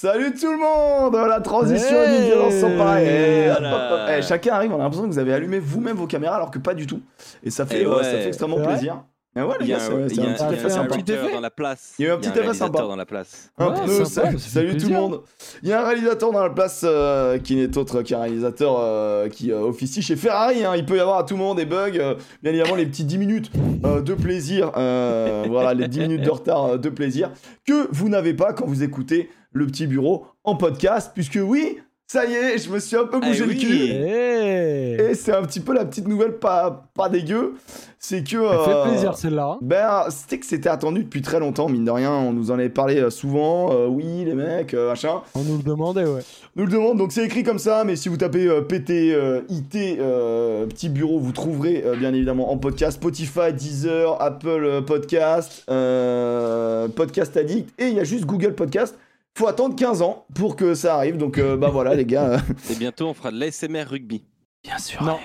Salut tout le monde La transition Hey d'une violence sans pareil. Eh, Voilà. Eh, chacun arrive, on a l'impression que vous avez allumé vous-même vos caméras alors que pas du tout. Et ça fait, Eh ouais. ça fait extrêmement plaisir. Et ouais, les Il y a gars, un, c'est il c'est y a un un- petit un effet. dans la place. Il y a eu un petit effet sympa. dans la place. Un Ouais, pneu, sympa, salut, tout le monde. Il y a un réalisateur dans la place euh, qui n'est autre qu'un réalisateur euh, qui euh, officie chez Ferrari. hein. Il peut y avoir à tout moment des bugs. euh, bien évidemment, les petits 10 minutes euh, de plaisir. euh, voilà, les 10 minutes de retard euh, de plaisir que vous n'avez pas quand vous écoutez le petit bureau en podcast. Puisque oui, ça y est, je me suis un peu bougé Eh le oui. cul. Hey Et c'est un petit peu la petite nouvelle pas, pas dégueu. C'est que. Ça fait euh, plaisir celle-là. ben, c'était que c'était attendu depuis très longtemps, mine de rien. On nous en avait parlé euh, souvent. euh, oui, les mecs, euh, machin. On nous le demandait, ouais. On nous le demande, donc c'est écrit comme ça, mais si vous tapez PT, IT, euh, petit bureau, vous trouverez bien évidemment en podcast Spotify, Deezer, Apple Podcast, Podcast Addict, et il y a juste Google Podcast. Faut attendre 15 ans pour que ça arrive, donc euh, bah voilà les gars. Et bientôt, on fera de l'ASMR rugby. Bien sûr, Non,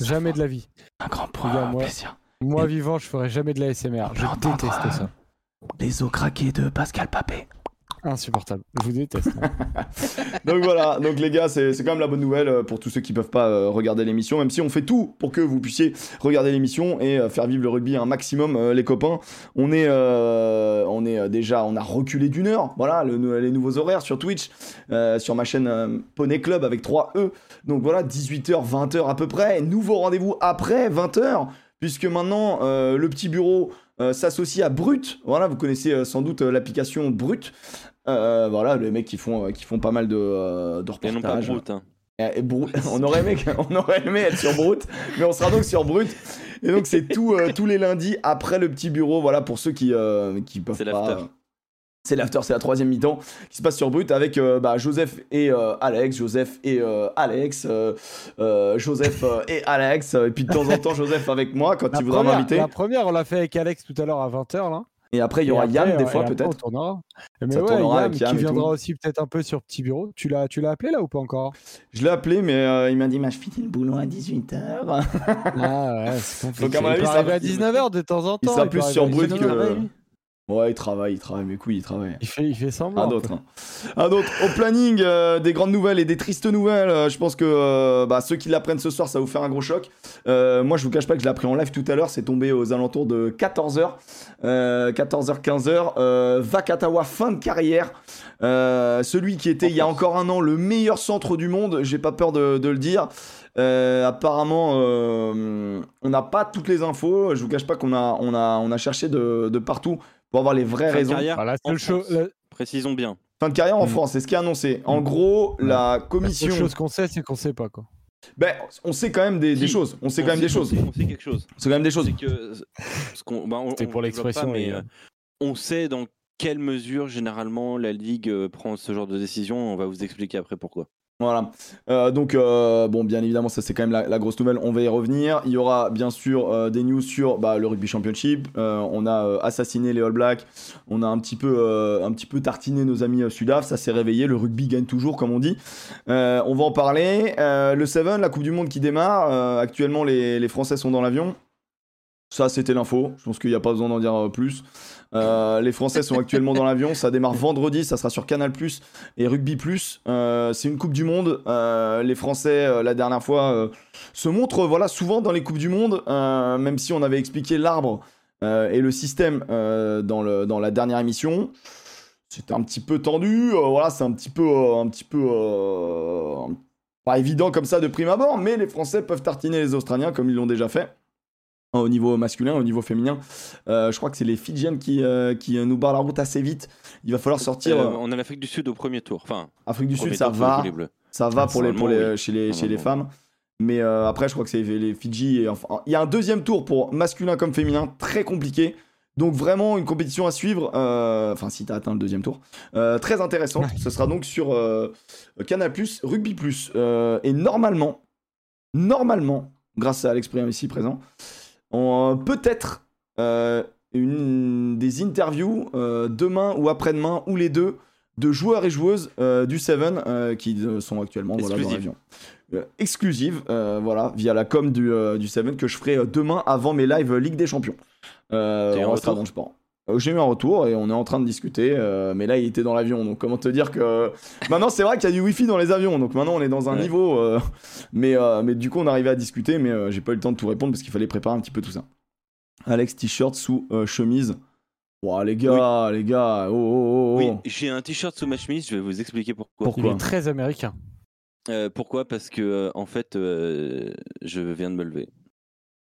Jamais de la vie. un grand point, moi. plaisir. Moi vivant, je ferai jamais de la SMR. Je déteste euh, ça. Les os craqués de Pascal Papé. Insupportable. Je vous déteste. hein. Donc voilà, donc les gars, c'est quand même la bonne nouvelle euh, pour tous ceux qui peuvent pas euh, regarder l'émission, même si on fait tout pour que vous puissiez regarder l'émission et euh, faire vivre le rugby un maximum, les copains. On est, on est déjà, on a reculé d'une heure, voilà, le- les nouveaux horaires sur Twitch, sur ma chaîne Poney Club avec 3 E. Donc voilà, 18h, 20h à peu près. Nouveau rendez-vous après 20h, puisque maintenant le petit bureau s'associe à Brut. Voilà, vous connaissez sans doute l'application Brut. Euh, voilà, les mecs qui font, euh, qui font pas mal de, euh, de Et non pas reportages. Brut. Hein. Et- et Brut- on, aurait aimé, on aurait aimé être sur Brut, mais on sera donc sur Brut. Et donc c'est tout, euh, tous les lundis après le petit bureau, voilà, pour ceux qui, euh, qui peuvent C'est pas. l'after. C'est l'after, c'est la troisième mi-temps qui se passe sur Brut avec euh, bah, Joseph et euh, Alex, Joseph et euh, Alex, euh, euh, Joseph euh, et Alex, euh, et puis de temps en temps Joseph avec moi quand La il voudra m'inviter. la première, on l'a fait avec Alex tout à l'heure à 20h. Là. Et après il y aura après, Yann des fois peut-être. Mais Ça ouais, tournera Yann, Yann qui viendra aussi peut-être un peu sur Petit Bureau. Tu l'as, tu l'as appelé là ou pas encore? Je l'ai appelé, mais euh, il m'a dit, je finis le boulot à 18h. Ah ouais, c'est compliqué. Donc, à mon avis, ça- arriver à 19h de temps en temps. il sera plus sur Brut 19h, que- ouais, il travaille, il travaille, mes couilles, il travaille. Il fait, il fait semblant. Un autre. hein. Un autre. Au planning, euh, des grandes nouvelles et des tristes nouvelles. euh, je pense que euh, bah, ceux qui l'apprennent ce soir, ça va vous faire un gros choc. Moi, je vous cache pas que je l'ai appris en live tout à l'heure. C'est tombé aux alentours de 14h. 14h, 15h. Euh, Vakatawa, fin de carrière. Celui qui était il y a encore un an le meilleur centre du monde. J'ai pas peur de, de le dire. Euh, apparemment, euh, on n'a pas toutes les infos. Je vous cache pas qu'on a, on a, on a cherché de, de partout pour avoir les vraies Fin de raisons. carrière, Ah, la en seule chose, la- Précisons bien. Fin de carrière en Mm. France, c'est ce qui est annoncé. En gros, la la seule commission. chose qu'on sait, c'est qu'on sait pas quoi. Ben, on sait quand même des, choses. On sait On quand même des choses. On sait, on sait quelque chose. C'est quand même des choses. C'est bah, pour l'expression, mais euh, gars. on sait dans quelle mesure généralement la ligue euh, prend ce genre de décision. On va vous expliquer après pourquoi. Voilà. Euh, donc, euh, bon, bien évidemment, ça c'est quand même la, grosse nouvelle. On va y revenir. Il y aura bien sûr euh, des news sur bah, le Rugby Championship. On a assassiné les All Blacks. On a un petit peu, tartiné nos amis Sudaf. Ça s'est réveillé. Le rugby gagne toujours, comme on dit. On va en parler. Le Seven, la Coupe du Monde qui démarre. Actuellement, les Français sont dans l'avion. Ça, c'était l'info. Je pense qu'il n'y a pas besoin d'en dire euh, plus. Euh, les Français sont actuellement dans l'avion. Ça démarre vendredi. Ça sera sur Canal et Rugby Euh, c'est une Coupe du Monde. Les Français, la dernière fois, se montrent voilà, souvent dans les Coupes du Monde, même si on avait expliqué l'arbre et le système dans, dans la dernière émission. C'était un petit peu tendu. voilà, c'est un petit peu. un petit peu pas évident comme ça de prime abord, mais les Français peuvent tartiner les Australiens comme ils l'ont déjà fait. Au niveau masculin, au niveau féminin, Euh, je crois que c'est les Fidjiennes qui, euh, qui nous barrent la route assez vite. Il va falloir sortir. Euh, euh, on a l'Afrique du Sud au premier tour. Enfin, Afrique du Sud, ça va. Ça va pour les, pour les, oui. chez, les, chez les femmes. Mais euh, après, je crois que c'est les Fidji. Et enfin, il y a un deuxième tour pour masculin comme féminin, très compliqué. Donc vraiment une compétition à suivre. euh, Enfin, si tu as atteint le deuxième tour. Euh, très intéressant. Ce sera donc sur euh, Canal+, Rugby+. Euh, et normalement, normalement, grâce à Alex Priam ici présent, peut-être euh, une, des interviews euh, demain ou après-demain, ou les deux, de joueurs et joueuses euh, du Seven euh, qui euh, sont actuellement voilà, dans l'avion. Euh, exclusive, euh, voilà, via la com du, euh, du Seven que je ferai euh, demain avant mes lives Ligue des Champions. Euh, on restera retour dans le sport. Euh, J'ai eu un retour et on est en train de discuter, euh, mais là il était dans l'avion, donc comment te dire que maintenant c'est vrai qu'il y a du wifi dans les avions, donc maintenant on est dans un Ouais. niveau, euh, mais, euh, mais du coup on arrivait à discuter, mais euh, j'ai pas eu le temps de tout répondre parce qu'il fallait préparer un petit peu tout ça. Alex t-shirt sous euh, chemise. Ouah, les gars, les gars, oh oh oh. Oui, oh. j'ai un t-shirt sous ma chemise, je vais vous expliquer pourquoi. Il Pourquoi est très américain. Euh, pourquoi? Parce que, euh, en fait, euh, je viens de me lever.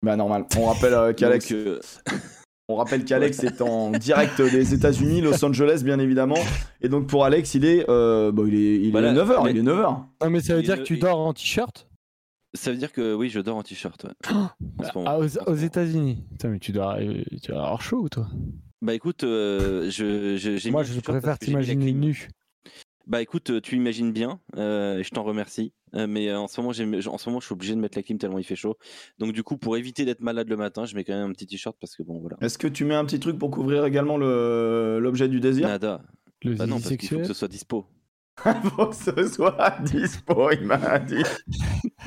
Bah normal. On rappelle euh, qu'Alex, Donc, euh, on rappelle qu'Alex est en direct des États-Unis, Los Angeles bien évidemment, et donc pour Alex il est, euh, il est, il est Voilà, 9h, mais- il est 9h. Non, mais ça veut dire ne- que tu dors en t-shirt? Ça veut dire que oui, je dors en t-shirt. ouais. Moment. Ah, aux. États-Unis. Putain, mais tu dois, euh, tu dois avoir chaud, toi. Bah écoute, euh, je, je- j'ai Moi, je t-shirt préfère t'imaginer nu. Bah écoute, euh, tu imagines bien, euh, et je t'en remercie. Euh, mais euh, en ce moment, en ce moment, je suis obligé de mettre la clim tellement il fait chaud. Donc du coup, pour éviter d'être malade le matin, je mets quand même un petit t-shirt parce que bon, voilà. Est-ce que tu mets un petit truc pour couvrir également le- l'objet du désir? Nada. Le Bah non, parce qu'il faut que ce soit dispo. Faut que ce soit dispo, il m'a dit.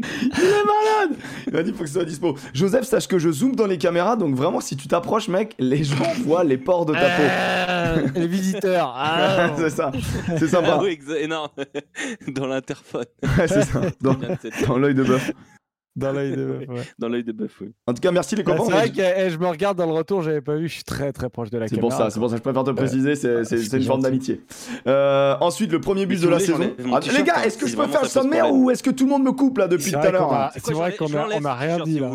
Il est malade Il m'a dit faut que ce soit dispo. Joseph, sache que je zoome dans les caméras, donc vraiment si tu t'approches, mec, les gens voient les pores de ta peau. Ah, les visiteurs. Ah, c'est ça, c'est Ah sympa. oui, non, dans l'interphone. c'est ça, dans, dans l'œil de bœuf. Dans l'œil de meuf, ouais. Dans l'œil de bœuf, oui. En tout cas, merci les Bah, copains. c'est vrai que eh, je me regarde dans le retour, j'avais pas vu, je suis très très proche de la C'est caméra. pour ça, c'est pour ça que je préfère te préciser, c'est c'est- c'est c'est une forme gentil. d'amitié. Euh, ensuite, le premier but de la saison. Ah, les gars, hein, est-ce que si je peux faire le sommaire ou est-ce que tout le monde me coupe là depuis C'est tout à l'heure C'est vrai qu'on a, rien dit là.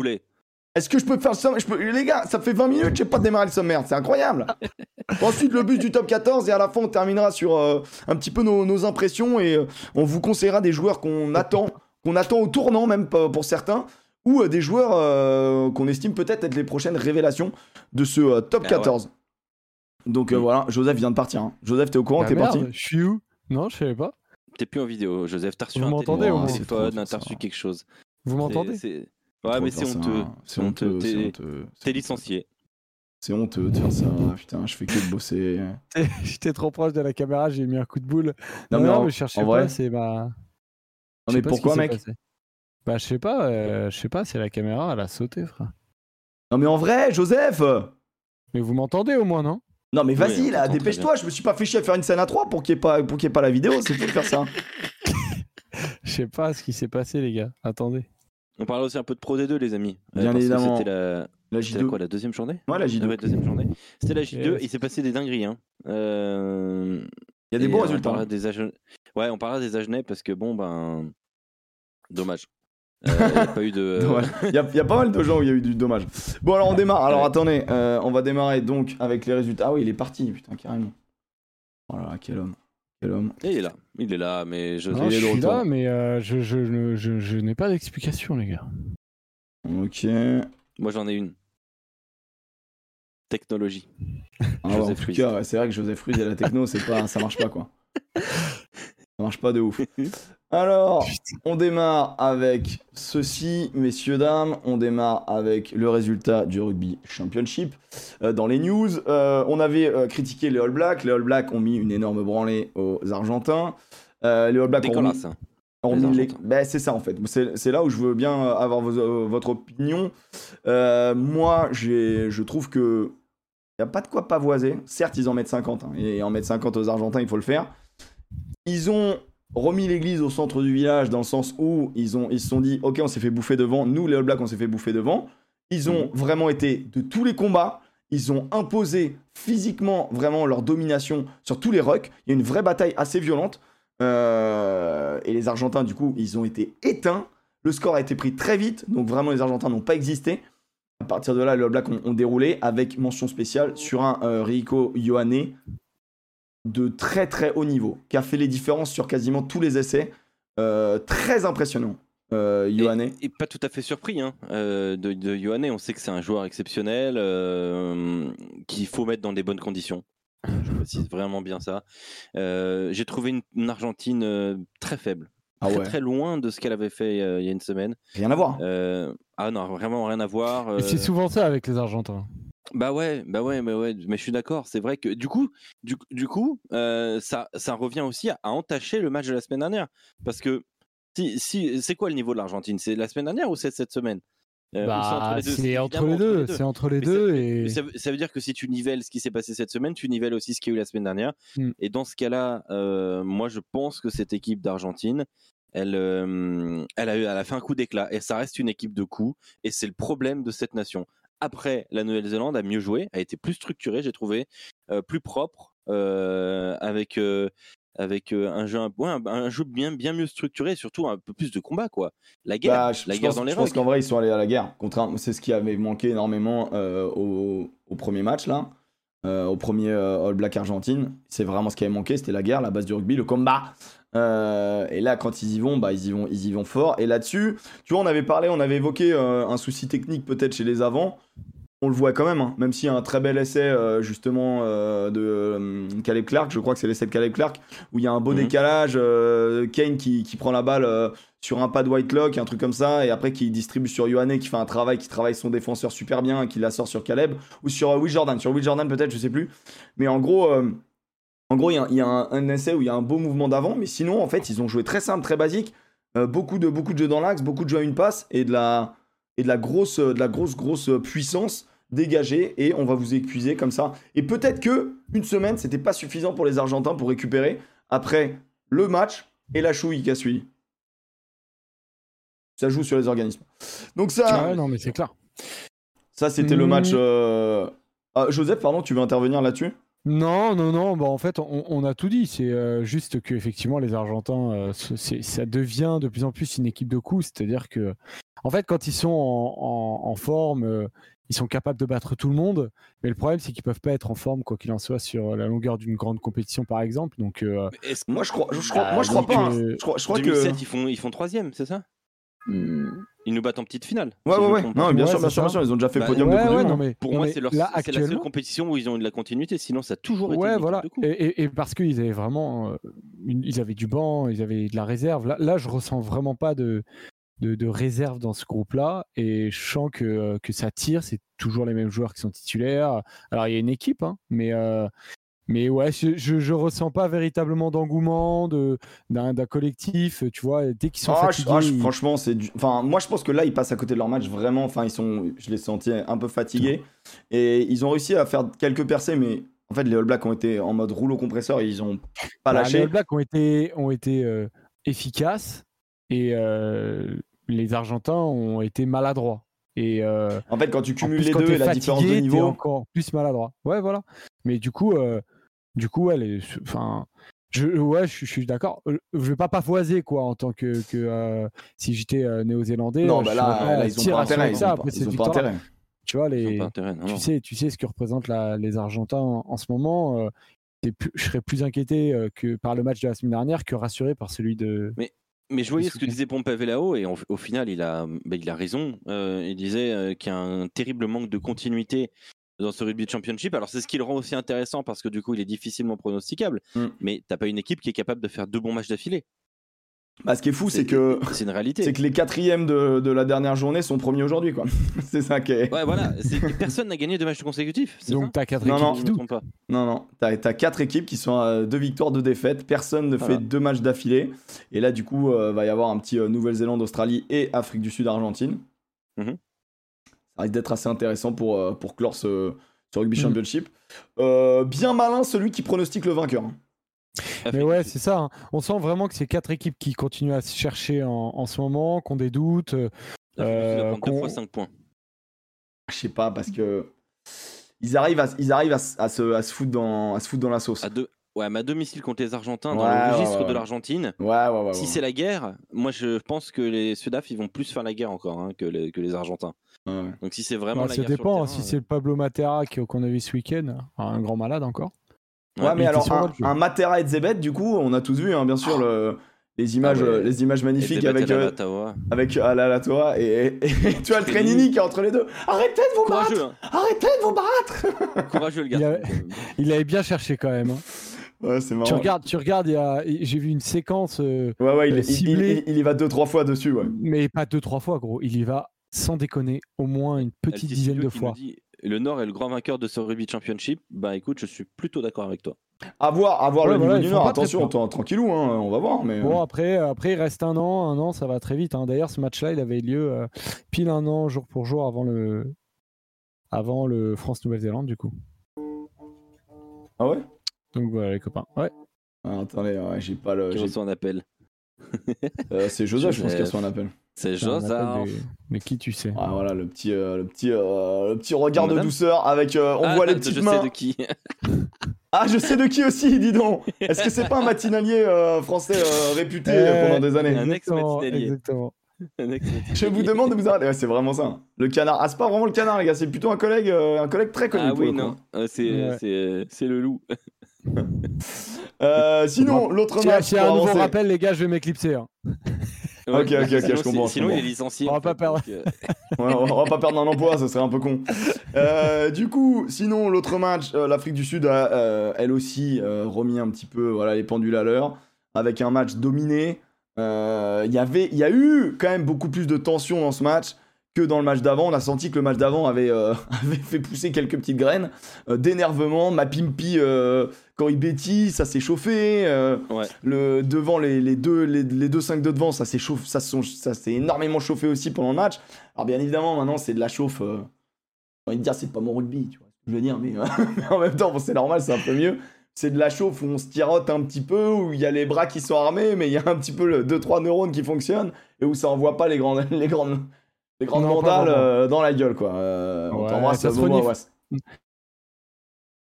Est-ce que je peux faire le sommaire peux... Les gars, ça fait 20 minutes, j'ai pas démarré le sommaire, c'est incroyable. Ensuite, le but du top 14 et à la fin, on terminera sur euh, un petit peu nos, nos impressions et euh, on vous conseillera des joueurs qu'on attend, qu'on attend au tournant même pour pour certains, ou euh, des joueurs euh, qu'on estime peut-être être les prochaines révélations de ce euh, top Ah ouais. 14. Donc euh, voilà, Joseph vient de partir. hein. Joseph, t'es au courant, Ah, t'es parti Je suis où? Non, je savais pas. T'es plus en vidéo, Joseph. T'as reçu Vous un m'entendez, moins téléphone, t'as reçu quelque chose. Vous m'entendez? Ouais, mais faire c'est honteux. C'est honteux, c'est T'es- licencié. C'est honteux de faire ça. Putain, je fais que de bosser. J'étais trop proche de la caméra, j'ai mis un coup de boule. Non, Non, mais non, en, mais je cherchais en pas, c'est ma. Non, mais pourquoi, mec. Bah, je sais pas, euh, je sais pas, c'est la caméra, elle a sauté, frère. Non, mais en vrai, Joseph Mais vous m'entendez au moins, non? Non, mais vas-y, là, dépêche-toi. Je me suis pas fait chier à faire une scène à 3 pour qu'il n'y ait, pas- pour qu'il y ait pas la vidéo. C'est fou de faire ça. Je sais pas ce qui s'est passé, les gars. Attendez. On parle aussi un peu de Pro D2, les amis. Euh, Bien évidemment. C'était la... La c'était la J2. quoi, la deuxième journée? Ouais, la Ah J2. ouais, deuxième journée. C'était la J2, Yes. il s'est passé des dingueries. Hein. Euh, Il y a des et bons on résultats. parlera des Ouais, on parlera des Agenais parce que bon, ben. Dommage. Euh, Il n'y a pas eu de. Dommage. Il y, a, il y a pas mal de gens où il y a eu du dommage. Bon, alors on démarre. Alors attendez, euh, on va démarrer donc avec les résultats. Ah oui, il est parti, putain, carrément. Oh là là, quel homme. Quel homme. Et il est là. Il est là, mais je. Non, il je est de suis retour. là, mais euh, je, je, je, je n'ai pas d'explication, les gars. Ok. Moi, j'en ai une. Technologie. Ah en Joseph tout Ruiz. cas, ouais, c'est vrai que Joseph Ruiz et la techno, c'est pas, ça marche pas quoi. Ça marche pas de ouf. Alors, on démarre avec ceci, messieurs, dames. On démarre avec le résultat du Rugby Championship. Euh, dans les news, euh, on avait euh, critiqué les All Blacks. Les All Blacks ont mis une énorme branlée aux Argentins. Les All Blacks ont mis, hein. Les mis les-. Ben, c'est ça en fait. C'est là où je veux bien avoir vos- votre opinion. Moi, je trouve que il n'y a pas de quoi pavoiser. Certes, ils en mettent 50. hein, et en mettre 50 aux Argentins, il faut le faire. Ils ont remis l'église au centre du village dans le sens où ils, ont, ils se sont dit Ok, on s'est fait bouffer devant. Nous, les All Blacks, on s'est fait bouffer devant. Ils ont vraiment été de tous les combats. Ils ont imposé physiquement vraiment leur domination sur tous les rucks. Il y a une vraie bataille assez violente. Euh, et les Argentins, du coup, ils ont été éteints. Le score a été pris très vite, donc vraiment les Argentins n'ont pas existé. À partir de là, les All Blacks ont, ont déroulé avec mention spéciale sur un euh, Rico Ioane de très très haut niveau, qui a fait les différences sur quasiment tous les essais. Euh, très impressionnant, euh. Et, et pas tout à fait surpris hein, euh, de. On sait que c'est un joueur exceptionnel euh, qu'il faut mettre dans des bonnes conditions. Je précise vraiment bien ça. Euh, J'ai trouvé une, une Argentine euh, très faible, Ah très, ouais, très loin de ce qu'elle avait fait euh, il y a une semaine. rien à voir. Euh, ah non, vraiment rien à voir. C'est souvent ça avec les Argentins. Bah ouais, bah ouais, mais ouais, mais je suis d'accord. C'est vrai que du coup, du, du coup, euh, ça, ça revient aussi à, à entacher le match de la semaine dernière, parce que si, si, c'est quoi le niveau de l'Argentine? C'est la semaine dernière ou c'est cette semaine? Euh, Bah, c'est entre évidemment les deux. C'est entre les deux. Et... ça, veut- ça veut dire que si tu nivelles ce qui s'est passé cette semaine, tu nivelles aussi ce qu'il y a eu la semaine dernière. Mm. Et dans ce cas-là, euh, moi je pense que cette équipe d'Argentine, elle, euh, elle, a eu, elle a fait un coup d'éclat. Et ça reste une équipe de coups. Et c'est le problème de cette nation. Après, la Nouvelle-Zélande a mieux joué, a été plus structurée, j'ai trouvé, euh, plus propre, euh, avec, euh, avec un, jeu, un, ouais, un- un jeu bien, bien mieux structuré, et surtout un peu plus de combat. quoi. La guerre, Bah, je, la je guerre pense, dans les je pense qu'en vrai, ils sont allés à la guerre. C'est ce qui avait manqué énormément au, au premier match, là. Au premier All Black Argentine. C'est vraiment ce qui avait manqué, c'était la guerre, la base du rugby, le combat. Euh, et là, quand ils y vont, bah, ils y vont, ils y vont fort. Et là-dessus, tu vois, on avait parlé, on avait évoqué euh, un souci technique peut-être chez les avants. On le voit quand même, hein. même s'il y a un très bel essai euh, justement de Caleb Clark, je crois que c'est l'essai de Caleb Clark, où il y a un beau Mhm. décalage, Kane qui, qui prend la balle sur un pas de Whitelock, un truc comme ça, et après qui distribue sur Yohane, qui fait un travail, qui travaille son défenseur super bien, et qui la sort sur Caleb, ou sur Will Jordan, sur Will Jordan peut-être, je sais plus. Mais en gros, en gros il y a, il y a un, un essai où il y a un beau mouvement d'avant, mais sinon, en fait, ils ont joué très simple, très basique, euh, beaucoup, de, beaucoup de jeux dans l'axe, beaucoup de jeux à une passe, et de la, et de la grosse, de la grosse, grosse puissance dégagée, et on va vous épuiser comme ça. Et peut-être que une semaine, c'était pas suffisant pour les Argentins pour récupérer après le match et la chouille qui a suivi. Ça joue sur les organismes. Donc ça, Ah non, mais c'est clair. ça c'était le Mm. match. euh, ah, Joseph, pardon, tu veux intervenir là-dessus? Non, non, non. Bah, en fait, on, on a tout dit. C'est euh, juste que effectivement, les Argentins, euh, ça devient de plus en plus une équipe de coups. C'est-à-dire que, en fait, quand ils sont en, en- en forme, euh, ils sont capables de battre tout le monde. Mais le problème, c'est qu'ils peuvent pas être en forme, quoi qu'il en soit, sur la longueur d'une grande compétition, par exemple. Donc, euh, Moi, je crois, je, crois- Bah, moi, je crois pas. hein. Je crois, je crois 2007, que. ils font, ils font troisième, c'est ça? Ils nous battent en petite finale. Ouais, si ouais, Non, bien Ouais, sûr, bien sûr, bien sûr. Ils ont déjà fait Bah, podium ouais, de Coupe ouais, Monde. non, mais Pour non, moi, c'est la seule compétition où ils ont eu de la continuité. Sinon, ça a toujours été. Ouais, voilà. de coups. Et, et- et parce qu'ils avaient vraiment, euh, une- ils avaient du banc, ils avaient de la réserve. Là, là je ressens vraiment pas de, de, de réserve dans ce groupe-là. Et je sens que, euh, que ça tire. C'est toujours les mêmes joueurs qui sont titulaires. Alors, il y a une équipe, hein, mais, euh, mais ouais, je, je, je ressens pas véritablement d'engouement de, d'un, d'un collectif. Tu vois, dès qu'ils sont je- fatigués. ah, je- ils- franchement, c'est du... Enfin, moi, je pense que là, ils passent à côté de leur match vraiment. Enfin, ils sont, je les sentis un peu fatigués et ils ont réussi à faire quelques percées, mais en fait, les All Blacks ont été en mode rouleau compresseur et ils ont pas Bah, lâché. Les All Blacks ont été, ont été euh, efficaces et euh, les Argentins ont été maladroits. Et euh, En fait, quand tu cumules les deux et la différence de niveau, encore plus maladroit. Ouais, voilà. Mais du coup, euh, du coup, ouais, les- enfin, je, ouais, je, suis- je suis d'accord. Euh, Je vais pas pavoiser quoi en tant que, que euh, si j'étais euh, néo-zélandais. non, bah là, là, ils ont pas intérêt. Ils ça ont après pas, ils ont pas intérêt. Tu vois Ils ont les, intérêt. tu sais, tu sais ce que représentent la- les Argentins en, en ce moment. euh, plus- je serais plus inquiété euh, que par le match de la semaine dernière que rassuré par celui de. Mais je voyais ce que disait Pompey là-haut et en- au final, il a, bah, il a raison. Euh, il disait euh, qu'il y a un terrible manque de continuité dans ce rugby championship. Alors c'est ce qui le rend aussi intéressant parce que du coup, il est difficilement pronosticable. Mm. Mais t'as pas une équipe qui est capable de faire deux bons matchs d'affilée. Bah, ce qui est fou, c'est que c'est une réalité. c'est que les quatrièmes de, de la dernière journée sont premiers aujourd'hui, quoi. c'est ça qui est. Ouais, voilà. c'est que Personne n'a gagné deux matchs consécutifs. Donc t'as quatre Non, équipes non. Qui pas. Non, non, t'as as quatre équipes qui sont à deux victoires, deux défaites. Personne ne Voilà. fait deux matchs d'affilée. Et là, du coup, euh, va y avoir un petit euh, Nouvelle-Zélande, Australie et Afrique du Sud, Argentine. Mhm. Ça risque d'être assez intéressant pour, euh, pour clore ce, ce Rugby Mhm. Championship. Euh, bien malin celui qui pronostique le vainqueur. Mais Afrique ouais, c'est ça. hein. On sent vraiment que c'est quatre équipes qui continuent à se chercher en, en ce moment, qui ont des doutes. euh, va euh, qu'on- fois 5 points. Je sais pas, parce que. Ils arrivent à, ils arrivent à se, à, se foutre dans, à se foutre dans la sauce. À deux... Ouais, mais à domicile contre les Argentins, dans le ouais, registre ouais, de ouais. l'Argentine. Ouais, ouais, ouais. Si c'est la guerre, moi je pense que les Sudaf ils vont plus faire la guerre encore hein, que, les, que les Argentins. Donc si c'est vraiment la ça guerre dépend. sur le si terrain, c'est le Pablo Matera qui- qu'on a vu ce week-end, un grand malade encore. Ouais, Ouais, mais alors, un, Matera et Zebet, du coup, on a tous vu, hein, bien sûr, le- les, images, Ah ouais. euh, les images magnifiques avec, euh, avec Alalatoa et, et, et tu as le Trenini qui est entre les deux. Arrêtez de vous battre Courageux, hein. Arrêtez de vous battre courageux le Il gars. avait- Il avait bien cherché quand même. hein. Ouais, c'est marrant. Tu regardes, tu regardes. il y a- J'ai vu une séquence, euh, Ouais, ouais, il, euh, il- il- ciblé. il- il y va deux, trois fois dessus, ouais. mais pas deux trois fois, gros. Il y va sans déconner, au moins une petite dizaine de fois. dit, le Nord est le grand vainqueur de ce rugby championship. Bah écoute, je suis plutôt d'accord avec toi. À voir, à voir Ouais, le voilà, niveau du Nord. Attention, tranquillou, hein, on va voir. Mais Bon, après, après, il reste un an. Un an, ça va très vite. hein. D'ailleurs, ce match-là, il avait lieu euh, pile un an, jour pour jour, avant le, avant le France-Nouvelle-Zélande, du coup. ah ouais? Donc voilà, les copains. Ouais. Ah, attendez, ouais, j'ai pas le. Qui j'ai- reçoit un appel. euh, c'est Joseph, je pense qu'elle soit un appel. C'est de- Mais qui tu sais Ah voilà le petit, euh, le petit, euh, le petit regard de douceur avec. euh, on Ah, voit les je petites sais mains. de qui. Ah, je sais de qui aussi, dis donc. Est-ce que c'est pas un matinalier euh, français euh, réputé euh, pendant des années un ex Exactement. Je vous demande de vous arrêter. Ouais, c'est vraiment ça. Le canard. Ah, c'est pas vraiment le canard, les gars. C'est plutôt un collègue, euh, un collègue très connu. Ah oui, non. Euh, C'est Ouais. c'est- c'est le loup. Euh, sinon, l'autre match a un nouveau avancer. rappel, les gars, je vais m'éclipser. hein. Ok, ok, ok, Sinon, je comprends, Sinon, il est licencié. On va pas perdre. euh, Ouais, on va pas perdre un emploi, ça serait un peu con. Euh, du coup, sinon, l'autre match, euh, l'Afrique du Sud a, euh, elle aussi, euh, remis un petit peu voilà, les pendules à l'heure, avec un match dominé. Euh, Il y avait- il y a eu quand même beaucoup plus de tension dans ce match que dans le match d'avant. On a senti que le match d'avant avait, euh, avait fait pousser quelques petites graines euh, d'énervement. Ma pimpi, euh, quand il Betty, ça s'est chauffé. euh, Ouais. le, devant les, les deux les, les deux 5 de devant, ça s'est chauffe- ça, se sont- ça s'est énormément chauffé aussi pendant le match. Alors bien évidemment, maintenant c'est de la chauffe. J'ai envie de dire, c'est pas mon rugby, tu vois je veux dire, mais, mais en même temps, bon, c'est normal, c'est un peu mieux. C'est de la chauffe où on se tirote un petit peu, où il y a les bras qui sont armés, mais il y a un petit peu 2-3 neurones qui fonctionnent, et où ça envoie pas les grandes, les grandes, les grandes Non, mandales euh, dans la gueule, quoi. Euh, on Ouais, t'embrasse, ça renifle. Awas.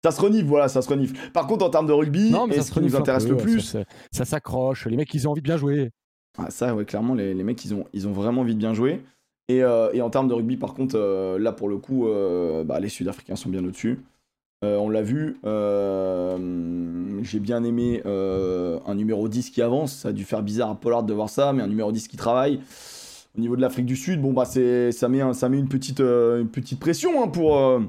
Ça se renifle, voilà, ça se renifle. Par contre, en termes de rugby, Non, mais ça qui nous intéresse peu, le ouais, plus, Ça, ça- ça s'accroche. Les mecs, ils ont envie de bien jouer. Ah, ça, ouais, clairement, les, les mecs, ils ont, ils ont vraiment envie de bien jouer. Et, euh, et en termes de rugby, par contre, euh, là, pour le coup, bah, les Sud-Africains sont bien au-dessus. On l'a vu. J'ai bien aimé un numéro 10 qui avance. Ça a dû faire bizarre à Pollard de voir ça, mais un numéro 10 qui travaille. Au niveau de l'Afrique du Sud, bon, bah, c'est- ça, met ça met une petite, euh, une petite pression hein, pour, euh,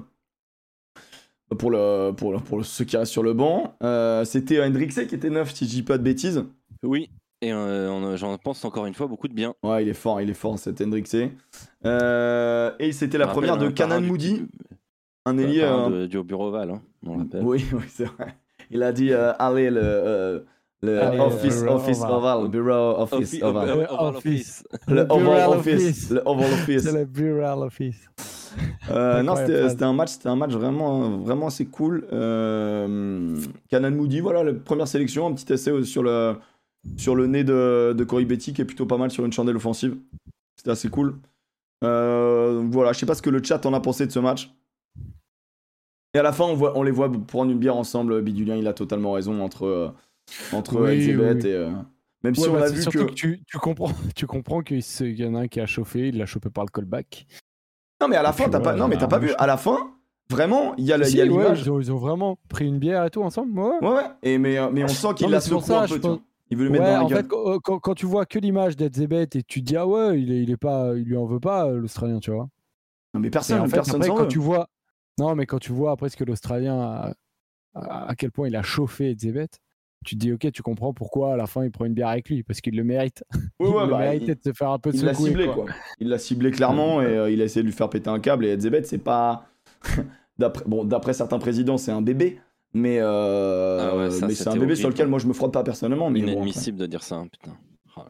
pour, le, pour, le- pour ceux qui restent sur le banc. Euh, C'était Hendrixé qui était neuf, si je dis pas de bêtises. Oui. Et euh, j'en pense encore une fois beaucoup de bien. Ouais, il est fort, il est fort cet Hendrixé. Euh, et c'était la première de Canan Moody, un ailier. euh, du bureau Oval, hein, on rappelle. Oui, oui, c'est vrai. Il a dit allez le, le Allez, office, bureau office oval. oval, bureau office Offi- oval. Oval- Le office. Office. Le Le oval bureau office, office. le oval office. C'est la Bureau Office. Euh, non, c'était un match, c'était un match vraiment, vraiment assez cool. Euh, Canan Moody, voilà, la première sélection, un petit essai sur le, sur le nez de, de Cory Betty qui est plutôt pas mal sur une chandelle offensive. C'était assez cool. Euh, voilà, je sais pas ce que le chat en a pensé de ce match. Et à la fin, on, voit, on les voit prendre une bière ensemble. Bidulien, il a totalement raison entre, euh, entre Oui, Elizabeth oui, oui. et. euh, même si on bah, a vu surtout que. que, tu, tu comprends, tu comprends qu'il y en a un qui a chauffé, il l'a chopé par le callback. Non, mais à la Et fin, t'as pas. Non, mais il t'as pas vu. À la fin, vraiment, il y a il Si, ouais, l'image. ils, ont, ils ont vraiment pris une bière et tout ensemble. Ouais, Ouais, ouais. Et mais, euh, mais on sent qu'il la secoue un peu, pense- Il veut le mettre dans la en gueule. fait, quand, quand- quand tu vois que l'image d'Edzebet et tu te dis ah ouais, il, est, il est pas, il lui en veut pas euh, l'Australien, tu vois. Non, mais personne, en fait, personne après, quand veut. tu vois, non, mais quand tu vois après ce que l'Australien a- à, à quel point il a chauffé Edzebet, tu te dis ok, tu comprends pourquoi à la fin il prend une bière avec lui parce qu'il le mérite. Ouais, ouais, il bah, méritait de se faire un peu Il l'a ciblé, quoi. quoi. Il l'a ciblé clairement et euh, il a essayé de lui faire péter un câble. Et Edzebet, c'est pas. d'après bon, d'après certains présidents, c'est un bébé. Mais, euh, Ah ouais, ça, mais c'est un bébé sur lequel moi je me frotte pas personnellement. Mais bon, Inadmissible de dire ça, hein, putain. Oh.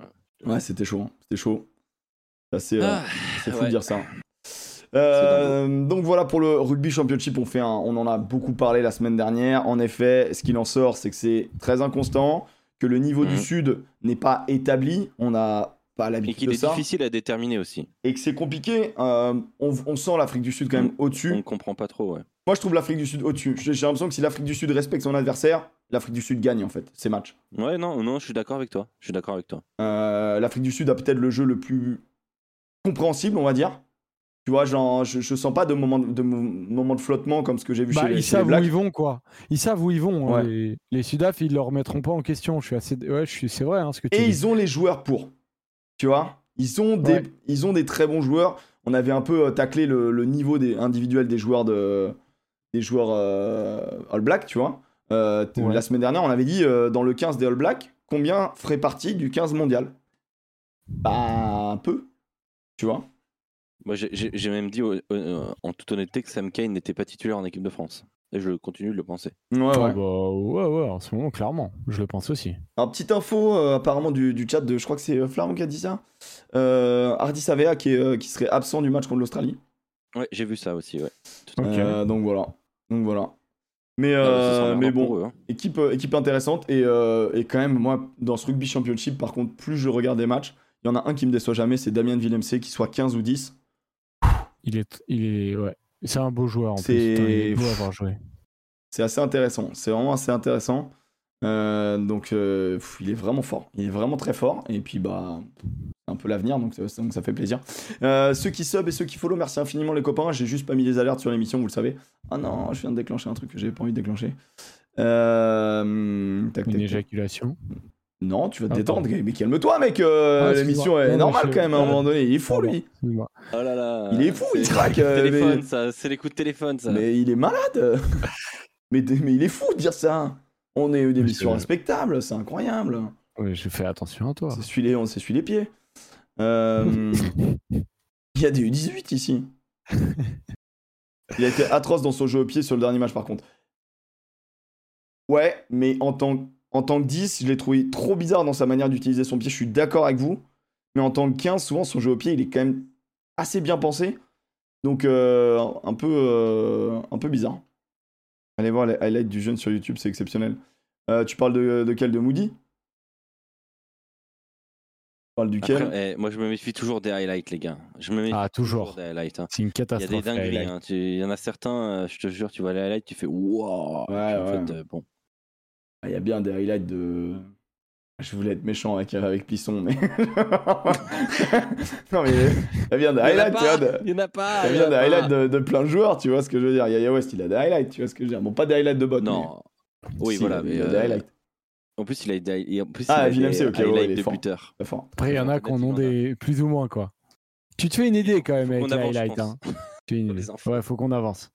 Ouais, c'était chaud. hein. C'était chaud. C'est assez, euh, Ah, c'est fou ouais. de dire ça. Euh, donc voilà pour le rugby championship, on, fait un- on en a beaucoup parlé la semaine dernière. En effet, ce qu'il en sort, c'est que c'est très inconstant, que le niveau du Mhm. sud n'est pas établi. On n'a pas Et l'habitude qu'il de est ça. difficile à déterminer aussi. Et que c'est compliqué. Euh, on, on sent l'Afrique du Sud quand même On au-dessus. ne comprend pas trop, ouais. Moi, je trouve l'Afrique du Sud au-dessus. J'ai j'ai l'impression que si l'Afrique du Sud respecte son adversaire, l'Afrique du Sud gagne en fait ces matchs. Ouais, non, non, je suis d'accord avec toi. Je suis d'accord avec toi. Euh, L'Afrique du Sud a peut-être le jeu le plus compréhensible, on va dire. Tu vois, genre, je, je sens pas de moment de, moment de flottement comme ce que j'ai vu Bah, chez, les- ils chez les savent où ils vont, quoi. Ils savent où ils vont. hein. Les, les Sudaf, ils le remettront pas en question. Je suis assez. Ouais, je suis. C'est vrai, hein, ce que tu Et dis. ils ont les joueurs pour. Tu vois ils ont, des, Ouais. ils ont des très bons joueurs. On avait un peu euh, taclé le, le niveau des, individuel des joueurs, de, des joueurs euh, All Black, tu vois. Euh, Ouais. La semaine dernière, on avait dit euh, dans le 15 des All Black, combien ferait partie du 15 mondial? Bah, un peu. Tu vois? Moi, j'ai- même dit, euh, euh, en toute honnêteté, que Sam Kane n'était pas titulaire en équipe de France. Et je continue de le penser. Ouais, ouais. bah, ouais, ouais, en ce moment, clairement. Je le pense aussi. Alors, petite info euh, apparemment du, du chat de, je crois que c'est euh, Flaron qui a dit ça. Euh, Hardy Savea qui, est, euh, qui serait absent du match contre l'Australie. Ouais, j'ai vu ça aussi, ouais. Tout à Ok. fait. Euh, donc voilà. Donc voilà. Mais, Ah, euh, mais bon, eux, hein. équipe, euh, équipe intéressante. Et, euh, et quand même, moi, dans ce rugby championship, par contre, plus je regarde des matchs, il y en a un qui me déçoit jamais, c'est Damien Villemc, qui soit 15 ou 10. Il est, il est, ouais. C'est un beau joueur en plus. Il est beau à avoir joué. C'est assez intéressant. C'est vraiment assez intéressant. Euh, donc, euh, pff, il est vraiment fort. Il est vraiment très fort. Et puis, bah, c'est un peu l'avenir, donc, ça- donc ça fait plaisir. Euh, ceux qui sub et ceux qui follow, merci infiniment les copains. J'ai juste pas mis les alertes sur l'émission, vous le savez. Ah non, je viens de déclencher un truc que j'avais pas envie de déclencher. Euh, tac, Une tac. éjaculation. Non, tu vas te Ah, détendre, mais calme-toi, mec. euh, Ah, L'émission est Non, normale je- quand même à un Ah, moment donné. Il est fou, lui. Oh là là. Il est fou, il craque, euh, téléphone, mais- ça. C'est les coups de téléphone, ça. Mais il est malade. mais, mais il est fou de dire ça. On est une émission respectable, c'est incroyable. Ouais, je fais attention à toi. C'est celui les, on s'essuie les pieds. Euh, il y a des U18 ici. Il a été atroce dans son jeu au pied sur le dernier match par contre. Ouais, mais en tant, en tant que 10, je l'ai trouvé trop bizarre dans sa manière d'utiliser son pied. Je suis d'accord avec vous. Mais en tant que 15, souvent son jeu au pied, il est quand même assez bien pensé. Donc euh, un, peu, euh, un peu bizarre. Allez voir les highlights du jeune sur YouTube, c'est exceptionnel. Euh, tu parles de, de quel De Moody? Tu parles duquel? Après, eh, moi, je me méfie toujours des highlights, les gars. Je me méfie Ah, toujours. des highlights. hein. C'est une Il y a catastrophe. des dingueries. hein. Tu- Il y en a certains, euh, je te jure, tu vois les highlights, tu fais wow. Ouais, En fait, euh, bon. Ah, Il y a bien des highlights de. Je voulais être méchant avec, avec Plisson, mais. non, mais il y a bien des Il highlights, tu vois. Il y en a pas. Il y a il bien en des highlights de, de plein de joueurs, tu vois ce que je veux dire. Yaya West, il a des highlights, tu vois ce que je veux dire. Bon, pas des highlights de bot. Non. mais- Oui, si, voilà. il mais, a des euh, highlights. En plus, il a des, il- en plus, Ah, il a des ouais, highlights il est de fort. buteur. Fort. Après, il y en a qui en ont des plus ou moins, quoi. Tu te fais une idée quand même avec qu'on les highlights. Hein. Tu fais une idée. Ouais, faut qu'on avance.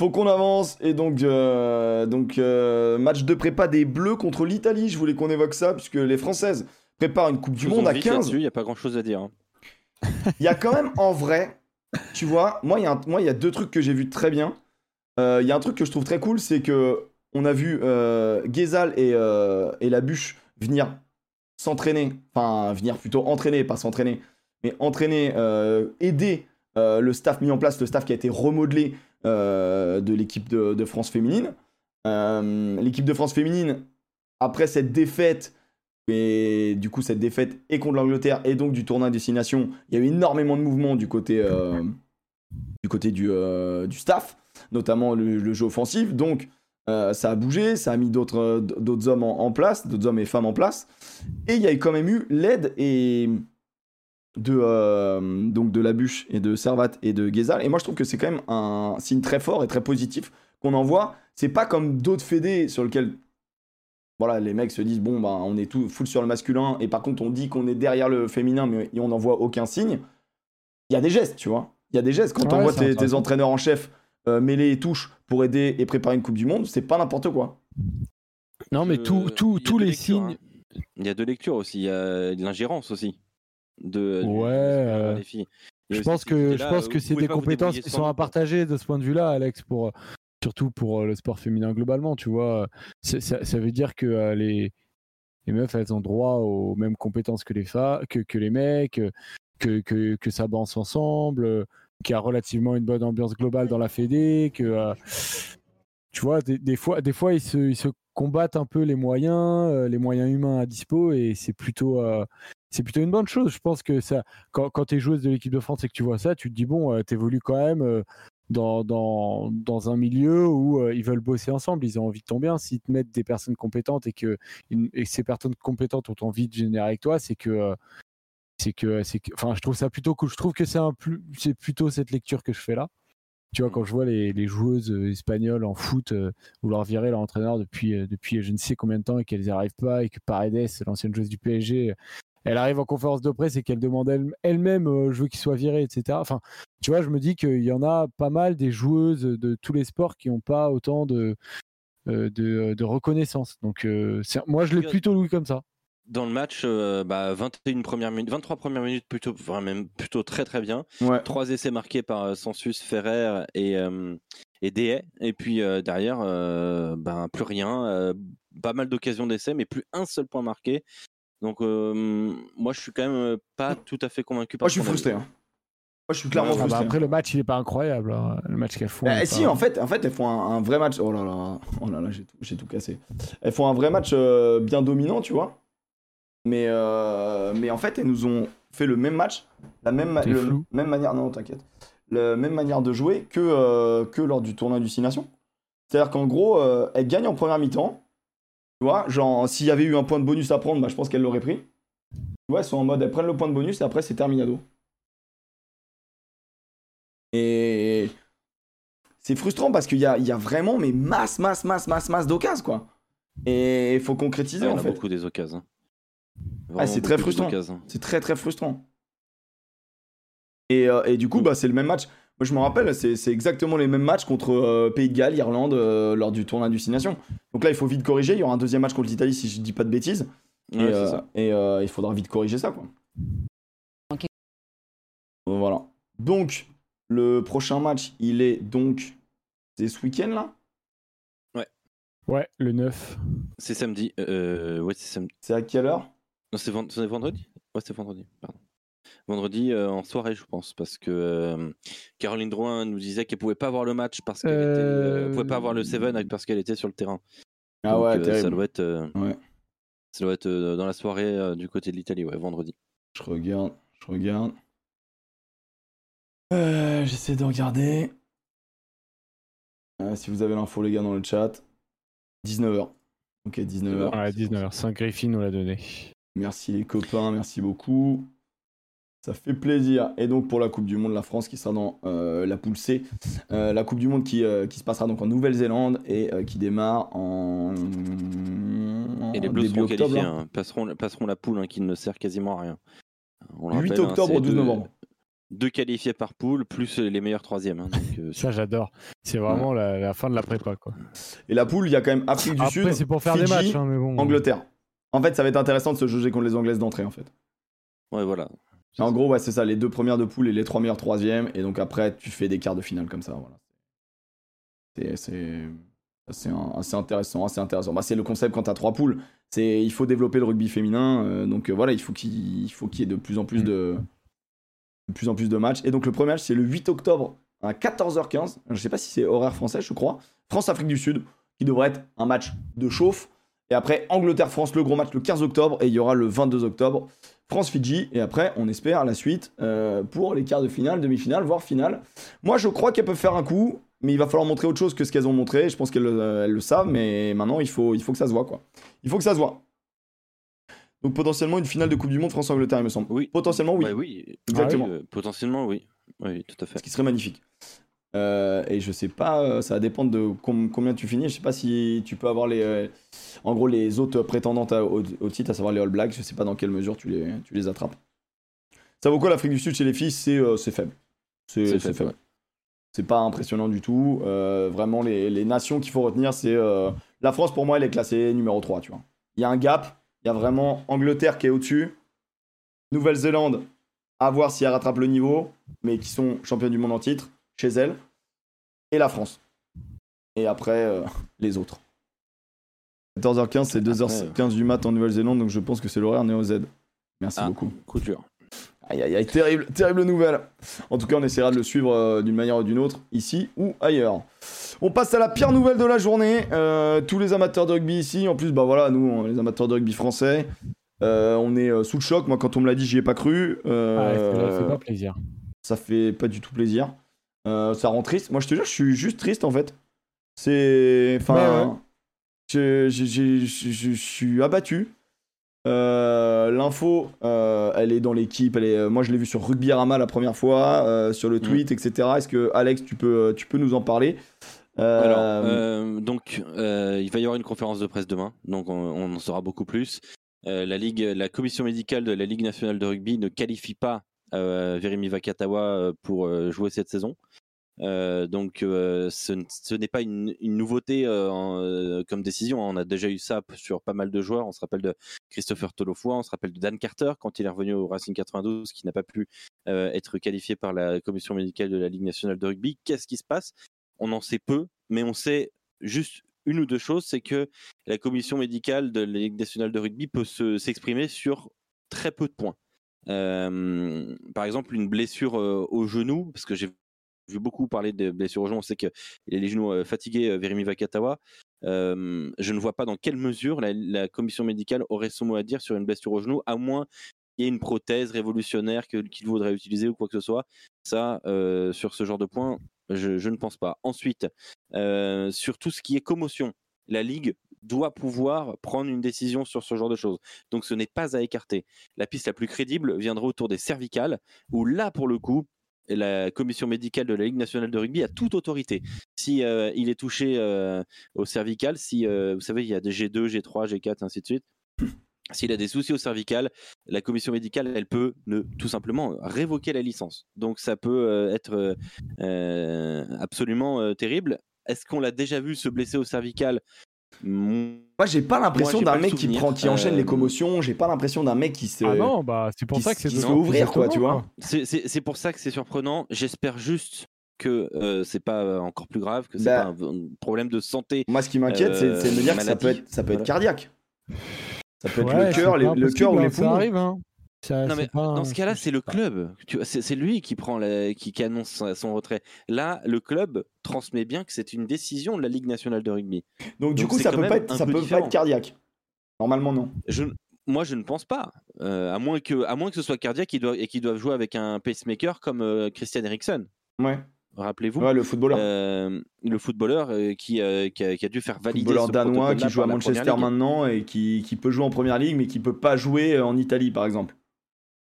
Faut qu'on avance. Et donc, euh, donc euh, match de prépa des Bleus contre l'Italie. Je voulais qu'on évoque ça, puisque les Françaises préparent une Coupe du Monde à vite 15. là-dessus, Il n'y a pas grand chose à dire. hein. Il y a quand même en vrai, tu vois, moi il y, a un- moi, il y a deux trucs que j'ai vu très bien. Euh, Il y a un truc que je trouve très cool, c'est que on a vu euh, et, et la bûche venir s'entraîner, enfin venir plutôt entraîner, pas s'entraîner, mais entraîner, aider le staff mis en place, le staff qui a été remodelé de l'équipe de, France féminine. Euh, l'équipe de France féminine, après cette défaite, et du coup, cette défaite est contre l'Angleterre et donc du tournoi à destination, il y a eu énormément de mouvements du côté, euh, du, côté du, euh, staff, notamment le, jeu offensif. Donc, euh, ça a bougé, ça a mis euh, d'autres hommes en, en place, d'autres hommes et femmes en place. Et il y a quand même eu l'aide et de, euh, donc de la bûche et de Servat et de Ghezal. Et moi, je trouve que c'est quand même un signe très fort et très positif qu'on envoie. C'est pas comme d'autres fédés sur lesquels voilà, les mecs se disent bon bah on est tout full sur le masculin et par contre on dit qu'on est derrière le féminin mais on n'en voit aucun signe. Il y a des gestes, tu vois. Il y a des gestes quand on voit tes, entraîneurs en chef euh, mêler et touche pour aider et préparer une Coupe du Monde, c'est pas n'importe quoi. Non, mais Euh, tout, tous les lectures, signes. hein. Il y a deux lectures aussi. Il y a de l'ingérence aussi. De, Ouais, euh, des filles. Je pense cette que, je pense euh, que c'est des compétences qui sont à partager de ce point de vue-là, Alex, pour, euh, surtout pour euh, le sport féminin globalement. Tu vois, ça, ça veut dire que euh, les, les meufs, elles ont droit aux mêmes compétences que les, que, que les mecs, euh, que, que, que ça danse ensemble, euh, qu'il y a relativement une bonne ambiance globale dans la fédé, que euh, tu vois, des, des fois, des fois ils, se, ils se combattent un peu les moyens, euh, les moyens humains à dispo, et c'est plutôt, euh, c'est plutôt une bonne chose. Je pense que ça, quand, quand tu es joueuse de l'équipe de France et que tu vois ça, tu te dis, bon, euh, tu évolues quand même euh, dans, dans, dans un milieu où euh, ils veulent bosser ensemble, ils ont envie de ton bien. S'ils te mettent des personnes compétentes et que et ces personnes compétentes ont envie de générer avec toi, c'est que. euh, c'est que, c'est enfin, je trouve ça plutôt cool. Je trouve que c'est un plus, c'est plutôt cette lecture que je fais là. Tu vois, Mm. quand je vois les, les joueuses espagnoles en foot euh, vouloir virer leur entraîneur depuis, euh, depuis je ne sais combien de temps et qu'elles n'y arrivent pas et que Paredes, l'ancienne joueuse du PSG, elle arrive en conférence de presse et qu'elle demande elle- elle-même euh, je veux qu'il soit viré, etc. Enfin, tu vois, je me dis qu'il y en a pas mal des joueuses de tous les sports qui n'ont pas autant de, euh, de, de reconnaissance. Donc, euh, moi, je l'ai plutôt lu comme ça. Dans le match, euh, bah, 21 premières minutes, 23 premières minutes plutôt, enfin, même plutôt très très bien. Ouais. Trois essais marqués par euh, Sensus, Ferrer et, euh, et haies. Et puis derrière, ben, plus rien. pas mal d'occasions d'essai, mais plus un seul point marqué. Donc, moi, je suis quand même pas tout à fait convaincu par Moi, je suis frustré. Hein. Moi, je suis clairement ah bah, frustré. après, le match, il est pas incroyable. Hein. Le match qu'elles font. Bah, si, en, fait, en fait, elles font un, vrai match. Oh là là, oh là, là j'ai tout, cassé. Elles font un vrai match bien dominant, tu vois. Mais, mais en fait, elles nous ont fait le même match, la même, même manière. Non, t'inquiète la même manière de jouer que, euh, que lors du tournoi du Nations. C'est-à-dire qu'en gros, euh, elle gagne en première mi-temps. Tu vois, genre, s'il y avait eu un point de bonus à prendre, bah, je pense qu'elle l'aurait pris. Tu vois, elles sont en mode, elles prennent le point de bonus et après, c'est terminado. Et c'est frustrant parce qu'il y a, y a, vraiment mais masse, masse, masse, masse, masse d'occasions, quoi. Et il faut concrétiser, en fait. beaucoup des occasions. Ah, c'est très frustrant. C'est très, très frustrant. Euh, et, du coup, bah, c'est le même match. Moi, je me rappelle, c'est exactement les mêmes matchs contre euh, Pays de Galles, Irlande, euh, lors du tournoi Nations. Donc là, il faut vite corriger. Il y aura un deuxième match contre l'Italie, si je dis pas de bêtises. et, il faudra vite corriger ça, quoi. Voilà. Donc, le prochain match, il est donc. C'est ce week-end, là? Ouais. Ouais, le 9. C'est samedi. ouais, c'est samedi. C'est à quelle heure? Non, c'est vendredi? Ouais, c'est vendredi, pardon vendredi euh, en soirée, je pense, parce que euh, Caroline Drouin nous disait qu'elle pouvait pas voir le match parce qu'elle euh... pouvait pas voir le Seven parce qu'elle était sur le terrain. Ah ouais, euh, ça doit être, ouais. ça doit être dans la soirée du côté de l'Italie, ouais, vendredi. Je regarde, je regarde. J'essaie de regarder. si vous avez l'info, les gars, dans le chat. 19h. Ok, 19h. Ouais, 19h. 5 Griffin nous l'a donné. Merci les copains, merci beaucoup. Ça fait plaisir. Et donc pour la Coupe du Monde, la France qui sera dans euh, la poule C. Euh, la Coupe du Monde qui, euh, qui se passera donc en Nouvelle-Zélande et qui démarre en. Et les Bleus seront qualifiés, hein. passeront, passeront, la poule hein, qui ne sert quasiment à rien. 8 hein, octobre au 12 novembre. Deux qualifiés par poule, plus les meilleurs troisièmes. Ça, j'adore. C'est vraiment la, fin de la prépa. Quoi. Et la poule, il y a quand même Afrique du Sud. c'est pour faire des matchs. Mais bon. Angleterre. En fait, ça va être intéressant de se juger contre les Anglaises d'entrée, en fait. Ouais, voilà. En gros, ouais, c'est ça, les deux premières de poule et les trois meilleurs troisièmes. Et donc après, tu fais des quarts de finale comme ça. Voilà. C'est assez, intéressant. Assez intéressant. Bah, c'est le concept quand tu as trois poules. Il faut développer le rugby féminin. Euh, donc euh, voilà, il faut qu'il y ait de plus en plus de, de plus en plus de matchs. Et donc le premier match, c'est le 8 octobre à 14h15. Je sais pas si c'est horaire français, je crois. France-Afrique du Sud, qui devrait être un match de chauffe. Et après, Angleterre-France, le gros match le 15 octobre. Et il y aura le 22 octobre, France-Fidji. Et après, on espère la suite euh, pour les quarts de finale, demi-finale, voire finale. Moi, je crois qu'elles peuvent faire un coup. Mais il va falloir montrer autre chose que ce qu'elles ont montré. Je pense qu'elles euh, le savent. Mais maintenant, il faut, il faut que ça se voit. Quoi. Il faut que ça se voit. Donc potentiellement une finale de Coupe du Monde France-Angleterre, il me semble. Oui. Potentiellement, oui. oui. Exactement. Ah euh, potentiellement, oui. Oui, tout à fait. Ce qui serait magnifique. Euh, et je sais pas, euh, ça va dépendre de combien tu finis. Je sais pas si tu peux avoir les, euh, en gros, les autres prétendantes au, titre, à savoir les All Blacks. Je sais pas dans quelle mesure tu les, tu les attrapes. Ça vaut quoi l'Afrique du Sud chez les filles? C'est faible. C'est faible. C'est pas impressionnant du tout. vraiment, les, les nations qu'il faut retenir, c'est la France pour moi, elle est classée numéro 3. Tu vois, il y a un gap. Il y a vraiment Angleterre qui est au-dessus, Nouvelle-Zélande à voir si elle rattrape le niveau, mais qui sont champions du monde en titre chez elle, et la France. Et après, euh, les autres. 14h15, c'est 2h15 du mat en Nouvelle-Zélande, donc je pense que c'est l'horaire Néo Z. Merci ah, beaucoup. Coup dur. Aïe aïe aïe, terrible, terrible nouvelle. En tout cas, on essaiera de le suivre euh, d'une manière ou d'une autre, ici ou ailleurs. On passe à la pire nouvelle de la journée. Euh, tous les amateurs de rugby ici, en plus, bah voilà, nous, les amateurs de rugby français, on est sous le choc. Moi, quand on me l'a dit, j'y ai pas cru. Ah, ça fait pas plaisir. Ça fait pas du tout plaisir. Euh, ça rend triste. Moi, je te jure, je suis juste triste en fait. C'est. Enfin. Je, suis abattu. Euh, l'info, euh, elle est dans l'équipe. moi, je l'ai vu sur Rugby-Rama la première fois, sur le mm. tweet, etc. Est-ce que Alex, tu peux, tu peux nous en parler? Donc, il va y avoir une conférence de presse demain, donc on, en saura beaucoup plus. la ligue, la commission médicale de la Ligue nationale de rugby ne qualifie pas euh, Virimi Vakatawa euh, pour euh, jouer cette saison. donc ce, n'est pas une, nouveauté comme décision. On a déjà eu ça sur pas mal de joueurs. On se rappelle de Christopher Tolofoy, on se rappelle de Dan Carter quand il est revenu au Racing 92, qui n'a pas pu être qualifié par la commission médicale de la Ligue nationale de rugby. Qu'est-ce qui se passe? On en sait peu, mais on sait juste une ou deux choses, c'est que la commission médicale de la Ligue nationale de rugby peut s'exprimer sur très peu de points. Par exemple, une blessure au genou, parce que j'ai vu beaucoup parler de blessures au genou, on sait a les genoux fatigués, Verimi Vakatawa. je ne vois pas dans quelle mesure la, commission médicale aurait son mot à dire sur une blessure au genou, à moins qu'il y ait une prothèse révolutionnaire qu'il voudrait utiliser ou quoi que ce soit. Ça, sur ce genre de points, je, ne pense pas. Ensuite, sur tout ce qui est commotion, la Ligue doit pouvoir prendre une décision sur ce genre de choses. Donc ce n'est pas à écarter. La piste la plus crédible viendra autour des cervicales, où là, pour le coup, la commission médicale de la Ligue nationale de rugby a toute autorité. Si euh, il est touché euh, au cervical, si vous savez, il y a des G2, G3, G4, ainsi de suite. S'il a des soucis au cervical, la commission médicale, elle peut ne, tout simplement révoquer la licence. Donc ça peut euh, être euh, euh, absolument terrible. Est-ce qu'on l'a déjà vu se blesser au cervical moi, j'ai pas l'impression d'un mec qui prend, qui enchaîne les commotions. J'ai pas l'impression d'un mec qui se. Ah non, bah c'est pour ça que c'est. se ouvrir, quoi, tu vois. C'est pour ça que c'est surprenant. J'espère juste que c'est pas encore plus grave, que c'est bah pas un, problème de santé. Moi, ce qui m'inquiète, c'est de me dire que ça peut être, ça peut être cardiaque. Ça peut être le cœur, le cœur ou les poumons. Ça arrive, hein. Non, mais dans ce cas-là, c'est le club. C'est lui qui prend qui, annonce son retrait. Là, le club transmet bien que c'est une décision de la Ligue nationale de rugby. Donc, du coup, ça peut pas être, ça peut pas être cardiaque. Normalement, non. Je, moi, je ne pense pas. Euh, à moins que, à moins que ce soit cardiaque et qu'ils doivent jouer avec un pacemaker comme euh, Christian Eriksen. Ouais. Rappelez-vous. le footballeur. Euh, le footballeur euh, qui, euh, qui, a, dû faire valider. Footballeur danois qui joue à Manchester maintenant et qui, qui, peut jouer en première ligue, mais qui peut pas jouer en Italie, par exemple.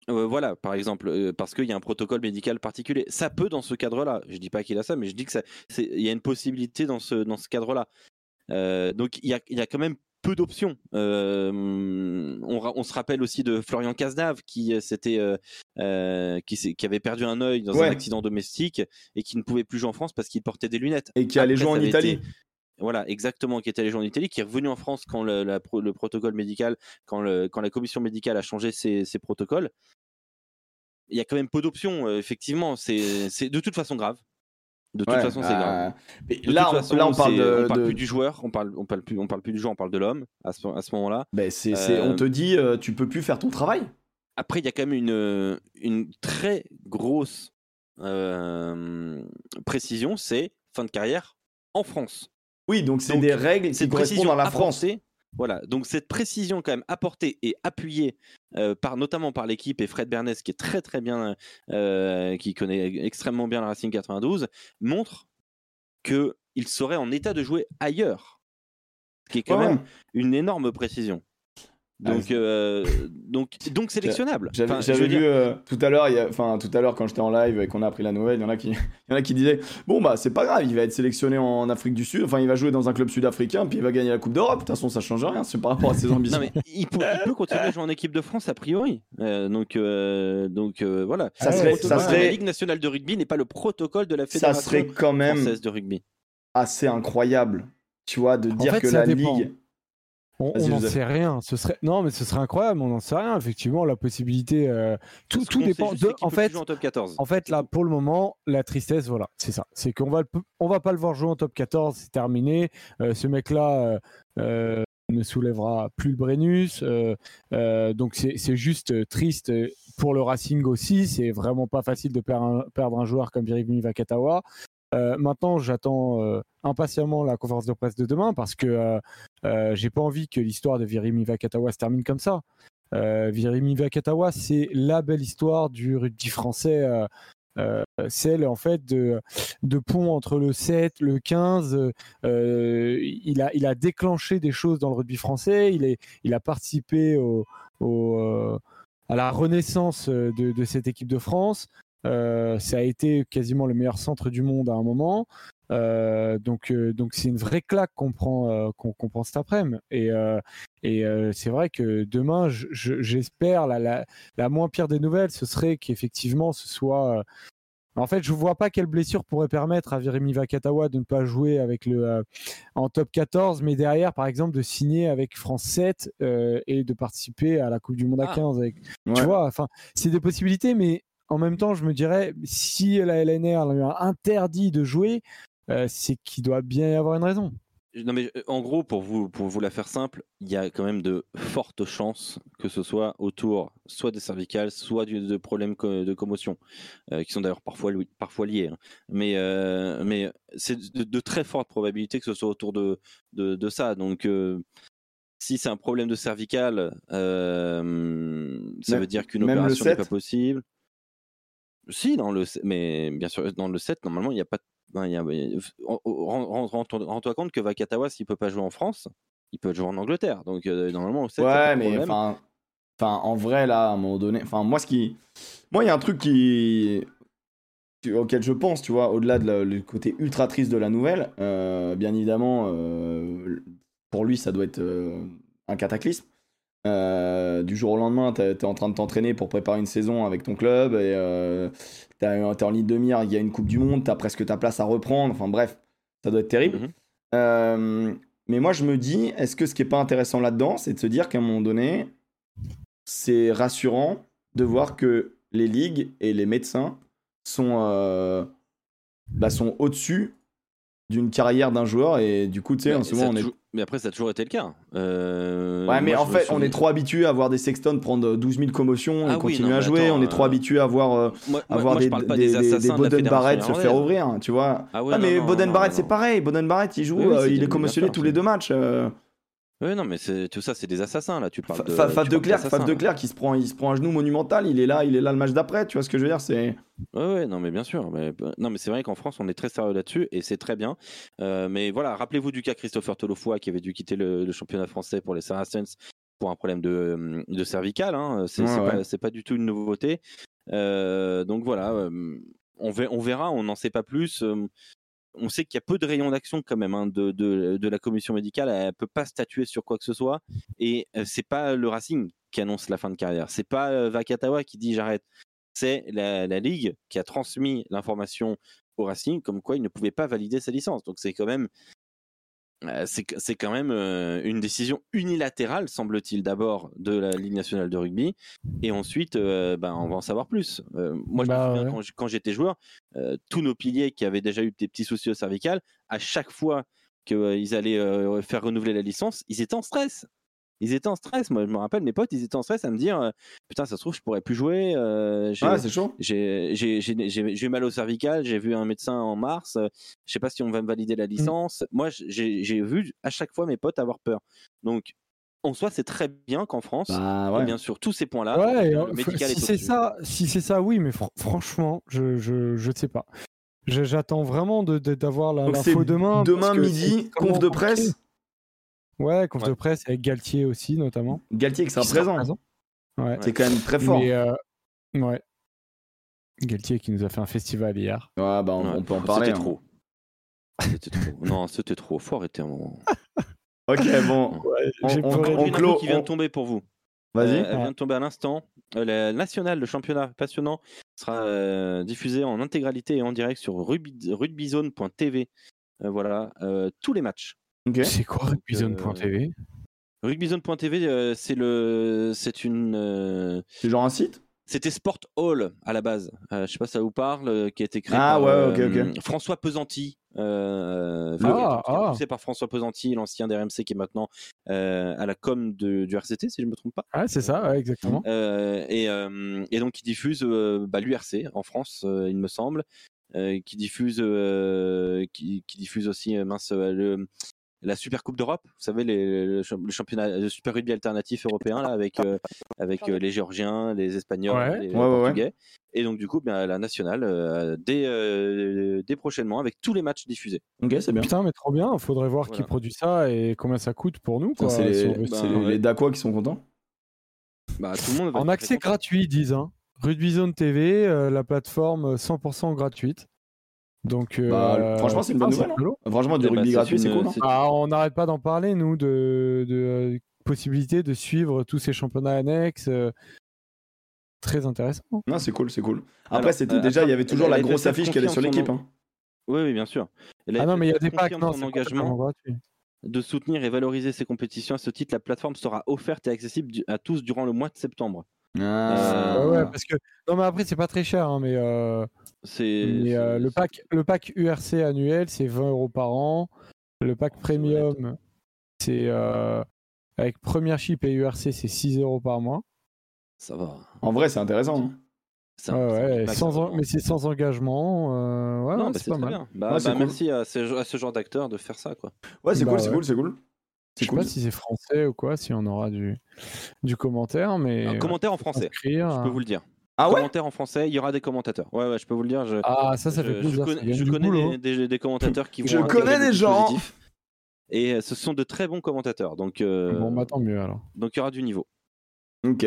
Voilà, par exemple, parce qu'il y a un protocole médical particulier. Ça peut dans ce cadre-là. Je dis pas qu'il a ça, mais je dis que il y a une possibilité dans ce, dans ce cadre-là. donc il y a, il y a quand même peu d'options. Euh, on, se rappelle aussi de Florian Cazenave qui euh, euh, qui, qui, avait perdu un œil dans un accident domestique et qui ne pouvait plus jouer en France parce qu'il portait des lunettes. Et qui allait jouer en Italie. Voilà, exactement, qui était allé jouer en Italie, qui est revenu en France quand le, protocole médical, quand, quand, la commission médicale a changé ses, protocoles. Il y a quand même peu d'options, effectivement. C'est de toute façon grave. De toute façon, c'est grave. Euh, là, on, là, on parle, de, on parle plus du joueur, on parle, on parle plus, on parle plus du joueur, on parle de l'homme à ce, à ce moment-là. C'est, on te euh, dit, euh, tu peux plus faire ton travail. Après, il y a quand même une, une très grosse précision, c'est fin de carrière en France. Oui, donc c'est des règles qui correspondent à la France. Voilà, donc cette précision quand même apportée et appuyée euh, par notamment par l'équipe et Fred Bernès qui est très très bien, euh, qui connaît extrêmement bien la Racing 92, montre qu'il serait en état de jouer ailleurs, ce qui est quand même une énorme précision. Ah, donc, euh, donc, donc sélectionnable. J'avais vu euh, tout à l'heure, enfin tout à l'heure quand j'étais en live et qu'on a appris la nouvelle, il y en a qui, y en a qui disaient bon bah c'est pas grave, il va être sélectionné en Afrique du Sud, enfin il va jouer dans un club sud-africain puis il va gagner la Coupe d'Europe. De toute façon ça change rien, c'est par rapport à ses ambitions. non mais il peut, continuer à jouer en équipe de France a priori. Euh, donc donc voilà. Ça serait, ça serait... La Ligue nationale de rugby n'est pas le protocole de la fédération ça serait quand même française de rugby. Assez incroyable, tu vois, de dire que la ligue on n'en sait rien. Ce serait non, mais ce serait incroyable. On n'en sait rien. Effectivement, la possibilité. Euh, tout, tout dépend. De... En fait, en, top 14. en fait, là, pour le moment, la tristesse, voilà, c'est ça. C'est qu'on va, on va pas le voir jouer en top 14. C'est terminé. Euh, ce mec-là. Euh, ne soulèvera plus le Brennus. donc c'est juste triste pour le Racing aussi. C'est vraiment pas facile de perdre un, perdre un joueur comme Virimi Vakatawa. Euh, maintenant, j'attends euh, impatiemment la conférence de presse de demain parce que euh, j'ai pas envie que l'histoire de Virimi Vakatawa se termine comme ça. Virimi Vakatawa, c'est la belle histoire du rugby français. celle en fait de, pont entre le 7, le 15. il, a, il a déclenché des choses dans le rugby français. Il, est, il a participé à la renaissance de, cette équipe de France. Euh, ça a été quasiment le meilleur centre du monde à un moment. Euh, donc, euh, donc c'est une vraie claque qu'on prend, qu'on prend cet après-midi. Et, et c'est vrai que demain, j'espère la, la, la, moins pire des nouvelles, ce serait qu'effectivement ce soit. En fait, je vois pas quelle blessure pourrait permettre à Virimi Vakatawa de ne pas jouer avec le, en top 14, mais derrière, par exemple, de signer avec France 7 et de participer à la Coupe du Monde à 15. Ah. Tu vois, enfin, c'est des possibilités, mais en même temps, je me dirais, si la LNR lui a interdit de jouer, euh, c'est qu'il doit bien y avoir une raison. Non mais euh, en gros, pour vous, pour vous la faire simple, il y a quand même de fortes chances que ce soit autour soit des cervicales, soit du- de problèmes co- de commotion, euh, qui sont d'ailleurs parfois, li- parfois liés. hein. Mais, euh, mais c'est de, de très fortes probabilités que ce soit autour de, de, de ça. Donc euh, si c'est un problème de cervicale, euh, ça Même- veut dire qu'une opération n'est pas 7? possible. Si, dans le, mais bien sûr, dans le 7, normalement, il n'y a pas ben, Rends-toi compte que Vakatawa, s'il peut pas jouer en France, il peut jouer en Angleterre. Donc euh, normalement, au 7, Ouais, mais enfin, en vrai, là, à un moment donné, enfin, moi, ce qui, moi, il y a un truc qui, auquel je pense, tu vois, au-delà de le côté ultra triste de la nouvelle, euh, bien évidemment, euh, pour lui, ça doit être euh, un cataclysme. Euh, du jour au lendemain, t'es es en train de t'entraîner pour préparer une saison avec ton club et euh, t'as- t'es en ligne de mire, il y a une Coupe du Monde, t'as presque ta place à reprendre. Enfin bref, ça doit être terrible. Mhm. Euh, mais moi, je me dis, est-ce que ce qui est pas intéressant là-dedans, c'est de se dire qu'à un moment donné, c'est rassurant de voir que les ligues et les médecins sont, euh, bah, sont au-dessus d'une carrière d'un joueur et du coup, tu sais, souvent on est. toujours- mais après, ça a toujours été le cas. Euh, Ouais, mais moi, en fait, on est trop habitué à voir des Sexton prendre 12 000 commotions et Ah oui, continuer non, à jouer. attends, on est trop euh, habitué à voir, euh, Moi, à moi- voir moi, des, des, Boden Barrett se faire ouvrir, hein, tu vois. Ah ouais, Ah, non, mais non, Boden Barrett, c'est pareil. Boden Barrett, il joue, Oui, oui, euh, c'est il est commotionné tous les deux matchs. Euh. Ouais, non, mais c'est- tout ça, c'est des assassins là. Tu parles de. Fa- tu Faf de Clerc, Faf de. Clerc qui se prend, il se prend un genou monumental, il est là, il est là le match d'après, tu vois ce que je veux dire, c'est ouais, non, mais bien sûr. Mais, euh, non, mais c'est vrai qu'en France, on est très sérieux là-dessus et c'est très bien. Euh, mais voilà, rappelez-vous du cas Christopher Tolofoy qui avait dû quitter le, le championnat français pour les Saracens pour un problème de, euh, de cervical. Hein. C'est Ouais, c'est ouais. pas, du tout une nouveauté. Euh, donc voilà, euh, on, ver- on verra, on n'en sait pas plus. On sait qu'il y a peu de rayons d'action quand même hein, de, de, la commission médicale. Elle peut pas statuer sur quoi que ce soit. Et euh, c'est pas le Racing qui annonce la fin de carrière. C'est pas euh, Vakatawa qui dit j'arrête. C'est la, ligue qui a transmis l'information au Racing comme quoi il ne pouvait pas valider sa licence. Donc c'est quand même c'est c'est quand même euh, une décision unilatérale, semble-t-il, d'abord de la Ligue nationale de rugby, et ensuite, euh, ben, on va en savoir plus. Euh, moi, je Bah, me souviens ouais. quand j'étais joueur, euh, tous nos piliers qui avaient déjà eu des petits soucis au cervical, à chaque fois qu'ils allaient euh, faire renouveler la licence, ils étaient en stress. Ils étaient en stress. Moi, je me rappelle, mes potes, ils étaient en stress à me dire euh, Putain, ça se trouve, je pourrais plus jouer. euh, j'ai- Ah, c'est chaud. j'ai eu mal au cervical, j'ai vu un médecin en mars, euh, je sais pas si on va me valider la licence. Moi, j'ai vu à chaque fois mes potes avoir peur. Donc, en soi, c'est très bien qu'en France, Bah ouais. bien sûr, tous ces points-là, Ouais, le euh, médical si est c'est ça, si c'est ça, oui, mais fr- franchement, je je je sais pas. J'attends vraiment de- de- d'avoir la- Donc c'est l'info demain. demain midi, conf de presse, compliqué. Ouais, conf Ouais. de presse avec Galtier aussi notamment. Galtier qui sera Qui sera présent. Ouais. C'est quand même très fort. Mais euh, ouais. Galtier qui nous a fait un festival hier. Ouais, bah on, Ouais, on peut en parler. C'était hein. trop. C'était trop. Non, c'était trop. Faut arrêter un moment. Ok, bon, On- J'ai on- on Une info clôt- qui vient on- de tomber pour vous. vas-y. Euh, elle vient de tomber à l'instant. Euh, la nationale, le championnat passionnant, sera euh, diffusé en intégralité et en direct sur rugby- rugbyzone.tv. Euh, voilà, euh, tous les matchs. C'est quoi rugbyzone.tv Rugbyzone.tv, euh, c'est le, c'est une, euh, C'est genre un site? c'était Sport Hall à la base. Euh, je sais pas si ça vous parle, euh, qui a été créé Ah, par ouais, euh, ok, ok. François Pesanti. Euh, Ah, ah. poussé par François Pesanti, l'ancien d'RMC qui est maintenant euh, à la com de- du RCT, si je me trompe pas. Ah, c'est ça, ouais, exactement. Euh, et, euh, et donc qui diffuse euh, bah, l'URC en France, euh, il me semble, euh, qui diffuse, euh, qui, qui diffuse aussi euh, mince euh, le, la Super Coupe d'Europe. Vous savez les- le, champ- le championnat, le Super Rugby alternatif européen là avec euh, avec euh, les Géorgiens, les Espagnols, Ouais. les Ouais, ouais, ouais. Portugais. Et donc du coup, bien, la nationale euh, dès, euh, dès prochainement avec tous les matchs diffusés. Ok, c'est bien. Putain, mais trop bien. Faudrait voir qui produit ça et combien ça coûte pour nous. C'est les, les Dacois qui sont contents. Bah, tout le monde En accès gratuit, ils disent. Hein. Rugbyzone TV, euh, la plateforme 100% gratuite. Donc, euh, Bah, franchement, c'est une bonne putain, nouvelle, rigolo. Franchement, du Eh bah, rugby gratuit, c'est cool. hein. Ah, on n'arrête pas d'en parler, nous, de, de euh, possibilité de suivre tous ces championnats annexes. euh, très intéressant. Non, c'est cool, c'est cool. Après, c'était euh, déjà, il y avait toujours la la grosse affiche qui allait sur l'équipe. hein. Oui, oui, bien sûr. Ah non, mais il y a des packs, non, engagement. de soutenir et valoriser ces compétitions. À ce titre, la plateforme sera offerte et accessible à tous durant le mois de septembre. Ah. Ouais, ouais, parce que non mais après c'est pas très cher, hein, mais, euh, C'est mais, euh, c'est- le pack le pack URC annuel c'est 20 euros par an. Le pack c'est premium c'est euh, avec première chip et URC c'est 6 euros par mois. ça va. En vrai, c'est intéressant. hein. C'est un- Ouais, c'est sans en- mais c'est sans engagement. euh, ouais, non, ouais, bah, c'est c'est pas très mal. bien. Bah, Ouais, c'est bah, cool. merci à ce, à ce genre d'acteur de faire ça, quoi. Ouais, c'est Bah cool, c'est ouais. cool, c'est cool. Je C'est sais cool. pas si c'est français ou quoi, si on aura du, du commentaire, mais Un commentaire en français, inscrire, je peux euh, vous le dire. Ah ouais commentaire en français, il y aura des commentateurs. Ouais, ouais, je peux vous le dire. Je, Ah, ça, ça je, fait je plaisir. connais, gagne je connais boulot. des, des- des commentateurs qui vont Je connais des gens. Et euh, ce sont de très bons commentateurs. Donc, euh, Bon, bah tant mieux alors. donc il y aura du niveau. Ok.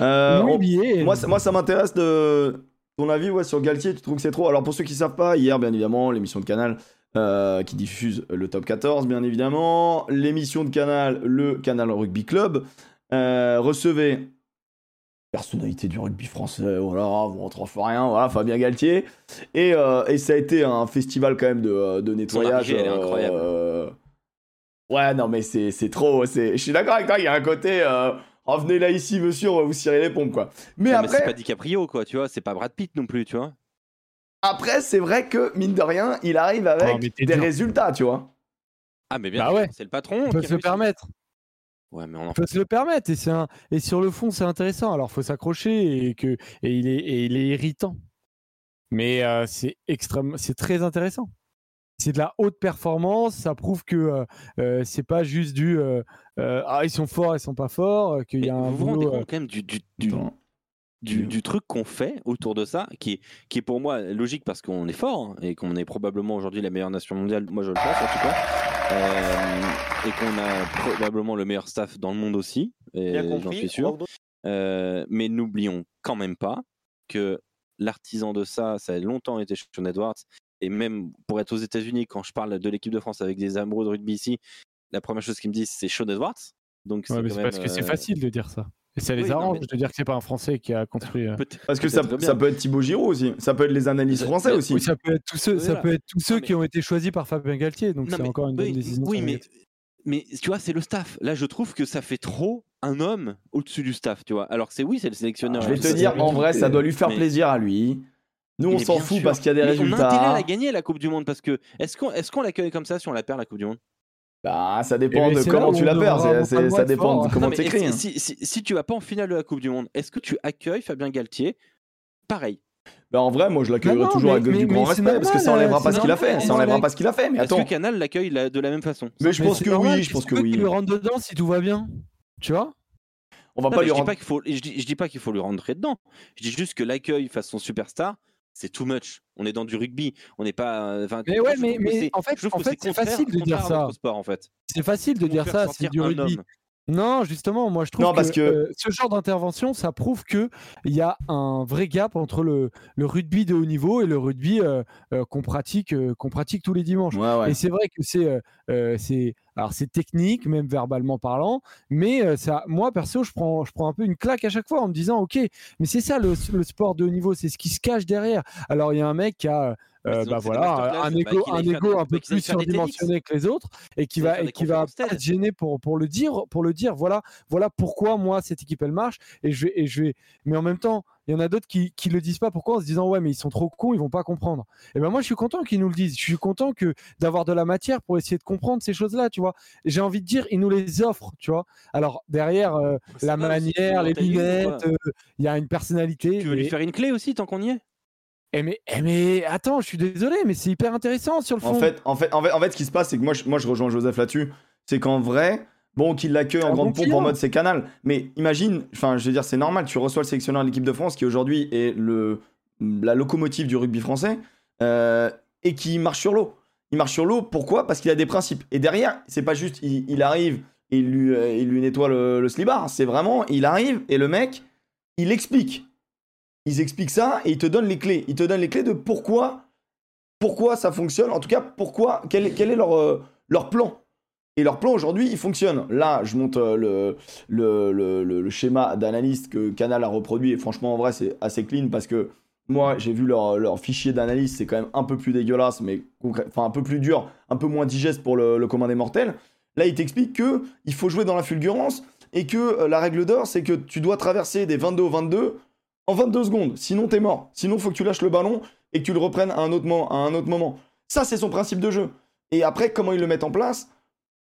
Euh, on- Moi, ça, moi, ça m'intéresse de ton avis ouais, sur Galtier. Tu trouves que c'est trop? Alors, pour ceux qui savent pas, hier, bien évidemment, l'émission de Canal euh, qui diffuse le top 14, bien évidemment, l'émission de Canal, le Canal Rugby Club, euh, recevait personnalité du rugby français. Voilà, vous rentrez en rien. Voilà, Fabien Galtier. Et, euh, et ça a été un festival quand même de, de nettoyage. elle est incroyable. euh, Ouais, non, mais c'est trop. Je suis d'accord avec toi, il y a un côté. Euh... Oh, là ici, monsieur, on va vous cirer les pompes, quoi. Mais Non, mais c'est après, pas DiCaprio, quoi, tu vois, c'est pas Brad Pitt non plus, tu vois. Après c'est vrai que, mine de rien, il arrive avec Oh, mais t'es des dur. résultats, tu vois. Ah, mais bien Bah ouais. c'est le patron. on peut qui se le permettre. Ouais, mais on en peut se le permettre. Et, c'est un... et sur le fond, c'est intéressant. Alors, faut s'accrocher et, que... et, il est... et il est irritant. Mais euh, c'est extrêmement... c'est très intéressant. C'est de la haute performance. Ça prouve que euh, euh, c'est pas juste du euh, euh, ah ils sont forts, ils sont pas forts. Qu'il y a un vous vous rendez euh, compte quand même du, du, du. Du, Du- truc qu'on fait autour de ça, qui est, qui est pour moi logique parce qu'on est fort hein, et qu'on est probablement aujourd'hui la meilleure nation mondiale, moi je le pense en tout cas, euh, et qu'on a probablement le meilleur staff dans le monde aussi, j'en suis sûr. Euh, mais n'oublions quand même pas que l'artisan de ça, ça a longtemps été Sean Edwards. Et même pour être aux États-Unis, quand je parle de l'équipe de France avec des amoureux de rugby ici, la première chose qu'ils me disent, c'est Sean Edwards. Donc ouais, c'est parce que c'est euh, facile de dire ça. Et ça les oui, non, arrange mais- de dire que c'est pas un Français qui a construit. euh, Parce que ça, peut être Thibaut Giroud aussi. Ça peut être les analystes français aussi. Oui, ça peut être tous ceux, ça Voilà. peut être tous ceux mais- qui ont été choisis par Fabien Galtier. Donc c'est mais- encore une bonne oui, décision. Oui, mais, tu vois, c'est le staff. Là, je trouve que ça fait trop un homme au-dessus du staff, tu vois. Alors que c'est oui, c'est le sélectionneur. Je vais et te dire, en vrai, ça doit lui faire mais- plaisir à lui. Nous, on s'en fout sûr. parce qu'il y a des Mais On a intérêt à résultats. la gagner la Coupe du Monde parce que est-ce qu'on est-ce qu'on l'accueille comme ça si on la perd la Coupe du Monde? Bah, ça dépend de comment tu la perds. le Ça dépend fort. de comment est-ce- hein. si, si, si tu vas pas en finale de la Coupe du Monde, est-ce que tu accueilles Fabien Galtier? Pareil. Bah, en vrai, moi, je l'accueillerais non, toujours mais- avec du grand respect parce que ça enlèvera pas ce qu'il a fait. Ça enlèvera pas ce qu'il a fait. Mais Est-ce que Canal l'accueille la- de la même façon? Mais je pense que oui. Je pense que tu oui. qu'il lui rentre dedans si tout va bien? Tu vois? On va Non, pas lui je dis pas qu'il faut, je dis, je dis pas qu'il faut lui rentrer dedans. Je dis juste que l'accueil façon superstar, c'est too much. On est dans du rugby. On n'est pas. euh, enfin, Mais je ouais, mais- mais en fait- en c'est facile de dire ça. sport en fait. C'est facile de dire ça, c'est du un rugby. homme? Non, justement, moi je trouve Non, que, parce que- euh, ce genre d'intervention, ça prouve que il y a un vrai gap entre le, le rugby de haut niveau et le rugby euh, euh, qu'on pratique, qu'on pratique tous les dimanches. Ouais, ouais. Et c'est vrai que c'est, c'est, alors c'est technique, même verbalement parlant, mais ça, moi perso, je prends, je prends un peu une claque à chaque fois en me disant, ok, mais c'est ça le, le sport de haut niveau, c'est ce qui se cache derrière. Alors il y a un mec qui a euh, bah voilà, un bah, ego, un ego des- un peu plus surdimensionné que les autres et qui va et qui va pas gêner pour pour le dire, pour le dire. Voilà, voilà pourquoi moi cette équipe elle marche et je vais et je vais. Mais en même temps, il y en a d'autres qui qui le disent pas. Pourquoi en se disant ouais mais ils sont trop cons, ils vont pas comprendre. Et ben moi je suis content qu'ils nous le disent. Je suis content que d'avoir de la matière pour essayer de comprendre ces choses-là, tu vois. J'ai envie de dire ils nous les offrent, tu vois. Alors derrière euh, C'est la manière, les lunettes, euh, il y a une personnalité. Tu veux lui faire une clé aussi tant qu'on y est? Eh mais, eh mais attends, je suis désolé, mais c'est hyper intéressant sur le fond. En fait, en fait, en fait, en fait, ce qui se passe, c'est que moi, je, moi, je rejoins Joseph là-dessus. C'est qu'en vrai, bon, qu'il l'accueille en grande bon pompe en mode c'est canal. Mais imagine, enfin, je veux dire, c'est normal. Tu reçois le sélectionneur de l'équipe de France qui aujourd'hui est le la locomotive du rugby français euh, et qui marche sur l'eau. Il marche sur l'eau. Pourquoi? Parce qu'il a des principes. Et derrière, c'est pas juste, il, il arrive et il lui, euh, il lui nettoie le, le slibard. C'est vraiment, il arrive et le mec, il explique. Ils expliquent ça et il te donne les clés. Il te donne les clés de pourquoi, pourquoi ça fonctionne. En tout cas, pourquoi, quel, est- leur, euh, leur plan. Et leur plan aujourd'hui, il fonctionne. Là, je monte euh, le, le, le, schéma d'analyste que Canal a reproduit. Et franchement, en vrai, c'est assez clean parce que moi, j'ai vu leur, leur fichier d'analyse. C'est quand même un peu plus dégueulasse, mais enfin un peu plus dur, un peu moins digeste pour le, le commun des mortels. Là, il t'explique que il faut jouer dans la fulgurance et que euh, la règle d'or, c'est que tu dois traverser des 22 au 22 en 22 secondes. Sinon, t'es mort. Sinon, faut que tu lâches le ballon et que tu le reprennes à un autre moment. À un autre moment. Ça, c'est son principe de jeu. Et après, comment ils le mettent en place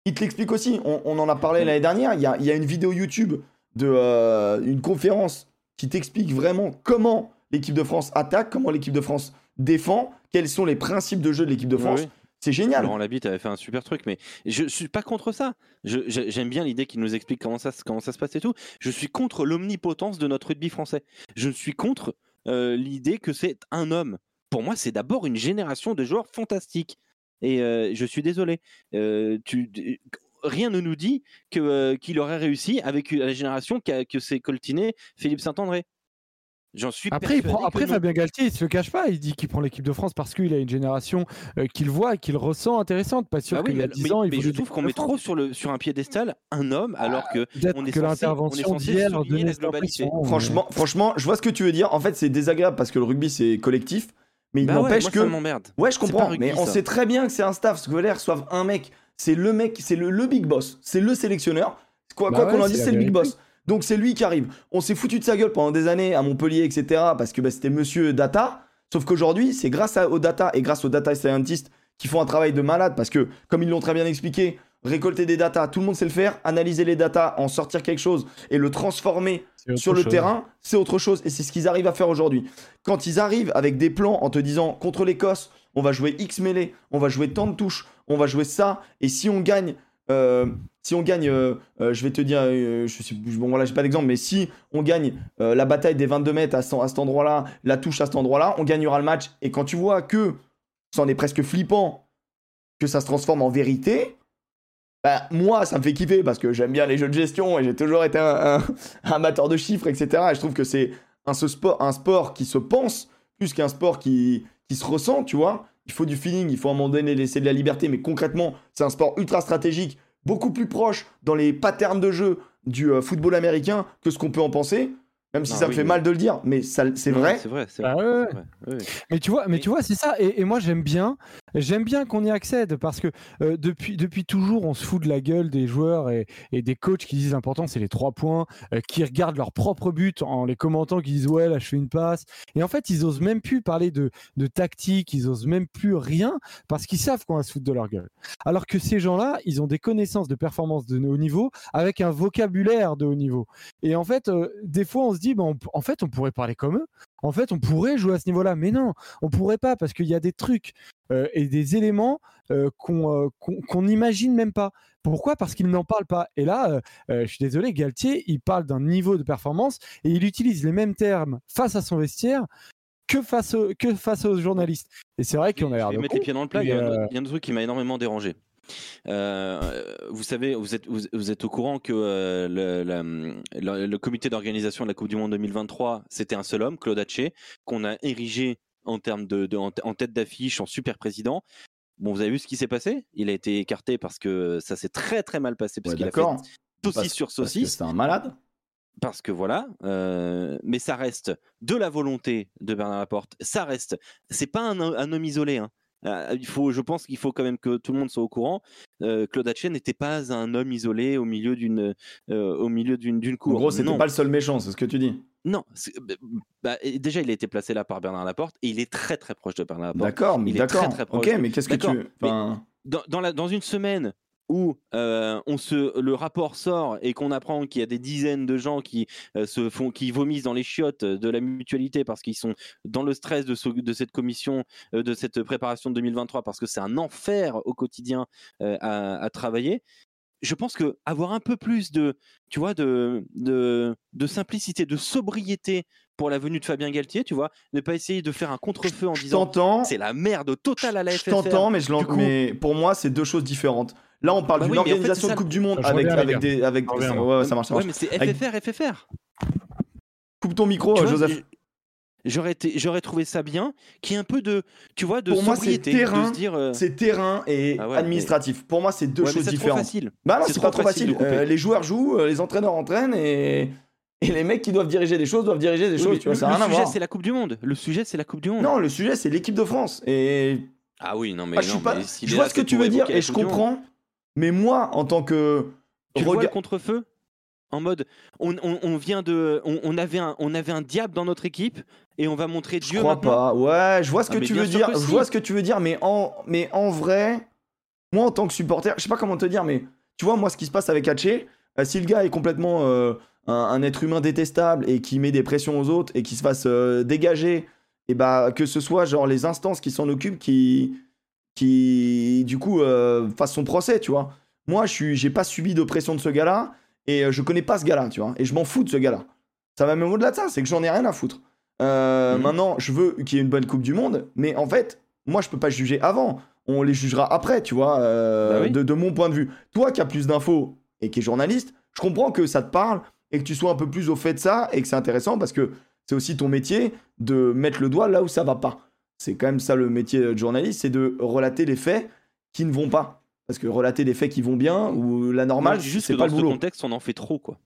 Il te l'explique aussi. On, on en a parlé l'année dernière. Il y a, il y a une vidéo YouTube de euh, une conférence qui t'explique vraiment comment l'équipe de France attaque, comment l'équipe de France défend, quels sont les principes de jeu de l'équipe de France. Oui. C'est génial. Laurent Labitte avait fait un super truc, mais je suis pas contre ça. Je- je- J'aime bien l'idée qu'il nous explique comment ça, se- passe et tout. Je suis contre l'omnipotence de notre rugby français. Je suis contre euh, l'idée que c'est un homme. Pour moi, c'est d'abord une génération de joueurs fantastiques. Et euh, je suis désolé. Euh, rien ne nous dit qu'il aurait réussi avec la génération que s'est coltiné Philippe Saint-André. J'en suis Après, il prend, après. Fabien Galtier, il se le cache pas. Il dit qu'il prend l'équipe de France parce qu'il a une génération euh, qu'il voit et qu'il ressent intéressante. Pas sûr Ah oui, qu'il y a mais, 10 mais- ans, il mais je trouve qu'on met trop sur, le, sur un piédestal un homme alors que on est que censé- on est souligner la globalité. Franchement, franchement, je vois ce que tu veux dire. En fait, c'est désagréable parce que le rugby, c'est collectif. Mais il Bah n'empêche que. ça m'emmerde. Ouais, je comprends. rugby, mais on ça. sait très bien que c'est un staff. Ce que les reçoivent un mec. C'est le mec, c'est le, le big boss. C'est le sélectionneur. Quoi Bah qu'on en dise, c'est le big boss. Donc c'est lui qui arrive. On s'est foutu de sa gueule pendant des années à Montpellier, etc. Parce que bah, c'était monsieur data. Sauf qu'aujourd'hui, c'est grâce à- aux data et grâce aux data scientists qui font un travail de malade. Parce que, comme ils l'ont très bien expliqué, récolter des data, tout le monde sait le faire. Analyser les data, en sortir quelque chose et le transformer sur le chose. terrain, c'est autre chose. Et c'est ce qu'ils arrivent à faire aujourd'hui. Quand ils arrivent avec des plans en te disant contre l'Écosse, on va jouer X mêlée, on va jouer tant de touches, on va jouer ça, et si on gagne, si on gagne, euh, euh, je vais te dire, euh, je bon voilà, j'ai pas d'exemple, mais si on gagne euh, la bataille des 22 mètres à, ce- à cet endroit-là, la touche à cet endroit-là, on gagnera le match. Et quand tu vois que c'en est presque flippant, que ça se transforme en vérité, bah, moi, ça me fait kiffer parce que j'aime bien les jeux de gestion et j'ai toujours été un, amateur de chiffres, etc. Et je trouve que c'est un, sport, un sport qui se pense plus qu'un sport qui se ressent, tu vois. Il faut du feeling, il faut à un moment donné laisser de la liberté, mais concrètement, c'est un sport ultra stratégique, beaucoup plus proche dans les patterns de jeu du euh, football américain que ce qu'on peut en penser. Même si Ah ça me fait oui. mal de le dire, mais ça- c'est Non, vrai. C'est vrai, c'est Bah vrai. ouais, ouais. c'est vrai, ouais, ouais. Mais tu vois, mais Mais- tu vois, c'est ça. Et, et moi, j'aime bien, j'aime bien qu'on y accède parce que euh, depuis, depuis toujours, on se fout de la gueule des joueurs et, et des coachs qui disent l'important c'est les trois points, euh, qui regardent leur propre but en les commentant, qui disent ouais là je fais une passe. Et en fait, ils osent même plus parler de, de tactique, ils osent même plus rien parce qu'ils savent qu'on va se foutre de leur gueule. Alors que ces gens-là, ils ont des connaissances de performance de haut niveau avec un vocabulaire de haut niveau. Et en fait, euh, des fois, on se dit, bah, on- en fait, on pourrait parler comme eux. En fait, on pourrait jouer à ce niveau-là, mais non, on pourrait pas parce qu'il y a des trucs euh, et des éléments euh, qu'on euh, qu'on- qu'on n'imagine même pas. Pourquoi? Parce qu'ils n'en parlent pas. Et là, euh, euh, je suis désolé, Galtier, il parle d'un niveau de performance et il utilise les mêmes termes face à son vestiaire que face, au- que face aux journalistes. Et c'est vrai qu'on a Je l'air vais de mettre les pieds dans le plat. Il y, mais, a un, euh, autre- il y a un truc qui m'a énormément dérangé. Euh, vous savez, vous êtes, vous, vous êtes au courant que euh, le, la- le- le comité d'organisation de la Coupe du Monde 2023, c'était un seul homme, Claude Haché, qu'on a érigé en termes de, de- en, en tête d'affiche, en super président. Bon, vous avez vu ce qui s'est passé? Il a été écarté parce que ça s'est très très mal passé parce Ouais, qu'il a fait D'accord. saucisse Parce- sur saucisse. C'est un malade. parce que voilà, euh, mais ça reste de la volonté de Bernard Laporte. Ça reste, c'est pas un, un homme isolé. hein. Euh, il faut, je pense qu'il faut quand même que tout le monde soit au courant. Euh, Claude Haché n'était pas un homme isolé au milieu d'une, euh, au milieu d'une, d'une En cour. gros, c'était non, pas le seul méchant, c'est ce que tu dis. non. bah, et déjà, il a été placé là par Bernard Laporte et il est très très proche de Bernard Laporte. D'accord, mais il est d'accord. très, très proche Ok, mais qu'est-ce que tu. Enfin, dans, dans, la, dans une semaine où euh, on se, le rapport sort et qu'on apprend qu'il y a des dizaines de gens qui euh, se font, qui vomissent dans les chiottes de la mutualité parce qu'ils sont dans le stress de, ce- de cette commission, euh, de cette préparation de 2023 parce que c'est un enfer au quotidien à, à travailler. Je pense que avoir un peu plus de, tu vois, de, de, de simplicité, de sobriété pour la venue de Fabien Galtier, tu vois, ne pas essayer de faire un contre-feu en je disant c'est la merde totale à la Je FFR. t'entends, mais, je mais pour moi, c'est deux choses différentes. Là, on parle Bah d'une oui, mais en fait, organisation de Coupe du Monde avec, des. Avec... Ouais, ouais, ça marche, ça Ouais, marche. mais c'est Avec- FFR, FFR. Coupe ton micro, vois, Joseph. J'aurais trouvé ça bien, qu'il y ait un peu de, tu vois, de Pour moi, c'est terrain, de se dire. euh, C'est terrain et Ah ouais, administratif. Pour moi, c'est deux ouais, choses c'est trop différentes. facile. Bah non, C'est pas trop facile. Euh, les joueurs jouent, euh, les entraîneurs entraînent et... et les mecs qui doivent diriger des choses doivent diriger des Oui, choses. Tu vois, le ça n'a rien le sujet, c'est la Coupe du Monde. Le sujet, c'est la Coupe du Monde. Non, le sujet, c'est l'équipe de France. Et Ah oui, non, mais Ah, je, suis non, pas... mais je est vois ce que tu veux dire et je comprends. Mais moi, en tant que Tu vois le contre-feu En mode, on, on- on vient de, on, on avait un, on avait un diable dans notre équipe et on va montrer Je Dieu crois maintenant. pas. Ouais, je vois ce Ah, que tu veux dire. Je vois ce que tu veux dire, mais en, mais en vrai, moi en tant que supporter, je sais pas comment te dire, mais tu vois, moi ce qui se passe avec Haché, euh, si le gars est complètement euh, un, un être humain détestable et qui met des pressions aux autres et qui se fasse euh, dégager, et bah que ce soit genre les instances qui s'en occupent qui, qui du coup euh, fassent son procès, tu vois. Moi, je suis, j'ai pas subi d'oppression de ce gars-là et euh, je connais pas ce gars-là, tu vois, et je m'en fous de ce gars-là. Ça va même au-delà de ça, c'est que j'en ai rien à foutre. Euh, Mhm. Maintenant, je veux qu'il y ait une bonne Coupe du Monde, mais en fait, moi, je peux pas juger avant. On les jugera après, tu vois, euh, Bah oui. de, de mon point de vue. Toi qui as plus d'infos et qui es journaliste, je comprends que ça te parle et que tu sois un peu plus au fait de ça et que c'est intéressant parce que c'est aussi ton métier de mettre le doigt là où ça va pas. C'est quand même ça le métier de journaliste, c'est de relater les faits qui ne vont pas. Parce que relater des faits qui vont bien ou la normale, dis juste c'est que pas dans le ce boulot. contexte, on en fait trop, quoi.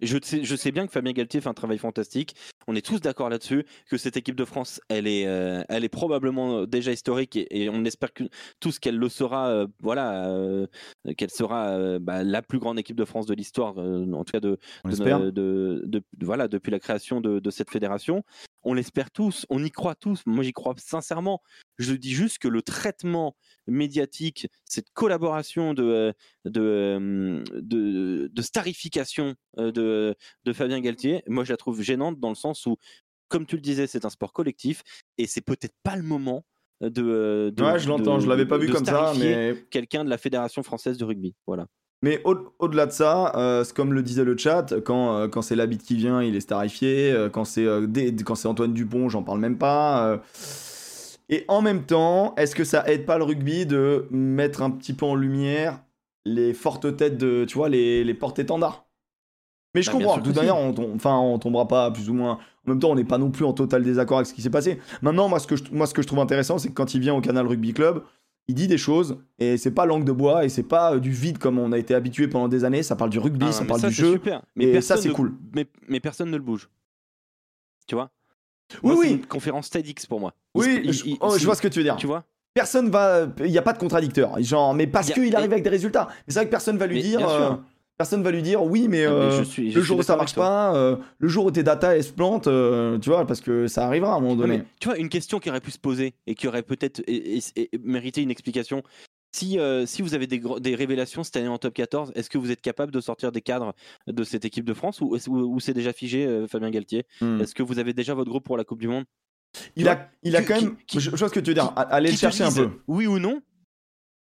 Et Je sais, je sais bien que Fabien Galtier fait un travail fantastique. On est tous d'accord là-dessus que cette équipe de France, elle est, euh, elle est probablement déjà historique et, et on espère que tous qu'elle le sera. euh, voilà, euh, qu'elle sera euh, bah, la plus grande équipe de France de l'histoire, euh, en tout cas de, de- voilà, depuis la création de cette fédération. On l'espère tous, on y croit tous. Moi, j'y crois sincèrement. Je dis juste que le traitement médiatique, cette collaboration de, euh, de, euh, de, de starification euh, de, de Fabien Galtier, moi, je la trouve gênante dans le sens où, comme tu le disais, c'est un sport collectif et c'est peut-être pas le moment de. de Ouais, je l'entends, je l'avais pas vu comme ça, mais Quelqu'un de la Fédération française de rugby. Voilà. Mais au- au-delà de ça, euh, comme le disait le chat, quand, euh, quand c'est l'habit qui vient, il est starifié. euh, quand c'est euh, Antoine Dupont, j'en parle même pas. euh. Et en même temps, est-ce que ça aide pas le rugby de mettre un petit peu en lumière les fortes têtes de, tu vois, les, les porte-étendards? Mais je Bah, comprends, de toute manière, on, enfin, on tombera pas plus ou moins. En même temps, on n'est pas non plus en total désaccord avec ce qui s'est passé. Maintenant, moi ce, que je, moi, ce que je trouve intéressant, c'est que quand il vient au Canal Rugby Club, il dit des choses et c'est pas langue de bois et c'est pas euh, du vide comme on a été habitué pendant des années. Ça parle du rugby, Ah, ça parle ça, du jeu. super. Mais et ça, c'est ne- cool. Mais, mais personne ne le bouge. Tu vois? Oui, Moi, c'est oui. une conférence TEDx pour moi. Oui, se- il- je, il- oh, je vois ce que tu veux dire. Tu vois? Personne va. Il n'y a pas de contradicteur. Genre, mais parce qu'il arrive avec des résultats. Mais c'est vrai que personne va lui Mais dire. Personne va lui dire oui, mais, Ah, mais euh, je suis- je le jour où ça marche pas, euh, le jour où tes data elles se plantent, euh, tu vois, parce que ça arrivera à un moment donné. mais tu vois, une question qui aurait pu se poser et qui aurait peut-être mérité une explication. Si, si vous avez des, révélations cette année en top 14, est-ce que vous êtes capable de sortir des cadres de cette équipe de France ou, est-ce- ou- ou c'est déjà figé, Fabien Galtier? Hmm. Est-ce que vous avez déjà votre groupe pour la Coupe du Monde? Il a, il a quand même. qui- je, je vois ce que tu veux dire. qui- Allez le chercher un peu. Oui ou non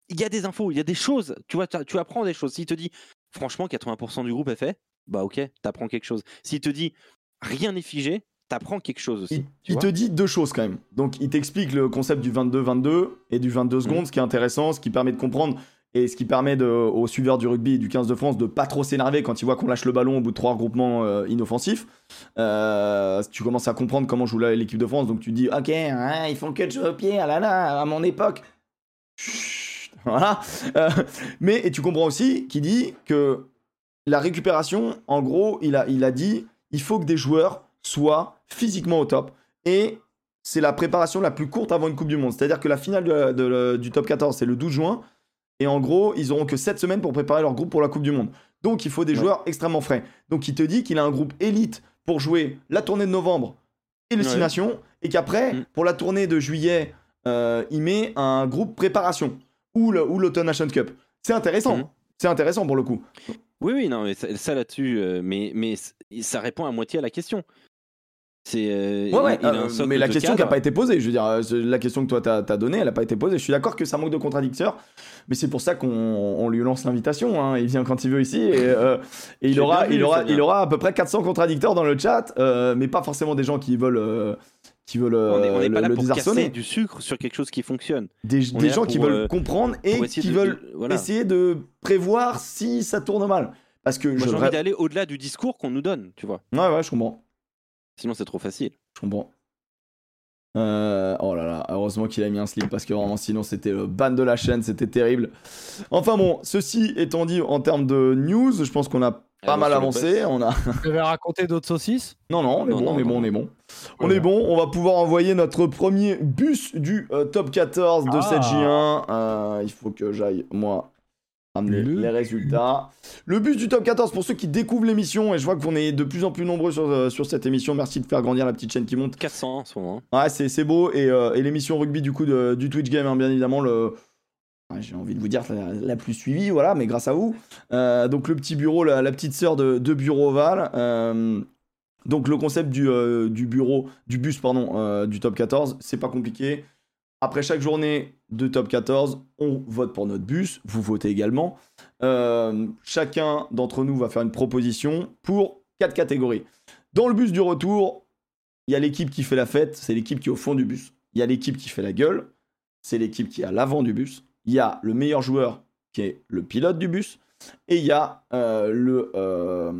Il y a des infos, il y a des choses. Tu vois, tu apprends des choses. S'il te dit, franchement, 80% du groupe est fait, bah ok, t'apprends quelque chose. S'il te dit, rien n'est figé, t'apprends quelque chose aussi. Il, te dit deux choses quand même. Donc il t'explique le concept du 22-22 et du 22 secondes, ce qui est intéressant, ce qui permet de comprendre et ce qui permet de, aux suiveurs du rugby et du 15 de France de pas trop s'énerver quand ils voient qu'on lâche le ballon au bout de trois regroupements euh, inoffensifs. Euh, tu commences à comprendre comment joue l'équipe de France, donc tu dis ok, hein, ils font que de jouer au pied, ah là là, à mon époque. Voilà. Euh, mais et tu comprends aussi qu'il dit que la récupération, en gros, il a, il a dit il faut que des joueurs soient physiquement au top. Et c'est la préparation la plus courte avant une Coupe du Monde. C'est-à-dire que la finale de- de- du top 14, c'est le 12 juin. Et en gros, ils auront que 7 semaines pour préparer leur groupe pour la Coupe du Monde. Donc il faut des Ouais. joueurs extrêmement frais. Donc il te dit qu'il a un groupe élite pour jouer la tournée de novembre et le Six Ouais. Nations. Et qu'après, Mm. pour la tournée de juillet, euh, il met un groupe préparation. Ou le- ou l'Autumn Nations Cup. C'est intéressant. Mm. C'est intéressant pour le coup. Oui, oui, non, mais ça, ça là-dessus, euh, mais, mais ça répond à moitié à la question. C'est. euh, Ouais, ouais, il- il a un euh, mais la question qui n'a pas été posée, je veux dire, euh, la question que toi t'as as donnée, elle n'a pas été posée. Je suis d'accord que ça manque de contradicteurs, mais c'est pour ça qu'on on lui lance l'invitation. hein. Il vient quand il veut ici et, euh, et il, aura, il, aura, il aura à peu près 400 contradicteurs dans le chat, mais pas forcément des gens qui veulent, qui veulent On n'est euh, pas le, là le pour casser désarçonner. du sucre sur quelque chose qui fonctionne. Des, gens qui veulent euh, comprendre et qui de- veulent de- voilà. essayer de prévoir si ça tourne mal. Parce que Moi, j'ai envie d'aller au-delà du discours qu'on nous donne, tu vois. Ouais, ouais, je comprends. Sinon, c'est trop facile. Je comprends. Euh, oh là là, heureusement qu'il a mis un slip parce que vraiment sinon c'était le ban de la chaîne, c'était terrible. Enfin bon, ceci étant dit en termes de news, je pense qu'on a pas Allons mal avancé. On a... Tu avais raconté d'autres saucisses? Non, non, on est Non, bon, non, on est non. bon, on est bon. On est bon, on va pouvoir envoyer notre premier bus du euh, top 14 de Ah. cette J1. Euh, il faut que j'aille, moi, ramener Le les résultats. Le bus du top 14 pour ceux qui découvrent l'émission, et je vois qu'on est de plus en plus nombreux sur, euh, sur cette émission. Merci de faire grandir la petite chaîne qui monte. 400 en ce moment. Ouais, c'est c'est beau. Et, euh, et l'émission rugby du coup de- du Twitch Game, hein, bien évidemment, le. J'ai envie de vous dire la, la plus suivie, voilà, mais grâce à vous. Euh, donc le petit bureau, la, petite sœur de, Bureau Oval. Euh, donc le concept du, euh, du bureau, du bus, pardon, du top 14, c'est pas compliqué. Après chaque journée de top 14, on vote pour notre bus, vous votez également. Chacun d'entre nous va faire une proposition pour quatre catégories. Dans le bus du retour, il y a l'équipe qui fait la fête, c'est l'équipe qui est au fond du bus. Il y a l'équipe qui fait la gueule, c'est l'équipe qui est à l'avant du bus. Il y a le meilleur joueur qui est le pilote du bus. Et il y a euh, le euh,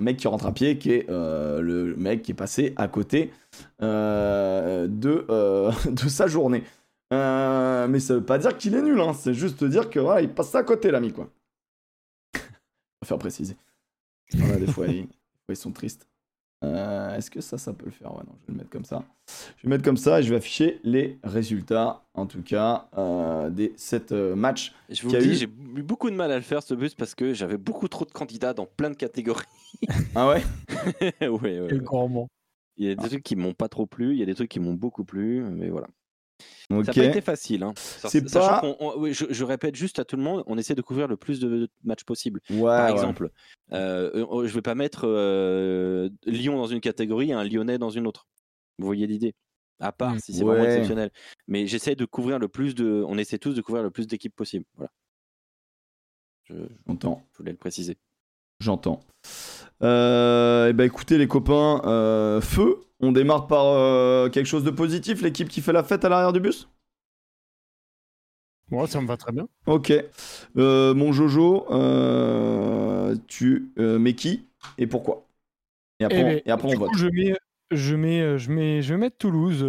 mec qui rentre à pied, qui est euh, le mec qui est passé à côté de, sa journée. Mais ça veut pas dire qu'il est nul, hein. c'est juste dire que voilà, il passe à côté, l'ami, quoi. Faut faire préciser. Ils, des fois, ils sont tristes. Euh, Est-ce que ça, ça peut le faire? Ouais, non, je vais le mettre comme ça. Je vais mettre comme ça et je vais afficher les résultats, en tout cas, euh, des 7 matchs. Je vous dis, eu- j'ai eu beaucoup de mal à le faire ce bus parce que j'avais beaucoup trop de candidats dans plein de catégories. Ah ouais? Ouais, ouais. Il y a des trucs qui m'ont pas trop plu, il y a des trucs qui m'ont beaucoup plu, mais voilà. Ok. Ça n'a pas été facile. Hein. C'est sachant pas- qu'on- on- oui, je, je répète juste à tout le monde, on essaie de couvrir le plus de matchs possible. Ouais, Par ouais. exemple, euh, euh, je vais pas mettre euh, Lyon dans une catégorie et un Lyonnais dans une autre. Vous voyez l'idée? À part Mm. si c'est vraiment exceptionnel. Mais j'essaie de couvrir le plus de. On essaie tous de couvrir le plus d'équipes possible. Voilà. Je, je J'entends. voulais le préciser. J'entends. Euh, et ben écoutez les copains, euh, feu, on démarre par euh, quelque chose de positif, l'équipe qui fait la fête à l'arrière du bus? Ouais, ça me va très bien. Ok. Euh, mon Jojo, tu mets qui et pourquoi? Et après, Eh on- ben, et après on vote. coup, je mets, je mets, je mets, je vais mettre Toulouse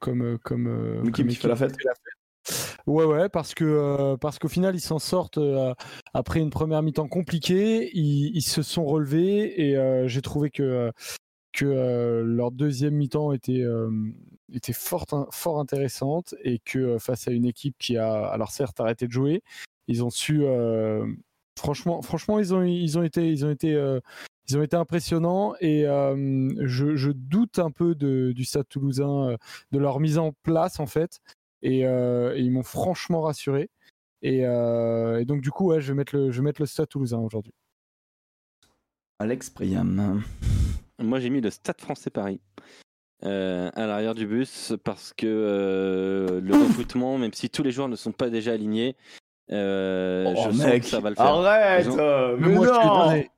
comme, comme, comme qui fait la fête. Ouais, ouais, parce que euh, parce qu'au final ils s'en sortent euh, après une première mi-temps compliquée, ils, se sont relevés et euh, j'ai trouvé que que leur deuxième mi-temps était était fort fort intéressante et que face à une équipe qui a alors certes arrêté de jouer, ils ont su franchement franchement ils ont ils ont été ils ont été ils ont été impressionnants et je, doute un peu du Stade Toulousain, de leur mise en place en fait. Et, euh, et ils m'ont franchement rassuré. Et, euh, et donc du coup, ouais, je vais mettre le, je vais mettre le Stade Toulousain aujourd'hui. Alex Priam. Moi, j'ai mis le Stade français Paris euh, à l'arrière du bus parce que euh, le recrutement, même si tous les joueurs ne sont pas déjà alignés, euh, oh je sens mec, que ça va le faire. arrête ont- Mais Mais moi, je suis non désolé.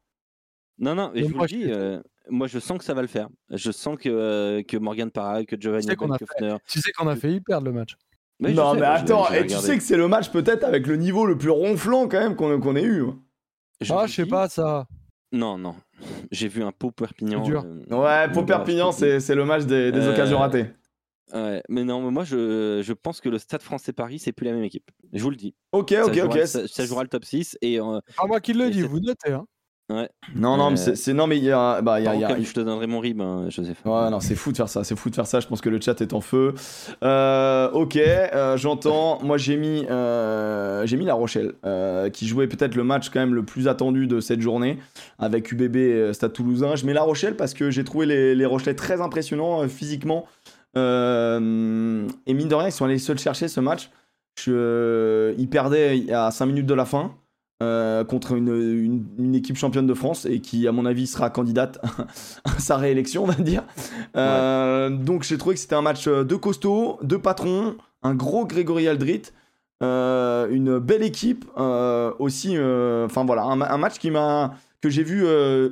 Non, non, mais Mais je vous moi, le je dis, euh, moi je sens que ça va le faire. Je sens que, euh, que Morgan Parra, que Giovanni Tu sais qu'on a Fner- Tu sais qu'on a failli perdre le match. Non sais, mais attends, et tu sais que c'est le match peut-être avec le niveau le plus ronflant quand même qu'on ait eu. Je ah, je sais pas ça. Non, non. J'ai vu un pot Perpignan. Dur. euh, Ouais, le Perpignan, c'est c'est le match des, des Euh, occasions ratées. Ouais, mais non, mais moi je, je pense que le Stade français Paris, c'est plus la même équipe. Je vous le dis. Ok, ça, ok, jouera, ok. ça, ça jouera le top 6 et euh, C'est Pas moi qui le dis, vous notez. Hein. Non, non, mais Euh, c'est- non, mais il y a, bah, y a, y a- je te donnerai mon rib, hein, Joseph. Ouais, non, c'est fou de faire ça, c'est fou de faire ça. Je pense que le chat est en feu. Euh, ok, euh, j'entends. Moi, j'ai mis, euh, j'ai mis La Rochelle, qui jouait peut-être le match quand même le plus attendu de cette journée avec UBB Stade Toulousain. Je mets La Rochelle parce que j'ai trouvé les, les Rochelais très impressionnants physiquement. Et mine de rien, ils sont allés se le chercher ce match. Je- ils perdaient à 5 minutes de la fin. Euh, contre une, une- une équipe championne de France et qui, à mon avis, sera candidate à sa réélection, on va dire. Euh, Donc, j'ai trouvé que c'était un match euh, de costaud, de patron, un gros Grégory Aldrit, euh, une belle équipe aussi. Enfin voilà, un, ma- un match qui m'a que j'ai vu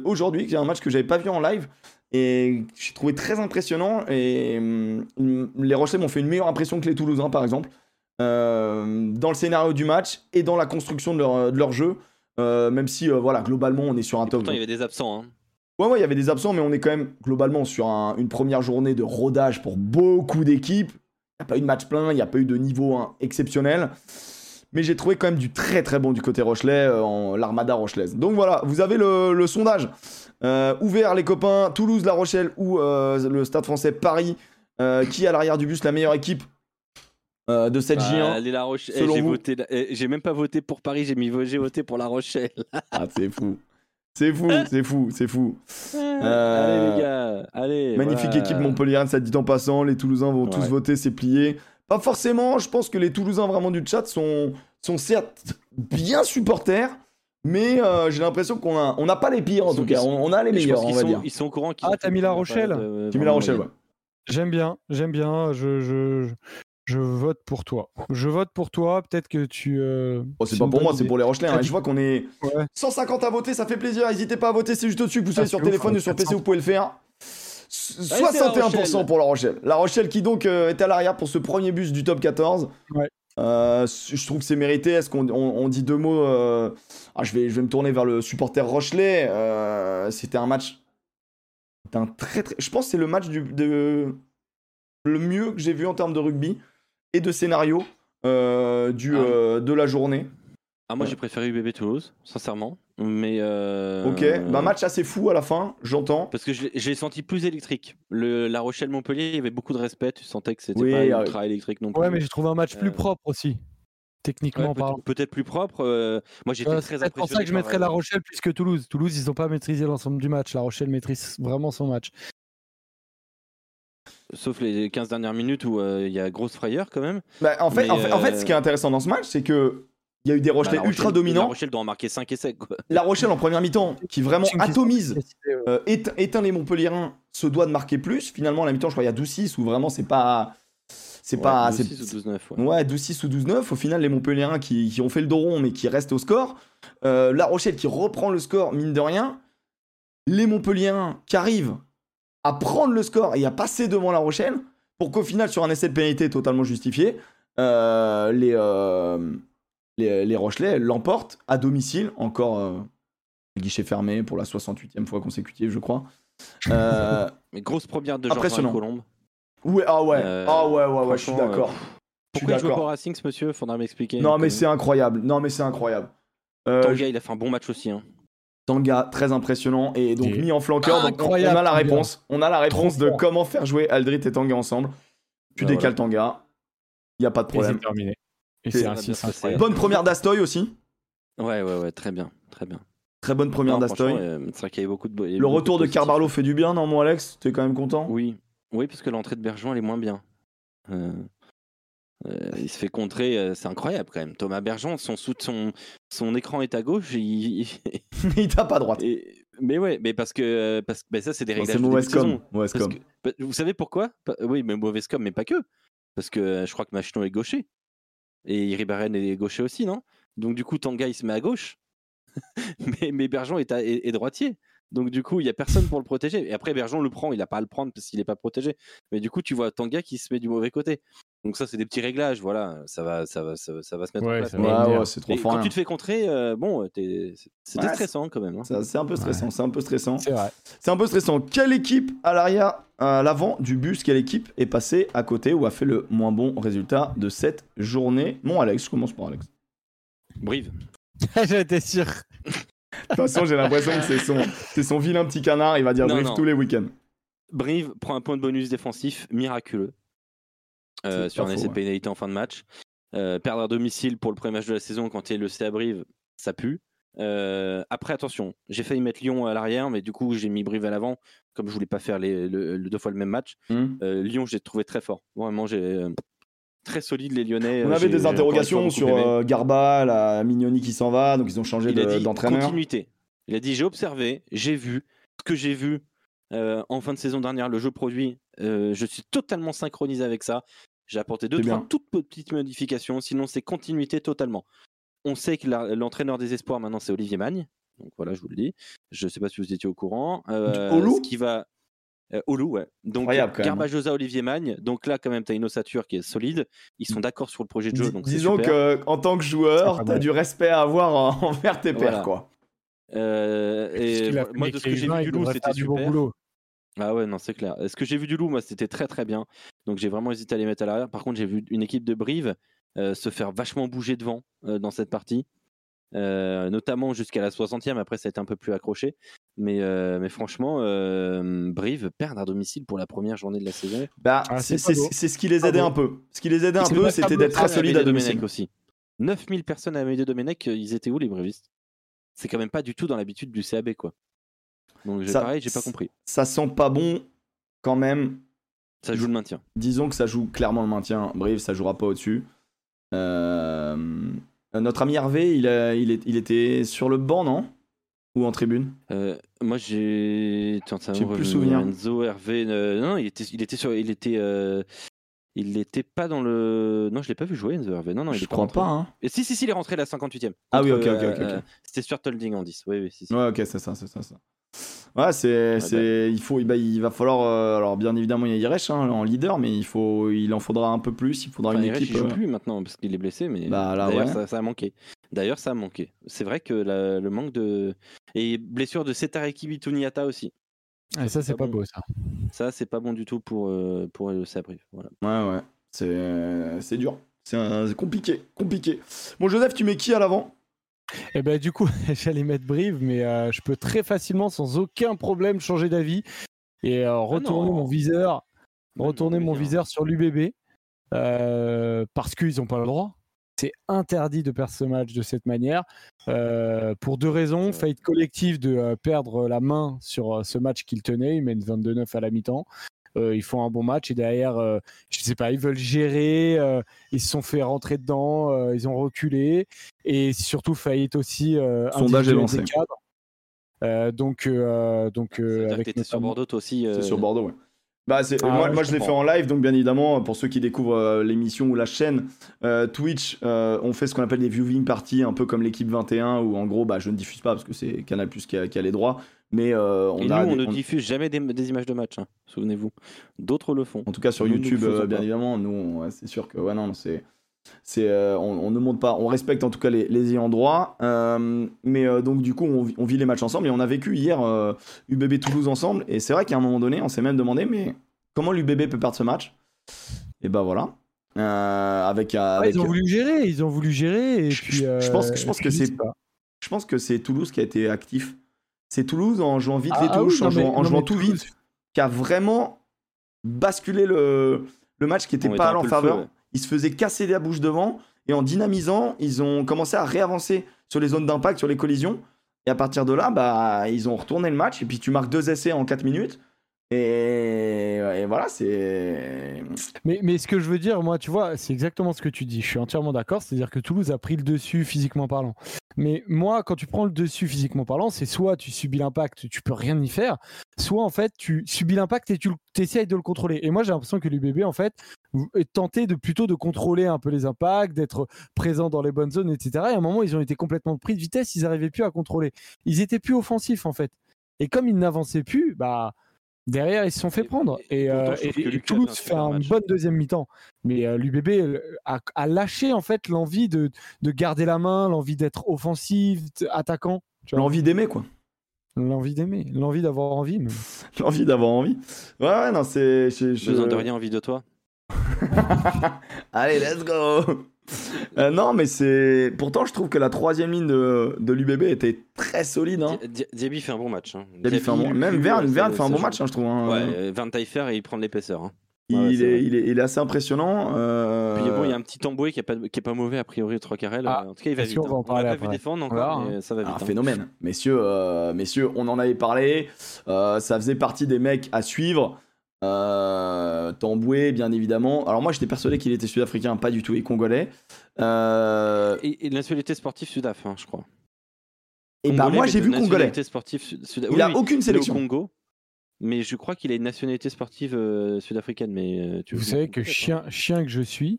aujourd'hui, qui est un match que j'avais pas vu en live et que j'ai trouvé très impressionnant. Et hum, les Rochelais m'ont fait une meilleure impression que les Toulousains, par exemple dans le scénario du match et dans la construction de leur, de leur jeu. Euh, même si, euh, voilà, globalement, on est sur un Et top. pourtant, il y avait des absents. hein. Ouais, ouais, il y avait des absents, mais on est quand même globalement sur un- une première journée de rodage pour beaucoup d'équipes. Il n'y a pas eu de match plein, il n'y a pas eu de niveau hein, exceptionnel. Mais j'ai trouvé quand même du très très bon du côté Rochelet, euh, en l'armada rochelaise. Donc voilà, vous avez le, le sondage. Euh, ouvert, les copains, Toulouse, La Rochelle ou euh, le Stade français Paris. Euh, qui à l'arrière du bus la meilleure équipe euh, de cette J1 Allez, La Rochelle. Eh, selon j'ai vous voté, eh, j'ai même pas voté pour Paris, j'ai mis, j'ai voté pour La Rochelle. Ah, c'est fou. C'est fou, c'est fou, c'est fou. Allez les gars, allez. Magnifique voilà. équipe Montpellier, ça dit en passant. Les Toulousains vont tous voter, c'est plié. Pas forcément, je pense que les Toulousains vraiment du chat sont, sont certes bien supporters, mais euh, j'ai l'impression qu'on a, on n'a pas les pires en tout cas. On, on a les meilleurs, on va sont, dire. ils sont au courant qu'ils Ah, t'as mis La Rochelle J'ai mis La Rochelle, ouais. J'aime bien, j'aime bien. Je, je, je, vote pour toi. Je vote pour toi. Peut-être que tu. euh, Oh, c'est pas pour moi, c'est pour les Rochelais. hein. Je vois qu'on est Ouais. 150 à voter, ça fait plaisir. N'hésitez pas à voter, c'est juste au-dessus. Que vous soyez Ah, sur téléphone hein, ou sur PC, 400. vous pouvez le faire. c'est La 61% Rochelle. pour La Rochelle. La Rochelle qui donc euh, est à l'arrière pour ce premier bus du top 14. Ouais. Euh, je trouve que c'est mérité. Est-ce qu'on on, on dit deux mots euh, ah, je, vais, je vais me tourner vers le supporter Rochelet. Euh, C'était un match. c'était un très, très. Je pense que c'est le match du, de, le mieux que j'ai vu en termes de rugby et de scénario euh, du, Ah. euh, de la journée. Ah, moi Ouais. j'ai préféré UBB Toulouse, sincèrement. Mais. euh, Ok, bah match assez fou à la fin, j'entends. Parce que l'ai senti plus électrique. Le, la Rochelle-Montpellier, il y avait beaucoup de respect. Tu sentais que c'était Oui, pas euh, ultra électrique non plus. Ouais, mais j'ai trouvé un match plus propre aussi. Techniquement parlant. peut-être plus propre. euh, moi j'étais Euh, très c'est peut-être pour ça que je impressionné mettrais La Rochelle plus que Toulouse. Toulouse, ils n'ont pas maîtrisé l'ensemble du match. La Rochelle maîtrise vraiment son match. Sauf les 15 dernières minutes où euh, il y a grosse frayeur quand même. Bah, en, fait, Mais, en, fait, en fait, euh, ce qui est intéressant dans ce match, c'est que il y a eu des Bah, Rochelais la ultra Rochelle- dominants. La Rochelle doit en marquer 5 essais. Quoi. La Rochelle en première mi-temps, qui vraiment atomise, euh, éteint, éteint les Montpelliérains, se doit de marquer plus. Finalement, à la mi-temps, je crois qu'il y a 12-6 où vraiment c'est pas. C'est pas. Ouais, c'est- 12-6 ou 12-9. ouais. Ouais, 12-6 ou 12-9. Au final, les Montpelliérains qui, qui ont fait le dos rond, mais qui restent au score. Euh, la Rochelle qui reprend le score, mine de rien. Les Montpelliérains qui arrivent à prendre le score et à passer devant la Rochelle, pour qu'au final, sur un essai de pénalité totalement justifié, euh, les, euh, les, les Rochelais l'emportent à domicile, encore euh, guichet fermé pour la 68e fois consécutive, je crois. Mais grosse première de. Jean-Marie Colombe. ouais, ah ouais, ah ouais, ouais, ouais, je suis d'accord. Je Pourquoi il joue pas au. Racing ce monsieur? Faudra m'expliquer. Non, mais c'est incroyable. Non, mais c'est incroyable. Tanguy, il a fait un bon match aussi. hein. Tanga, très impressionnant et donc Et- mis en flanqueur. donc on- a la réponse. On a la réponse de fort. comment faire jouer Aldrit et Tanga ensemble. Tu Bah, décales Tanga, il y a pas de Et problème. c'est terminé. Et C'est- ainsi. Bonne première d'Astoy aussi. Ouais, ouais, ouais, très bien. Très bien. Très bonne première d'Astoy. franchement, euh, C'est vrai qu'il y avait beaucoup de. Le beaucoup retour de. Carbarlo fait du bien, non, mon Alex? T'es quand même content? Oui, oui, parce que l'entrée de Bergeron, elle est moins bien. Euh, euh, il se fait contrer, euh, c'est incroyable quand même. Thomas Bergeron, son, sous- son, son écran est à gauche. il- il- tape à droite. et- mais ouais, mais parce que, parce que bah, ça, c'est des Bon, réglages C'est mauvaise com. saison. Mauvaise Parce com. que- bah, vous savez pourquoi? Oui, mais mauvaise com, mais pas que. Parce que euh, je crois que Machino est gaucher. Et Ribaren est gaucher aussi, non? Donc du coup, Tanga, il se met à gauche. mais, mais Bergeron est, à- est- est droitier. Donc du coup, il n'y a personne pour le protéger. Et après, Bergeron le prend, il n'a pas à le prendre parce qu'il n'est pas protégé. Mais du coup, tu vois Tanga qui se met du mauvais côté. Donc ça, c'est des petits réglages, voilà. Ça va, ça va, ça va, ça va se mettre Ouais, en place. Ouais, ouais, c'est trop fort. quand rien. tu te fais contrer, euh, bon, t'es- c'était Ouais, stressant quand même. hein. C'est un peu stressant, c'est un peu stressant. C'est vrai. C'est un peu stressant. Quelle équipe à l'arrière, à l'avant du bus, quelle équipe est passée à côté ou a fait le moins bon résultat de cette journée? Mon Alex, je commence par Alex. Brive. J'étais sûr. De toute façon, j'ai l'impression que c'est son, c'est son vilain petit canard, il va dire Non, non. tous les week-ends. Brive prend un point de bonus défensif miraculeux euh, sur un essai de ouais. pénalité en fin de match. Euh, perdre à domicile pour le premier match de la saison quand il est le C à Brive, ça pue. Euh, après, attention, j'ai failli mettre Lyon à l'arrière, mais du coup, j'ai mis Brive à l'avant, comme je voulais pas faire les, le, le deux fois le même match. Hmm. Euh, Lyon, j'ai trouvé très fort. Vraiment, j'ai euh, très solide les Lyonnais. On avait des interrogations sur Garba, la Mignoni qui s'en va, donc ils ont changé de- d'entraîneur. continuité. Il a dit j'ai observé, j'ai vu ce que j'ai vu en fin de saison dernière, le jeu produit. je suis totalement synchronisé avec ça. J'ai apporté deux trois bien. toutes petites modifications. Sinon c'est continuité totalement. On sait que l'entraîneur des espoirs maintenant c'est Olivier Magne. Donc voilà, je vous le dis. Je sais pas si vous étiez au courant. Euh, Olu ce qui va euh, Olu, ouais. Donc hein. Garbajosa, Olivier Magne. Donc là quand même tu as une ossature qui est solide. Ils sont d'accord sur le projet de jeu. Donc disons super. que en tant que joueur, t'as mal. du respect à avoir en- envers tes pairs, Voilà. quoi. Euh, et moi de ce que j'ai vu du loup, c'était du bon super. boulot. Ah ouais, non, c'est clair. Ce que j'ai vu du loup, moi, c'était très très bien. Donc j'ai vraiment hésité à les mettre à l'arrière. Par contre, j'ai vu une équipe de Brive euh, se faire vachement bouger devant euh, dans cette partie. Euh, notamment jusqu'à la 60e, après ça a été un peu plus accroché. Mais, euh, mais franchement, euh, Brive perdre à domicile pour la première journée de la saison. Bah, Ah, c'est ce qui les Pas aidait un peu. Ce qui les aidait un peu, c'était d'être très Ah, solide à domicile. Domenech aussi. 9000 personnes à Amédée Domenech, ils étaient où les brévistes C'est quand même pas du tout dans l'habitude du CAB quoi. Donc Ça- pareil, j'ai pas compris. Ça sent pas bon quand même. Ça joue le maintien. Disons que ça joue clairement le maintien. Brive, ça jouera pas au-dessus. Euh, Notre ami Hervé, il, a- il, est- il était sur le banc, non? Ou en tribune? Euh, moi j'ai. J'ai plus souvenir. Enzo, Hervé. euh, Non, il était, il était sur. Il était. Il était pas dans le. Non, je l'ai pas vu jouer, Enzo Hervé. Non, non, il Je est crois rentré. pas, hein Et si, si, si, il est rentré la 58ème. Ah oui, ok, ok, ok, ok. C'était Stuart Holding en 10. Oui, oui, si, si. Ouais, ok, c'est ça, c'est ça, ça. Ouais, c'est, c'est, il faut, bah, il va falloir, euh, alors bien évidemment il y a Iresh hein, en leader, mais il faut, il en faudra un peu plus, il faudra Enfin, une Iresh, équipe. il joue euh, plus maintenant parce qu'il est blessé, mais Bah, là, d'ailleurs ouais. ça, ça a manqué. D'ailleurs, ça a manqué. C'est vrai que la- le manque de et blessure de Setareki Bituniata aussi. Et ça, c'est pas pas bon. beau, ça. Ça, c'est pas bon du tout pour euh, pour le Sabrive. Voilà. Ouais, ouais, c'est, c'est dur, c'est, un- c'est compliqué, compliqué. Bon, Joseph, tu mets qui à l'avant? Et ben du coup, j'allais mettre Brive, mais euh, je peux très facilement, sans aucun problème, changer d'avis et euh, retourner non. mon viseur, retourner mon viseur sur l'UBB euh, parce qu'ils n'ont pas le droit. C'est interdit de perdre ce match de cette manière pour deux raisons. Faillite collective de perdre la main sur ce match qu'ils tenaient. Ils mènent 22-9 à la mi-temps. Euh, ils font un bon match et derrière, euh, je sais pas, ils veulent gérer. euh, ils se sont fait rentrer dedans. euh, ils ont reculé et surtout faillite aussi. Euh, Sondage est lancé. Euh, donc, euh, donc euh, avec t'étais sur notamment- Bordeaux toi aussi. C'est euh, sur Bordeaux, ouais. Bah, c'est, Ah moi, ouais, moi je je l'ai fait en live, donc bien évidemment, pour ceux qui découvrent euh, l'émission ou la chaîne euh, Twitch, euh, on fait ce qu'on appelle des viewing parties, un peu comme l'équipe 21, où en gros, bah, je ne diffuse pas parce que c'est Canal Plus qui a, qui a les droits, mais euh, on Et a. nous, on des- ne diffuse jamais des, des images de match. hein, Souvenez-vous. D'autres le font. En tout cas sur Nous, YouTube, euh, bien évidemment, nous, ouais, c'est sûr que ouais, non, c'est, c'est, euh, on, on ne monte pas, on respecte en tout cas les, les ayants droit, euh, mais euh, donc du coup, on, vit- on vit les matchs ensemble et on a vécu hier euh, UBB Toulouse ensemble, et c'est vrai qu'à un moment donné, on s'est même demandé, mais comment l'UBB peut perdre ce match? Et ben voilà, Euh, avec, Ouais, ils ont voulu gérer, ils ont voulu gérer. Et Je- puis, je- je pense que- je pense et que puis, c'est- sais pas. je pense que c'est Toulouse qui a été actif. C'est Toulouse en jouant vite Ah, les ah oui, touches, en mais- jouant, en non, jouant mais tout Toulouse- vite, qui a vraiment basculé le, le match qui était On pas à le faveur. feu, ouais. Ils se faisaient casser la bouche devant et en dynamisant, ils ont commencé à réavancer sur les zones d'impact, sur les collisions. Et à partir de là, bah, ils ont retourné le match et puis tu marques deux essais en 4 minutes. Et, et voilà, c'est. Mais, mais ce que je veux dire, moi, tu vois, c'est exactement ce que tu dis. Je suis entièrement d'accord. C'est-à-dire que Toulouse a pris le dessus physiquement parlant. Mais moi, quand tu prends le dessus physiquement parlant, c'est soit tu subis l'impact, tu peux rien y faire, soit en fait tu subis l'impact et tu essayes de le contrôler. Et moi, j'ai l'impression que l'UBB, en fait, est tenté de plutôt de contrôler un peu les impacts, d'être présent dans les bonnes zones, etc. Et à un moment, ils ont été complètement pris de vitesse, ils n'arrivaient plus à contrôler. Ils étaient plus offensifs, en fait. Et comme ils n'avançaient plus, bah. Derrière, ils se sont fait prendre. et pourtant, euh, et- et Toulouse fait un match. bonne deuxième mi-temps. Mais euh, l'UBB euh, a, a lâché en fait l'envie de, de garder la main, l'envie d'être offensif, attaquant. L'envie d'aimer, quoi. l'envie d'aimer, l'envie d'avoir envie. mais- L'envie d'avoir envie. Ouais, ouais, non, c'est. je- je- Besoin de rien, envie de toi. Allez, let's go Euh, Non, mais c'est. Pourtant, je trouve que la troisième ligne de, de l'UBB était très solide. Hein. Di- Di- Diaby fait un bon match. hein. Diaby fait un bon- Même Verne, Verne fait un bon match, hein, je trouve. hein. Ouais, euh, Van Taifer, il prend de l'épaisseur. hein. il, ouais, est, il, est, il est assez impressionnant. euh, Puis bon, il y a un petit tamboué qui est pas, qui est pas mauvais a priori au 3 carrés. Ah, en tout cas, il va vite. qu'on va en hein. On parler l'a pas vu défendre On encore, mais ça va Un hein. phénomène. Messieurs, euh, messieurs, on en avait parlé. euh, ça faisait partie des mecs à suivre. Euh, Tamboué, bien évidemment. Alors moi, j'étais persuadé qu'il était sud-africain, pas du tout, et congolais. Euh, Et, et de nationalité sportive Sudaf, hein, je crois. et bah Congolais, moi, j'ai vu congolais. nationalité sportive sud- sud- Il oui, a oui, aucune il est au sélection. Congo. Mais je crois qu'il a une nationalité sportive euh, sud-africaine. Mais euh, tu Vous savez que chien, chien que je suis,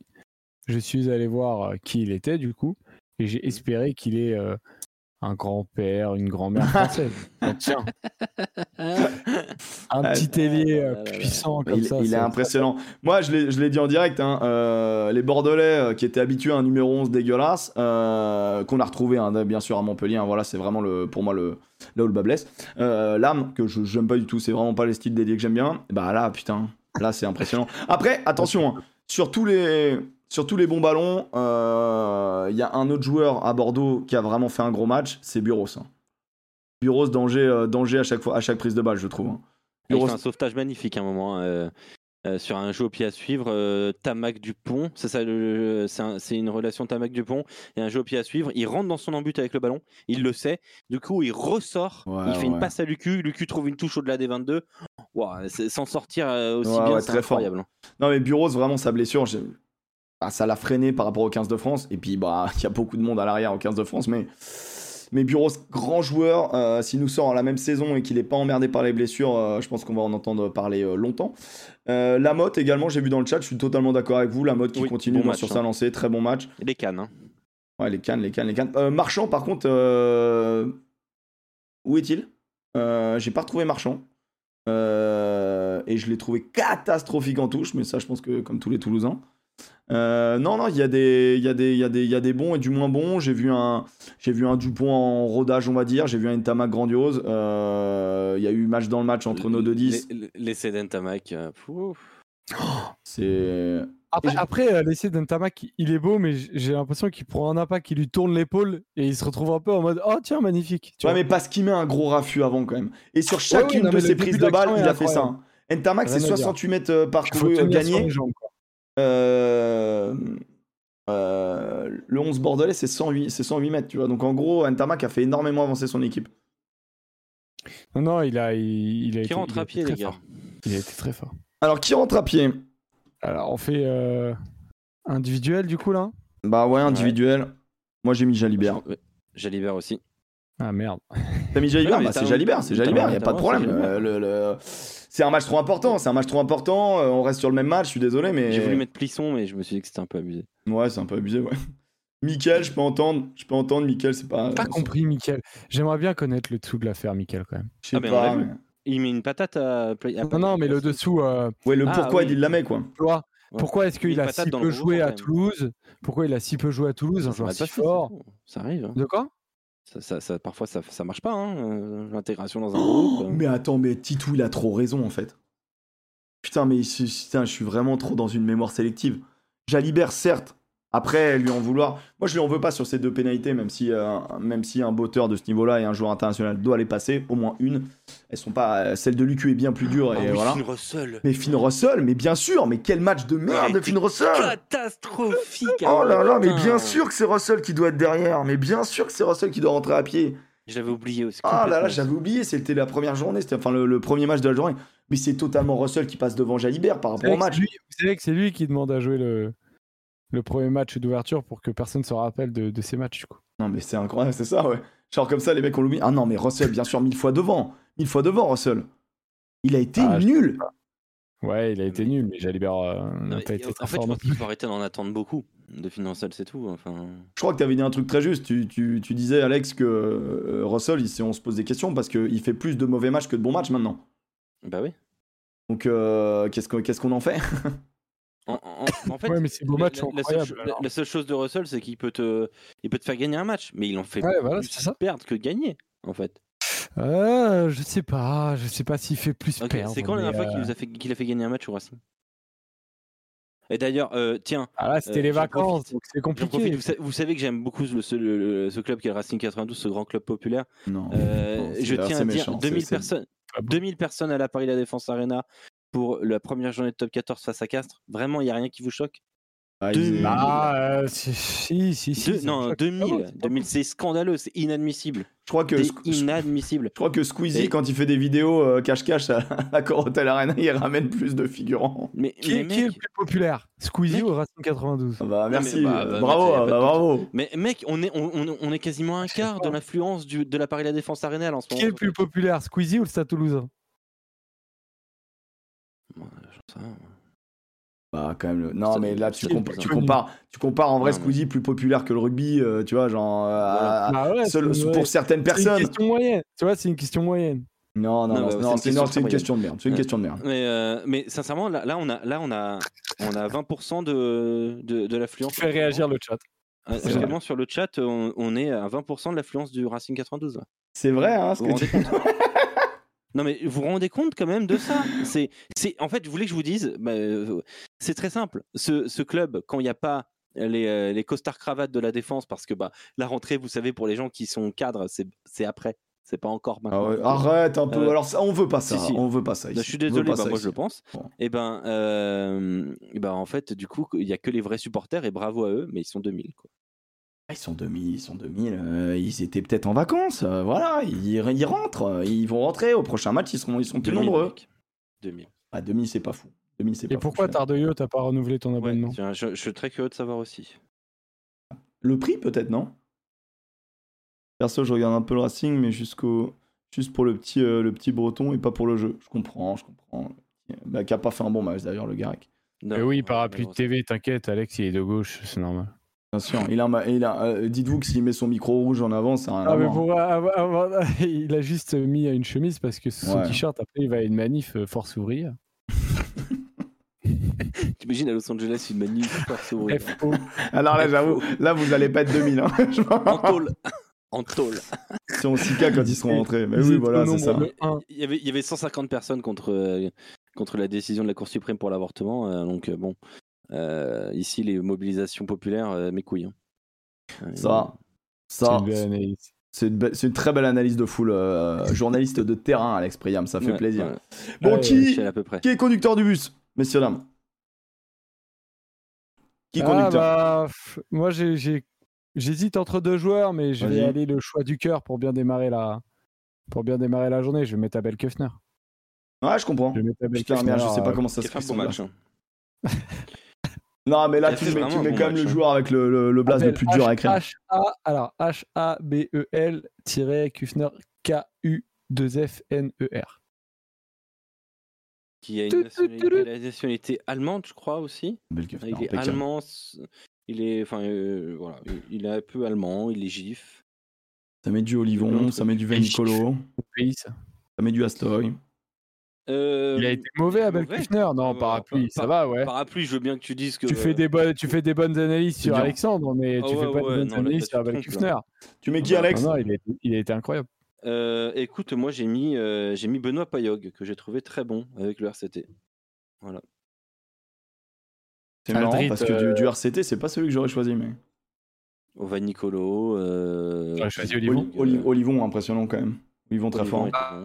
je suis allé voir euh, qui il était du coup, et j'ai espéré qu'il ait euh, un grand-père, une grand-mère française. Tiens, un Ah, petit ailier euh, puissant comme il, ça. il est impressionnant. Moi, je l'ai dit en direct, hein, euh, les Bordelais euh, qui étaient habitués à un numéro 11 dégueulasse, qu'on a retrouvé hein, bien sûr à Montpellier, hein, voilà, c'est vraiment le, pour moi le, là où le bas blesse. L'âme, que je j'aime pas du tout, c'est vraiment pas les styles dédiés que j'aime bien. Bah là, putain, là c'est impressionnant. Après, attention, sur, tous les, sur tous les bons ballons, euh, il y a un autre joueur à Bordeaux qui a vraiment fait un gros match, c'est Buros. hein. Bureau, danger, euh, danger à chaque fois, à chaque prise de balle, je trouve. hein. Il Bureau- fait un sauvetage magnifique à un moment. hein, euh, sur un jeu au pied à suivre, Tamac Dupont, c'est ça, une relation Tamac Dupont et un jeu au pied à suivre. Il rentre dans son embut avec le ballon, il le sait. Du coup, il ressort, Ouais, il fait une passe à Lucu, Lucu trouve une touche au-delà des 22. Ouah, c'est- S'en sortir aussi Ouais, bien, c'est fort. incroyable. Non, mais Bureau, vraiment, sa blessure, ah, ça l'a freiné par rapport au 15 de France. Et puis, bah, il y a beaucoup de monde à l'arrière au 15 de France. Mais, mais Bureau, grand joueur, euh, s'il nous sort la même saison et qu'il n'est pas emmerdé par les blessures, euh, je pense qu'on va en entendre parler euh, longtemps. Euh, Lamotte également, j'ai vu dans le chat, je suis totalement d'accord avec vous. Lamotte qui Oui, continue bon moi, match, sur hein. sa lancée, très bon match. Les cannes. hein. Ouais, les cannes, les cannes, les cannes. Marchand, par contre, où est-il? J'ai pas retrouvé Marchand. Et je l'ai trouvé catastrophique en touche, mais ça, je pense que comme tous les Toulousains. Euh, non, non, il y, a des- il y, a des- il y, a des- il y a des bons et du moins bons. J'ai vu un, j'ai vu un Dupont en rodage, on va dire. J'ai vu un Tamac grandiose. Euh, Il y a eu match dans le match entre nos deux 10. Les- les- L'essai d'Entamac. euh, pouf. C'est Après, l'essai d'Entamac, il est beau, mais j'ai l'impression qu'il prend un impact, qui lui tourne l'épaule et il se retrouve un peu en mode Oh tiens, magnifique. Tu Ouais, vois. mais parce qu'il met un gros raffut avant quand même. Et sur ouais, chacune non, de ses prises de balle, il a fait ça. incroyable. hein. Ntamak, c'est Rien à dire. 68 mètres Il sur gagnés. Le 11 bordelais, c'est 108, c'est 108 mètres, tu vois. Donc en gros, Ntamak a fait énormément avancer son équipe. Non, non, il a, il, il a Qui été, rentre il a à pied, très les gars. fort. Il a été très fort. Alors qui rentre à pied? Alors, on fait euh, individuel du coup là? Bah ouais, individuel. Moi j'ai mis Jalibert. Jalibert aussi. Ah merde. T'as mis Jalibert Bah c'est Jalibert, c'est Jalibert, y a pas de problème. Euh, le- le- C'est un match trop important, c'est un match trop important. euh, on reste sur le même match, je suis désolé, mais. J'ai voulu mettre Plisson, mais je me suis dit que c'était un peu abusé. Ouais, c'est un peu abusé, ouais. Mickaël, je peux entendre, je peux entendre, Mickaël, c'est pas. Pas compris, Mickaël. J'aimerais bien connaître le dessous de l'affaire, Mickaël, quand même. Je sais Ah, pas. mais- Il met une patate à. Play- à Non, non, mais le dessous, euh, Ouais, le Ah, pourquoi oui. il la met, quoi. tu vois, Ouais. pourquoi est-ce qu'il a si peu joué à. Toulouse? Pourquoi il a si peu joué à Toulouse, un Ça joueur si fort ça. Ça arrive. hein. De quoi? Ça, ça- ça- parfois, ça, ça marche pas, hein, euh, l'intégration dans un groupe. euh. Mais attends, mais Titou, il a trop raison en fait. Putain, mais je- putain, je suis vraiment trop dans une mémoire sélective. Jalibert, certes. Après, lui en vouloir. Moi, je lui en veux pas sur ces deux pénalités, même si, euh, même si un botteur de ce niveau-là et un joueur international doit les passer, au moins une. Elles sont pas. euh, Celle de Lucu est bien plus dure et Ah oui, voilà. Finn Russell. Mais Finn Russell, mais bien sûr, mais quel match de merde de Finn Russell Catastrophique. Oh là là, mais bien sûr que c'est Russell qui doit être derrière, mais bien sûr que c'est Russell qui doit rentrer à pied. Je l'avais oublié aussi. Ah là là, j'avais oublié, c'était la première journée, c'était enfin le, le premier match de la journée. Mais c'est totalement Russell qui passe devant Jalibert par rapport au match. lui- vous savez que c'est lui qui demande à jouer le, le premier match d'ouverture pour que personne se rappelle de, de ces matchs. du coup. Non mais c'est incroyable, c'est ça, ouais. Genre comme ça, les mecs on l'oublie. Ah non, mais Russell, bien sûr, mille fois devant. Mille fois devant, Russell. Il a été Ah, nul. Ouais, il a été nul, mais Jalibert euh, Non, n'a mais pas été en très fait, fort je pense qu'il faut arrêter d'en attendre beaucoup de Russell, c'est tout. Enfin, Je crois que tu avais dit un truc très juste. Tu, tu- tu disais, Alex, que euh, Russell, il, on se pose des questions parce qu'il fait plus de mauvais matchs que de bons matchs maintenant. bah oui. Donc, euh, qu'est-ce qu'on qu'est-ce qu'on en fait? En, fait, Ouais, mais la- seule, la- la chose de Russell, c'est qu'il peut te, il peut te faire gagner un match, mais il en fait Ouais, voilà, plus ça. perdre que gagner, en fait. Euh, je sais pas, je sais pas s'il fait plus perdre. c'est quand la dernière fois qu'il euh, nous a fait, qu'il a fait gagner un match au Racing? Et d'ailleurs, euh, tiens, Ah là, c'était Euh, les vacances, profite. donc c'est compliqué. vous, sa- vous savez que j'aime beaucoup ce, ce- le- le- ce club qui est le Racing 92, ce grand club populaire. Non. Euh, je tiens à dire méchant, c'est- 2000 c'est- personnes, Ah bon 2000 personnes à la Paris La Défense Arena pour la première journée de top 14 face à Castres. Vraiment, il n'y a rien qui vous choque? Ah, deux- Ah, euh, si, si, si. Deux- Non, choque. 2000. Ah c'est pas 2000, c'est scandaleux, c'est inadmissible. Je crois que inadmissible. je crois que Squeezie, Et- quand il fait des vidéos euh, cache-cache à la Corotel Arena, il ramène plus de figurants. Mais, Qui, mais qui est le plus populaire? Squeezie Mec. ou Racing 92 Ah bah, merci, bah, euh, bah, bravo, mec, ah bah, bravo. mais mec, on est, on, on- on est quasiment un quart de l'influence de la Paris La Défense Arena en ce Qui est moment. le plus populaire? Squeezie ou le Stade Toulousain? Rien. Bah quand même. le- Non mais là tu, compa- compares, tu compares en vrai Non, mais- Squeezie plus populaire que le rugby, euh, tu vois, genre euh, Voilà. Bah ouais, seul- pour certaines C'est une personnes. question moyenne. Tu vois, c'est une question moyenne. Non non Non, non, bah, non, c'est une question une de merde, c'est une Ouais. question de merde. Mais, euh, mais sincèrement, là, là, on a, là, on a, on a 20% de, de, de l'affluence. Fait réagir le chat. Euh, Actuellement, sur le chat, on, on est à 20% de l'affluence du Racing 92. là. C'est vrai hein, ce que tu... Non mais vous vous rendez compte quand même de ça? C'est, c'est, en fait, je voulais que je vous dise, bah, euh, c'est très simple. Ce, ce club, quand il n'y a pas les, euh, les costards cravates de la défense, parce que bah, la rentrée, vous savez, pour les gens qui sont cadres, c'est, c'est après. C'est pas encore Ah maintenant. ouais, Arrête un peu. Euh, Alors ça, on veut pas ça. si, si. On veut pas ça. Ici. je suis désolé, pas bah, ça moi ici. je le pense. Bon. Et ben, euh, eh ben, en fait, du coup, il y a que les vrais supporters et bravo à eux, mais ils sont 2000. Quoi. Ah, Ils sont 2000, ils sont 2000. euh, ils étaient peut-être en vacances. euh, voilà, ils, ils rentrent. euh, Ils vont rentrer au prochain match. Ils seront, ils sont plus 2000, nombreux. mec. 2000. Ah, 2000, c'est pas fou. 2000, c'est Et pas fou, pourquoi. Tardoyo, t'as pas renouvelé ton Ouais, abonnement tiens, je, je suis très curieux de savoir aussi. Le prix, peut-être, non? Perso, je regarde un peu le Racing, mais jusqu'au juste pour le petit, euh, le petit breton et pas pour le jeu. Je comprends, je comprends. Bah, qui a pas fait un bon match d'ailleurs, le. Non, Mais oui, plus de. TV, t'inquiète, Alex, il est de gauche, c'est normal. Bien sûr. Il a, il euh, Dites-vous que s'il met son micro rouge en avant, ça n'a rien à Ah, mais voir. pour avoir- avoir- il a juste mis une chemise parce que son Ouais. t-shirt, après, il va à une manif euh, force ouvrière. T'imagines à Los Angeles une manif force ouvrière. FO. Alors là, j'avoue, là, vous allez pas être 2000. Hein. En tôle. En tôle. C'est en 6K quand ils seront rentrés. Mais oui, voilà, c'est ça. Il y, avait, il y avait 150 personnes contre, euh, contre la décision de la Cour suprême pour l'avortement. euh, donc, euh, bon, ici, les mobilisations populaires, euh, mes couilles. hein. Euh, Ça, C'est ça, c'est une, très belle analyse de foule. euh, journaliste de terrain, Alex Priam, ça fait ouais, plaisir. ouais, Bon, Ouais, qui, Michel, à peu près. qui est conducteur du bus, messieurs, dames? Qui est Ah, conducteur? bah, moi, j'hésite entre deux joueurs, mais je vais aller le choix du cœur pour bien démarrer la, pour bien démarrer la journée. Je vais mettre Abel Kefner. Ouais, je comprends. Je vais mettre Abel Putain, Kefner, je sais pas euh, comment ça se ça. match. hein. Non, mais là, tu mets, tu vraiment un mets bon quand même match, le hein. joueur avec le, le, le blaze le plus dur à écrire. H A alors H A B E L Kufner K U 2 F N E R. Qui a une nationalité, tout. la nationalité allemande, je crois aussi. Il est allemand. Il est, enfin, euh, voilà, il- est un peu allemand. Il est gif. Ça met du Olivon, ça met du ça. ça met du Astoy. Euh, Il a été mauvais, Abel. Kufner. Non, Euh, parapluie, par- ça va, ouais. Parapluie, je veux bien que tu dises que. Tu fais des bonnes, tu fais des bonnes analyses sur. Alexandre, mais Ah tu ouais, fais pas ouais, de bonnes non, analyses là, sur Abel Kufner. Tu mets qui, Alex Non, non, il a, été- il a été incroyable. Euh, écoute, moi j'ai mis, euh, j'ai mis Benoît Payog que j'ai trouvé très bon avec le RCT. Voilà. C'est marrant Aldrit, parce que euh, du, du RCT, c'est pas celui que j'aurais choisi. Mais... Ova Nicolo. Euh, J'aurais choisi Oli- Olivon. Oli- Olivon, impressionnant quand même. Olivon très Olivon fort.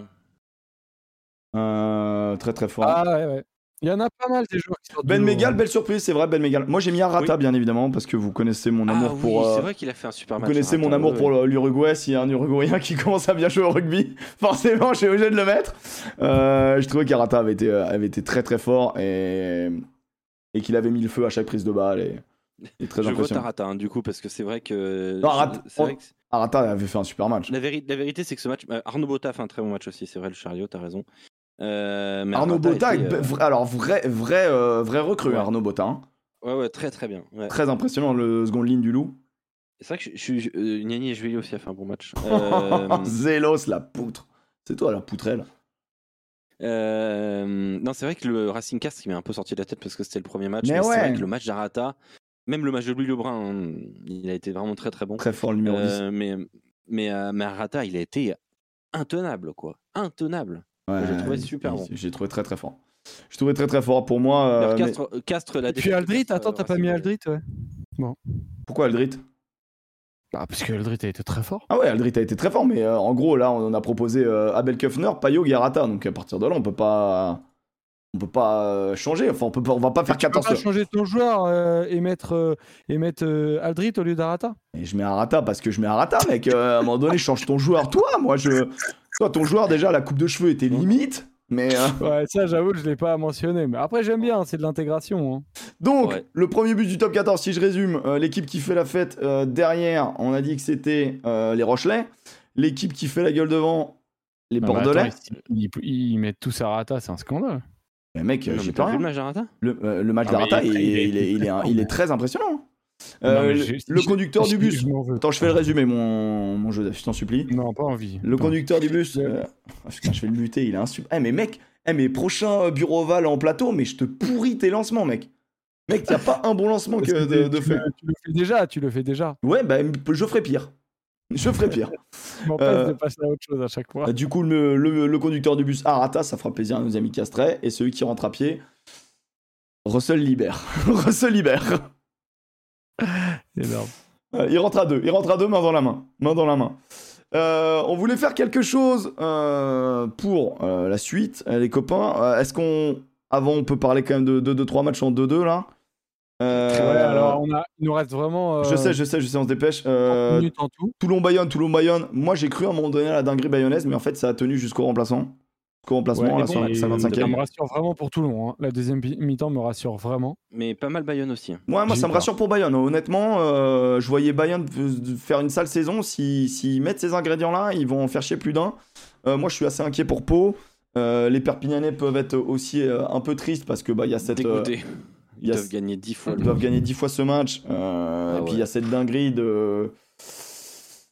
Euh, très très fort. Ah ouais, ouais. Il y en a pas mal des joueurs qui sortent Ben Megal, hein. belle surprise, c'est vrai, Ben Megal. Moi j'ai mis Arata bien évidemment parce que vous connaissez mon amour ah oui, pour. euh, c'est vrai qu'il a fait un super vous match. connaissez mon amour ouais, pour l'Uruguay. S'il y a un Uruguayen qui commence à bien jouer au rugby, forcément, je suis obligé de le mettre. Euh, je trouvais qu'Arata avait été, euh, avait été très très fort et, et qu'il avait mis le feu à chaque prise de balle. Et, et très Je vote. Arata hein, du coup parce que c'est vrai que. Non, Arata- c'est vrai que c'est- Arata avait fait un super match. la, véri- la vérité c'est que ce match. euh, Arnaud Botta a fait un très bon match aussi. C'est vrai le chariot, t'as raison. Euh, Arnaud était, est- euh, alors vrai, vrai, euh, vrai recrue, Ouais. Arnaud Botta. hein. Ouais, ouais, très très bien. ouais. Très impressionnant, le seconde ligne du loup. C'est vrai que je, suis. Euh, Niani et Julie aussi a fait un bon match. Euh, Zélos, la poutre. C'est toi la poutrelle. Euh, non, c'est vrai que le Racing Cast qui m'est un peu sorti de la tête parce que c'était le premier match. Mais Mais, c'est vrai que le match d'Arata, même le match de Louis Lebrun, hein, il a été vraiment très très bon. Très fort le numéro 10. Euh, mais mais, mais Arata, il a été intenable quoi, intenable. Ouais, j'ai trouvé super bon. J'ai trouvé très très fort. Je trouvais très très fort pour moi. euh, D'ailleurs, mais- Castres, euh, la puis Aldrit, attends, euh, t'as pas mis euh, Aldrit, ouais. Pourquoi Aldrit? Ah, parce que Aldrit a été très fort. Ah ouais, Aldrit a été très fort, mais euh, en gros là on a proposé euh, Abel Kufner, Payot, Garata. Donc à partir de là on peut pas, on peut pas euh, changer. Enfin on peut pas, on va pas faire Tu peux 14 pas changer ton joueur euh, et mettre, euh, et mettre euh, Aldrit au lieu d'Arata Et je mets Arata parce que je mets Arata, mec. Euh, à un moment donné, change ton joueur. Toi, moi, je. Toi, ton joueur, déjà, la coupe de cheveux était limite. Mais. euh, Ouais, ça j'avoue que je l'ai pas mentionné. Mais après j'aime bien, c'est de l'intégration. hein. Donc, Ouais. le premier but du top 14, si je résume, euh, l'équipe qui fait la fête euh, derrière, on a dit que c'était euh, les Rochelais. L'équipe qui fait la gueule devant, les Ah, mais Bordelais. attends, ils, ils- ils mettent tous Arata, c'est un scandale. mais mec, j'ai pas vu rien. le match d'Arata? Le, euh, le match Ah, d'Arata, il il, est- il est- il est, il est un- il est très impressionnant. Euh, Non, le, conducteur je- du bus. je. Attends, je fais le résumé, mon, mon jeu, je t'en supplie. Non, pas envie. Le Attends. conducteur du bus. euh, ah, putain, je vais le buter, il est insupportable. Eh, mais mec, eh, mais prochain euh, bureau ovale en plateau, mais je te pourris tes lancements, mec. Mec, t'as pas un bon lancement que de, de tu, faire. le, tu le fais déjà, tu le fais déjà. Ouais, bah, je ferai pire. Je ferai pire. Je Euh, de passer à autre chose à chaque fois. Euh, Du coup, le, le- le conducteur du bus Arata, ça fera plaisir à nos amis Castrais. Et celui qui rentre à pied, Russell Libère. Russell Libère. Énorme. Euh, il rentre à deux. Il rentre à deux, main dans la main. Main dans la main. on voulait faire quelque chose pour la suite, les copains. Est-ce qu'on. Avant, on peut parler quand même de 2-3 matchs en 2-2 là? Euh, alors on a, il nous reste vraiment. Je sais, je sais, je sais, on se dépêche. Euh, Toulon-Bayonne, Toulon-Bayonne. Moi, j'ai cru à un moment donné à la dinguerie bayonnaise, mais en fait, ça a tenu jusqu'au remplaçant. Jusqu'au remplacement, la 55e. Ça me rassure vraiment pour Toulon. Hein. La deuxième mi-temps me rassure vraiment. Mais pas mal Bayonne aussi. Hein. Ouais, moi, ça me rassure pour Bayonne. Honnêtement, euh, je voyais Bayonne faire une sale saison. S'ils si, mettent ces ingrédients-là, ils vont en faire chier plus d'un. moi, je suis assez inquiet pour Pau. les Perpignanais peuvent être aussi un peu tristes parce que bah il y a cette ils doivent gagner 10 fois. Ils doivent gagner 10 fois ce match. Euh, ah et puis il y a cette dinguerie de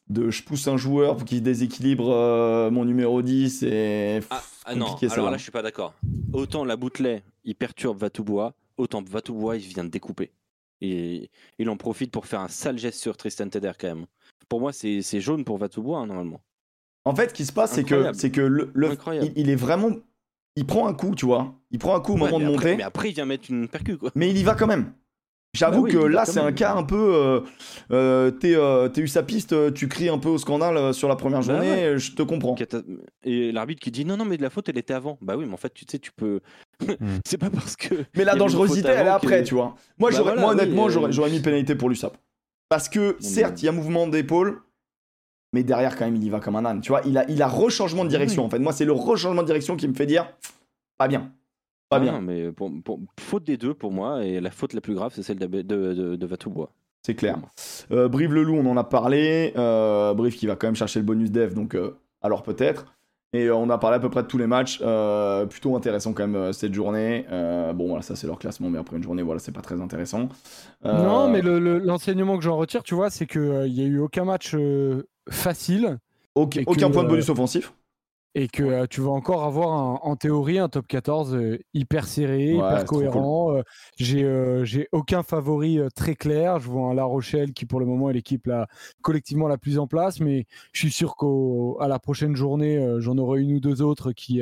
de je pousse un joueur pour qu'il déséquilibre euh, mon numéro 10 et ah, ah non alors là je suis pas d'accord autant la boutelet il perturbe Vatoubois autant Vatoubois il vient de découper et il en profite pour faire un sale geste sur Tristan Teder quand même pour moi c'est jaune pour Vatoubois hein, normalement en fait ce qui se passe c'est que c'est que le, il, est vraiment il prend un coup, tu vois. Il prend un coup au moment de monter. Mais après, il vient mettre une percu, quoi. Mais il y va quand même. J'avoue bah que là, c'est un cas un peu. Euh, euh, euh, t'es eu sa piste, tu cries un peu au scandale sur la première bah journée, je te comprends. Et l'arbitre qui dit non, non, mais de la faute, elle était avant. Bah oui, mais en fait, tu sais, tu peux. Hmm. c'est pas parce que. Mais la dangerosité, elle est après, tu vois. Moi, bah moi honnêtement, j'aurais mis pénalité pour l'USAP. Parce que, certes, il y a mouvement d'épaule, mais derrière, quand même, il y va comme un âne. Tu vois, il a, il a rechangement de direction. En fait, moi, c'est le rechangement de direction qui me fait dire pas bien. Pas bien. mais pour, faute des deux pour moi, et la faute la plus grave, c'est celle de, de, de, Vatoubois. C'est clair. Euh, Brive le loup, on en a parlé. Euh, Brive qui va quand même chercher le bonus dev, donc euh, alors peut-être. Et euh, on a parlé à peu près de tous les matchs. plutôt intéressant quand même cette journée. bon, voilà, ça c'est leur classement, mais après une journée, voilà, c'est pas très intéressant. Non, mais l'enseignement que j'en retire, tu vois, c'est qu'il n'y a eu aucun match facile. aucun point de bonus offensif et que euh, tu vas encore avoir en théorie un top 14 euh, hyper serré, hyper cohérent. Euh, j'ai aucun favori très clair. Je vois un La Rochelle qui pour le moment est l'équipe la, collectivement la plus en place, mais je suis sûr qu'à la prochaine journée, j'en aurai une ou deux autres qui,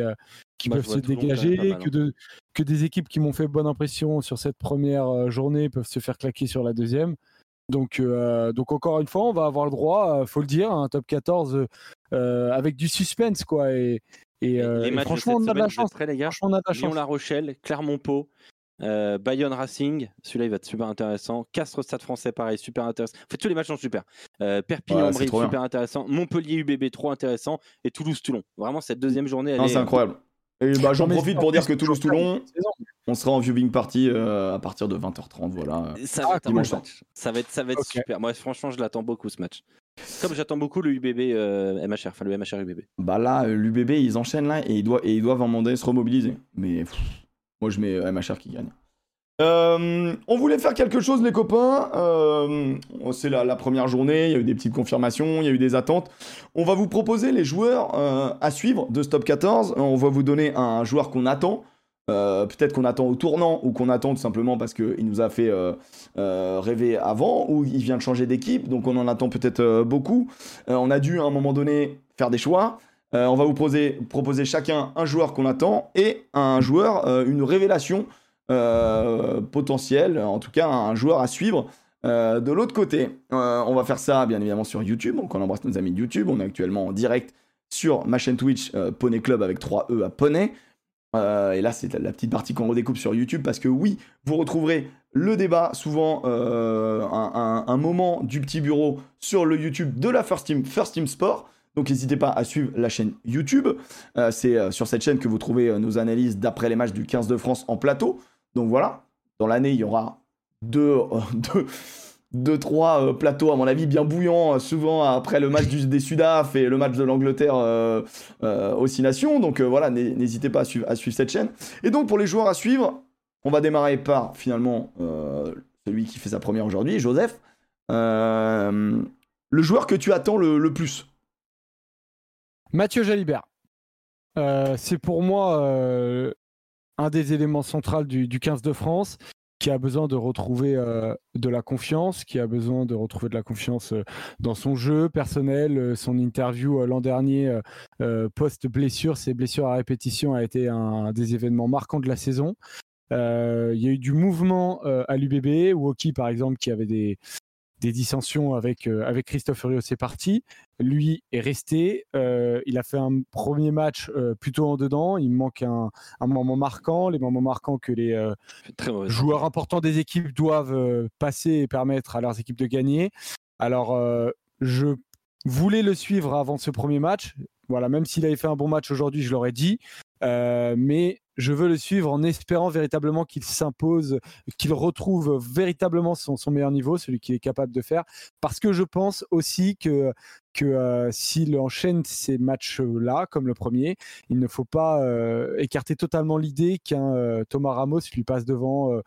qui peuvent se dégager, que, hein. de, que des équipes qui m'ont fait bonne impression sur cette première journée peuvent se faire claquer sur la deuxième. Donc, donc encore une fois, on va avoir le droit, faut le dire, un top 14 euh, avec du suspense, quoi. Et, et, euh, franchement, on a de la chance. Très, les gars? on a de la chance. La Rochelle, Clermont-Pau, euh, Bayonne Racing, celui-là il va être super intéressant. Castres Stade Français, pareil, super intéressant. En fait, tous les matchs sont super. Perpignan Brive, super intéressant. Montpellier UBB, trop intéressant. Et Toulouse Toulon. Vraiment, cette deuxième journée, elle C'est incroyable. Et bah, j'en profite pour dire que Toulouse-Toulon, on sera en viewing party à partir de 20h30. Voilà. Ça va, être, ça va être, ça va être super. Moi, franchement, je l'attends beaucoup ce match. Comme j'attends beaucoup le UBB euh, MHR, enfin le MHR UBB. Bah là, euh, l'UBB, ils enchaînent là et ils doivent, et ils doivent en demander se remobiliser. Mais moi, je mets euh, MHR qui gagne. on voulait faire quelque chose, les copains. c'est la, première journée, il y a eu des petites confirmations, il y a eu des attentes. On va vous proposer les joueurs à suivre de Stop 14. On va vous donner un joueur qu'on attend. Euh, peut-être qu'on attend au tournant ou qu'on attend tout simplement parce qu'il nous a fait euh, euh, rêver avant ou il vient de changer d'équipe, donc on en attend peut-être beaucoup. on a dû à un moment donné faire des choix. on va vous proposer chacun un joueur qu'on attend et un joueur, une révélation potentielle, en tout cas un joueur à suivre. de l'autre côté, on va faire ça bien évidemment sur YouTube, donc on embrasse nos amis de YouTube, on est actuellement en direct sur ma chaîne Twitch Poney Club avec 3 E à Poney. Euh, et là, c'est la petite partie qu'on redécoupe sur YouTube parce que oui, vous retrouverez le débat, souvent euh, un, moment du petit bureau sur le YouTube de la First Team, First Team Sport. Donc n'hésitez pas à suivre la chaîne YouTube. Euh, c'est sur cette chaîne que vous trouvez nos analyses d'après les matchs du 15 de France en plateau. Donc voilà, dans l'année, il y aura deux, deux, deux, trois euh, plateaux, à mon avis, bien bouillants, euh, souvent après le match des Sudaf et le match de l'Angleterre euh, aussi Nation. Donc voilà, n'hésitez pas à suivre, cette chaîne. Et donc pour les joueurs à suivre, on va démarrer par finalement celui qui fait sa première aujourd'hui, Joseph. le joueur que tu attends le, plus Mathieu Jalibert. c'est pour moi un des éléments centraux du, du 15 de France qui a besoin de retrouver euh, de la confiance, qui a besoin de retrouver de la confiance euh, dans son jeu personnel. Euh, son interview l'an dernier, post-blessure, ses blessures à répétition, a été un, des événements marquants de la saison. Il y a eu du mouvement à l'UBB, Woki par exemple, qui avait des, des dissensions avec, euh, avec Christophe Urios c'est parti. Lui est resté. Euh, il a fait un premier match euh, plutôt en dedans. Il manque un, un, moment marquant, les moments marquants que les joueurs importants des équipes doivent passer et permettre à leurs équipes de gagner. Alors, je voulais le suivre avant ce premier match. Voilà, même s'il avait fait un bon match aujourd'hui, je l'aurais dit. Mais je veux le suivre en espérant véritablement qu'il s'impose, qu'il retrouve véritablement son, meilleur niveau, celui qu'il est capable de faire. Parce que je pense aussi que, que euh, s'il enchaîne ces matchs-là, comme le premier, il ne faut pas euh, écarter totalement l'idée qu'un euh, Thomas Ramos lui passe devant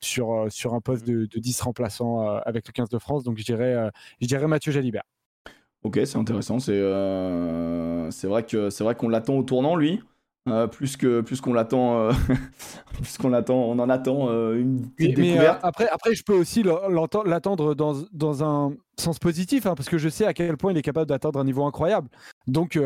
sur, sur un poste de, 10 remplaçant avec le 15 de France. Donc je dirais, je dirais Mathieu Jalibert. Ok, c'est intéressant. C'est c'est vrai que c'est vrai qu'on l'attend au tournant, lui. Euh, plus que plus qu'on l'attend, euh, plus qu'on l'attend, on en attend euh, une petite découverte. après, après, je peux aussi l'attendre dans, dans, un sens positif, hein, parce que je sais à quel point il est capable d'atteindre un niveau incroyable. Donc,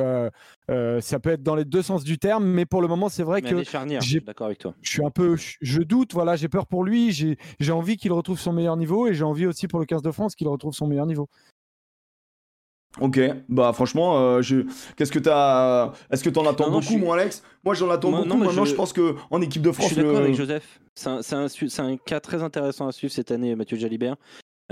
ça peut être dans les deux sens du terme, mais pour le moment, c'est vrai que j'ai d'accord avec toi. Je suis un peu, je doute, voilà, j'ai peur pour lui, j'ai envie qu'il retrouve son meilleur niveau, et j'ai envie aussi pour le 15 de France qu'il retrouve son meilleur niveau. Ok, bah franchement, euh, je... qu'est-ce que t'as Est-ce que t'en attends beaucoup, moi, Alex? Moi, j'en attends beaucoup. Maintenant, je... pense que en équipe de France, je suis d'accord avec Joseph. C'est un, un, cas très intéressant à suivre cette année, Mathieu Jalibert.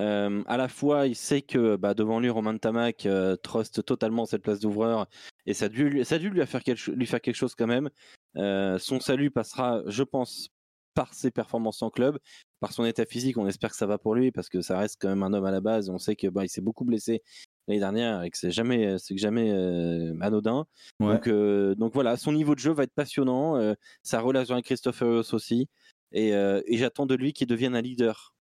Euh, à la fois, il sait que bah, devant lui, Romain Tamac euh, trust totalement cette place d'ouvreur et ça a dû, ça a dû lui, faire quelque, lui faire quelque chose quand même. Euh, son salut passera, je pense, par ses performances en club, par son état physique. On espère que ça va pour lui parce que ça reste quand même un homme à la base. On sait que bah, il s'est beaucoup blessé l'année dernière et que c'est jamais, c'est jamais euh, anodin. Donc, euh, donc voilà, son niveau de jeu va être passionnant. Euh, sa relation avec Christophe aussi. Et, et j'attends de lui qu'il devienne un leader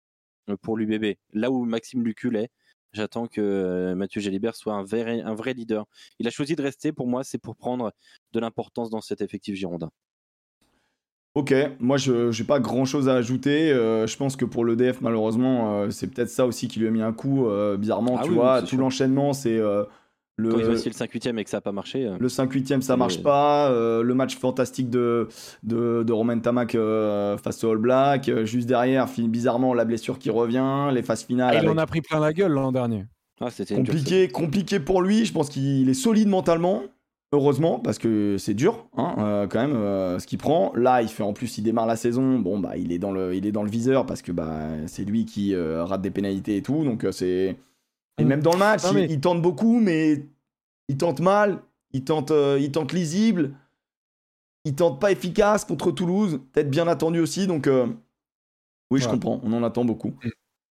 pour l'UBB. Là où Maxime Lucul est, j'attends que Mathieu Jalibert soit un vrai, un vrai leader. Il a choisi de rester, pour moi, c'est pour prendre de l'importance dans cet effectif girondin. Ok, moi je n'ai pas grand chose à ajouter. Euh, je pense que pour l'EDF, malheureusement, euh, c'est peut-être ça aussi qui lui a mis un coup, euh, bizarrement, ah tu vois. Tout l'enchaînement, c'est. le... Quand ils ont aussi le 5-8ème et que ça n'a pas marché. Le 5-8ème, ça marche pas. le match fantastique de, de, de Romain Tamac face au All Black. juste derrière, bizarrement, la blessure qui revient. Les phases finales. Et il en a pris plein la gueule l'an dernier. Ah, compliqué, compliqué pour lui. Je pense qu'il est solide mentalement. Heureusement, parce que c'est dur, hein, euh, quand même, euh, ce qu'il prend. Là, il fait en plus, il démarre la saison. Bon, bah, il est dans le, il est dans le viseur parce que bah, c'est lui qui euh, rate des pénalités et tout. Donc c'est et même dans le match, il, tente beaucoup, mais il tente mal. Il tente, il tente lisible. Il tente pas efficace contre Toulouse. Peut-être bien attendu aussi. Donc oui, je comprends. On en attend beaucoup.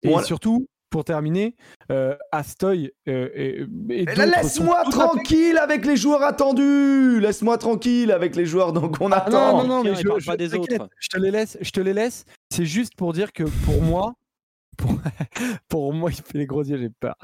Et, surtout, pour terminer, euh, Astoy euh, et, Laisse-moi tranquille avec les joueurs attendus. Laisse-moi tranquille avec les joueurs donc on ah, attend. Non, non, non, mais je, je, pas des autres. je te les laisse. Je te les laisse. C'est juste pour dire que pour moi, pour, moi, il fait les gros yeux, j'ai peur.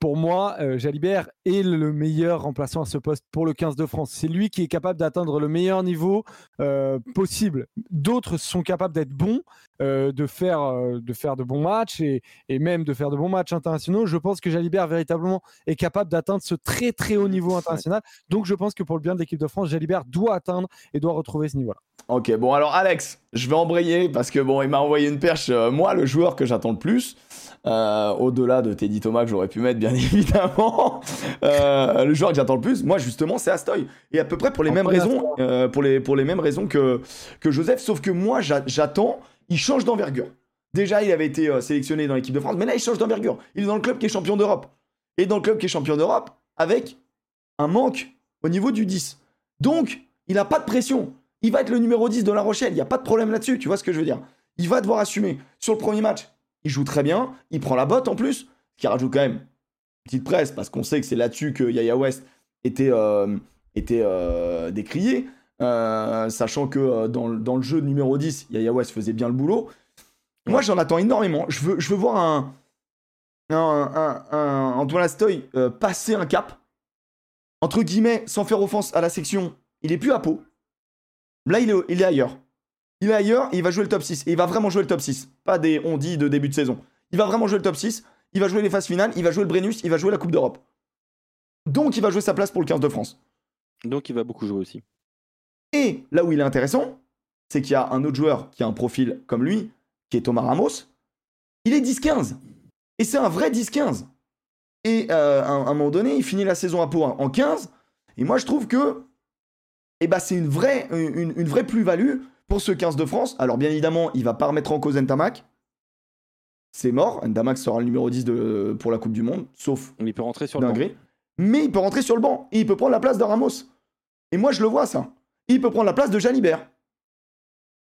Pour moi, euh, Jalibert est le meilleur remplaçant à ce poste pour le 15 de France. C'est lui qui est capable d'atteindre le meilleur niveau euh, possible. D'autres sont capables d'être bons, euh, de, faire, de bons matchs et, même de faire de bons matchs internationaux. Je pense que Jalibert véritablement est capable d'atteindre ce très très haut niveau international. Donc je pense que pour le bien de l'équipe de France, Jalibert doit atteindre et doit retrouver ce niveau-là. Ok, bon alors Alex, je vais embrayer parce que bon, il m'a envoyé une perche, moi le joueur que j'attends le plus, euh, au-delà de Teddy Thomas que j'aurais pu mettre bien évidemment, euh, le joueur que j'attends le plus, moi justement c'est Astoy. Et à peu près pour les mêmes raisons, pour, les, pour les mêmes raisons que, que Joseph, sauf que moi j'attends, il change d'envergure. Déjà il avait été sélectionné dans l'équipe de France, mais là il change d'envergure. Il est dans le club qui est champion d'Europe. Et dans le club qui est champion d'Europe, avec un manque au niveau du 10. Donc, il n'a pas de pression. Il va être le numéro 10 de La Rochelle, il n'y a pas de problème là-dessus, tu vois ce que je veux dire. Il va devoir assumer. Sur le premier match, il joue très bien, il prend la botte en plus, qui rajoute quand même une petite presse, parce qu'on sait que c'est là-dessus que Yaya West était, euh, euh, décrié, euh, sachant que dans, le jeu numéro 10, Yaya West faisait bien le boulot. Moi, j'en attends énormément. Je veux, voir un, Antoine Astoy passer un cap. Entre guillemets, sans faire offense à la section, il est plus à peau. Là, il est, il est ailleurs. Il est ailleurs et il va jouer le top 6. Et il va vraiment jouer le top 6. Pas des on dit de début de saison. Il va vraiment jouer le top 6. Il va jouer les phases finales. Il va jouer le Brennus. Il va jouer la Coupe d'Europe. Donc, il va jouer sa place pour le 15 de France. Donc, il va beaucoup jouer aussi. Et là où il est intéressant, c'est qu'il y a un autre joueur qui a un profil comme lui, qui est Thomas Ramos. Il est 10-15. Et c'est un vrai 10-15. Et euh, à, un, moment donné, il finit la saison à Pau en 15. Et moi, je trouve que eh ben, c'est une vraie, une, vraie plus-value pour ce 15 de France. Alors, bien évidemment, il va pas remettre en cause Ntamak. C'est mort. Ntamak sera le numéro 10 de, pour la Coupe du Monde, sauf. Il peut rentrer sur le banc. Mais il peut rentrer sur le banc. Et il peut prendre la place de Ramos. Et moi, je le vois, ça. Il peut prendre la place de Jalibert.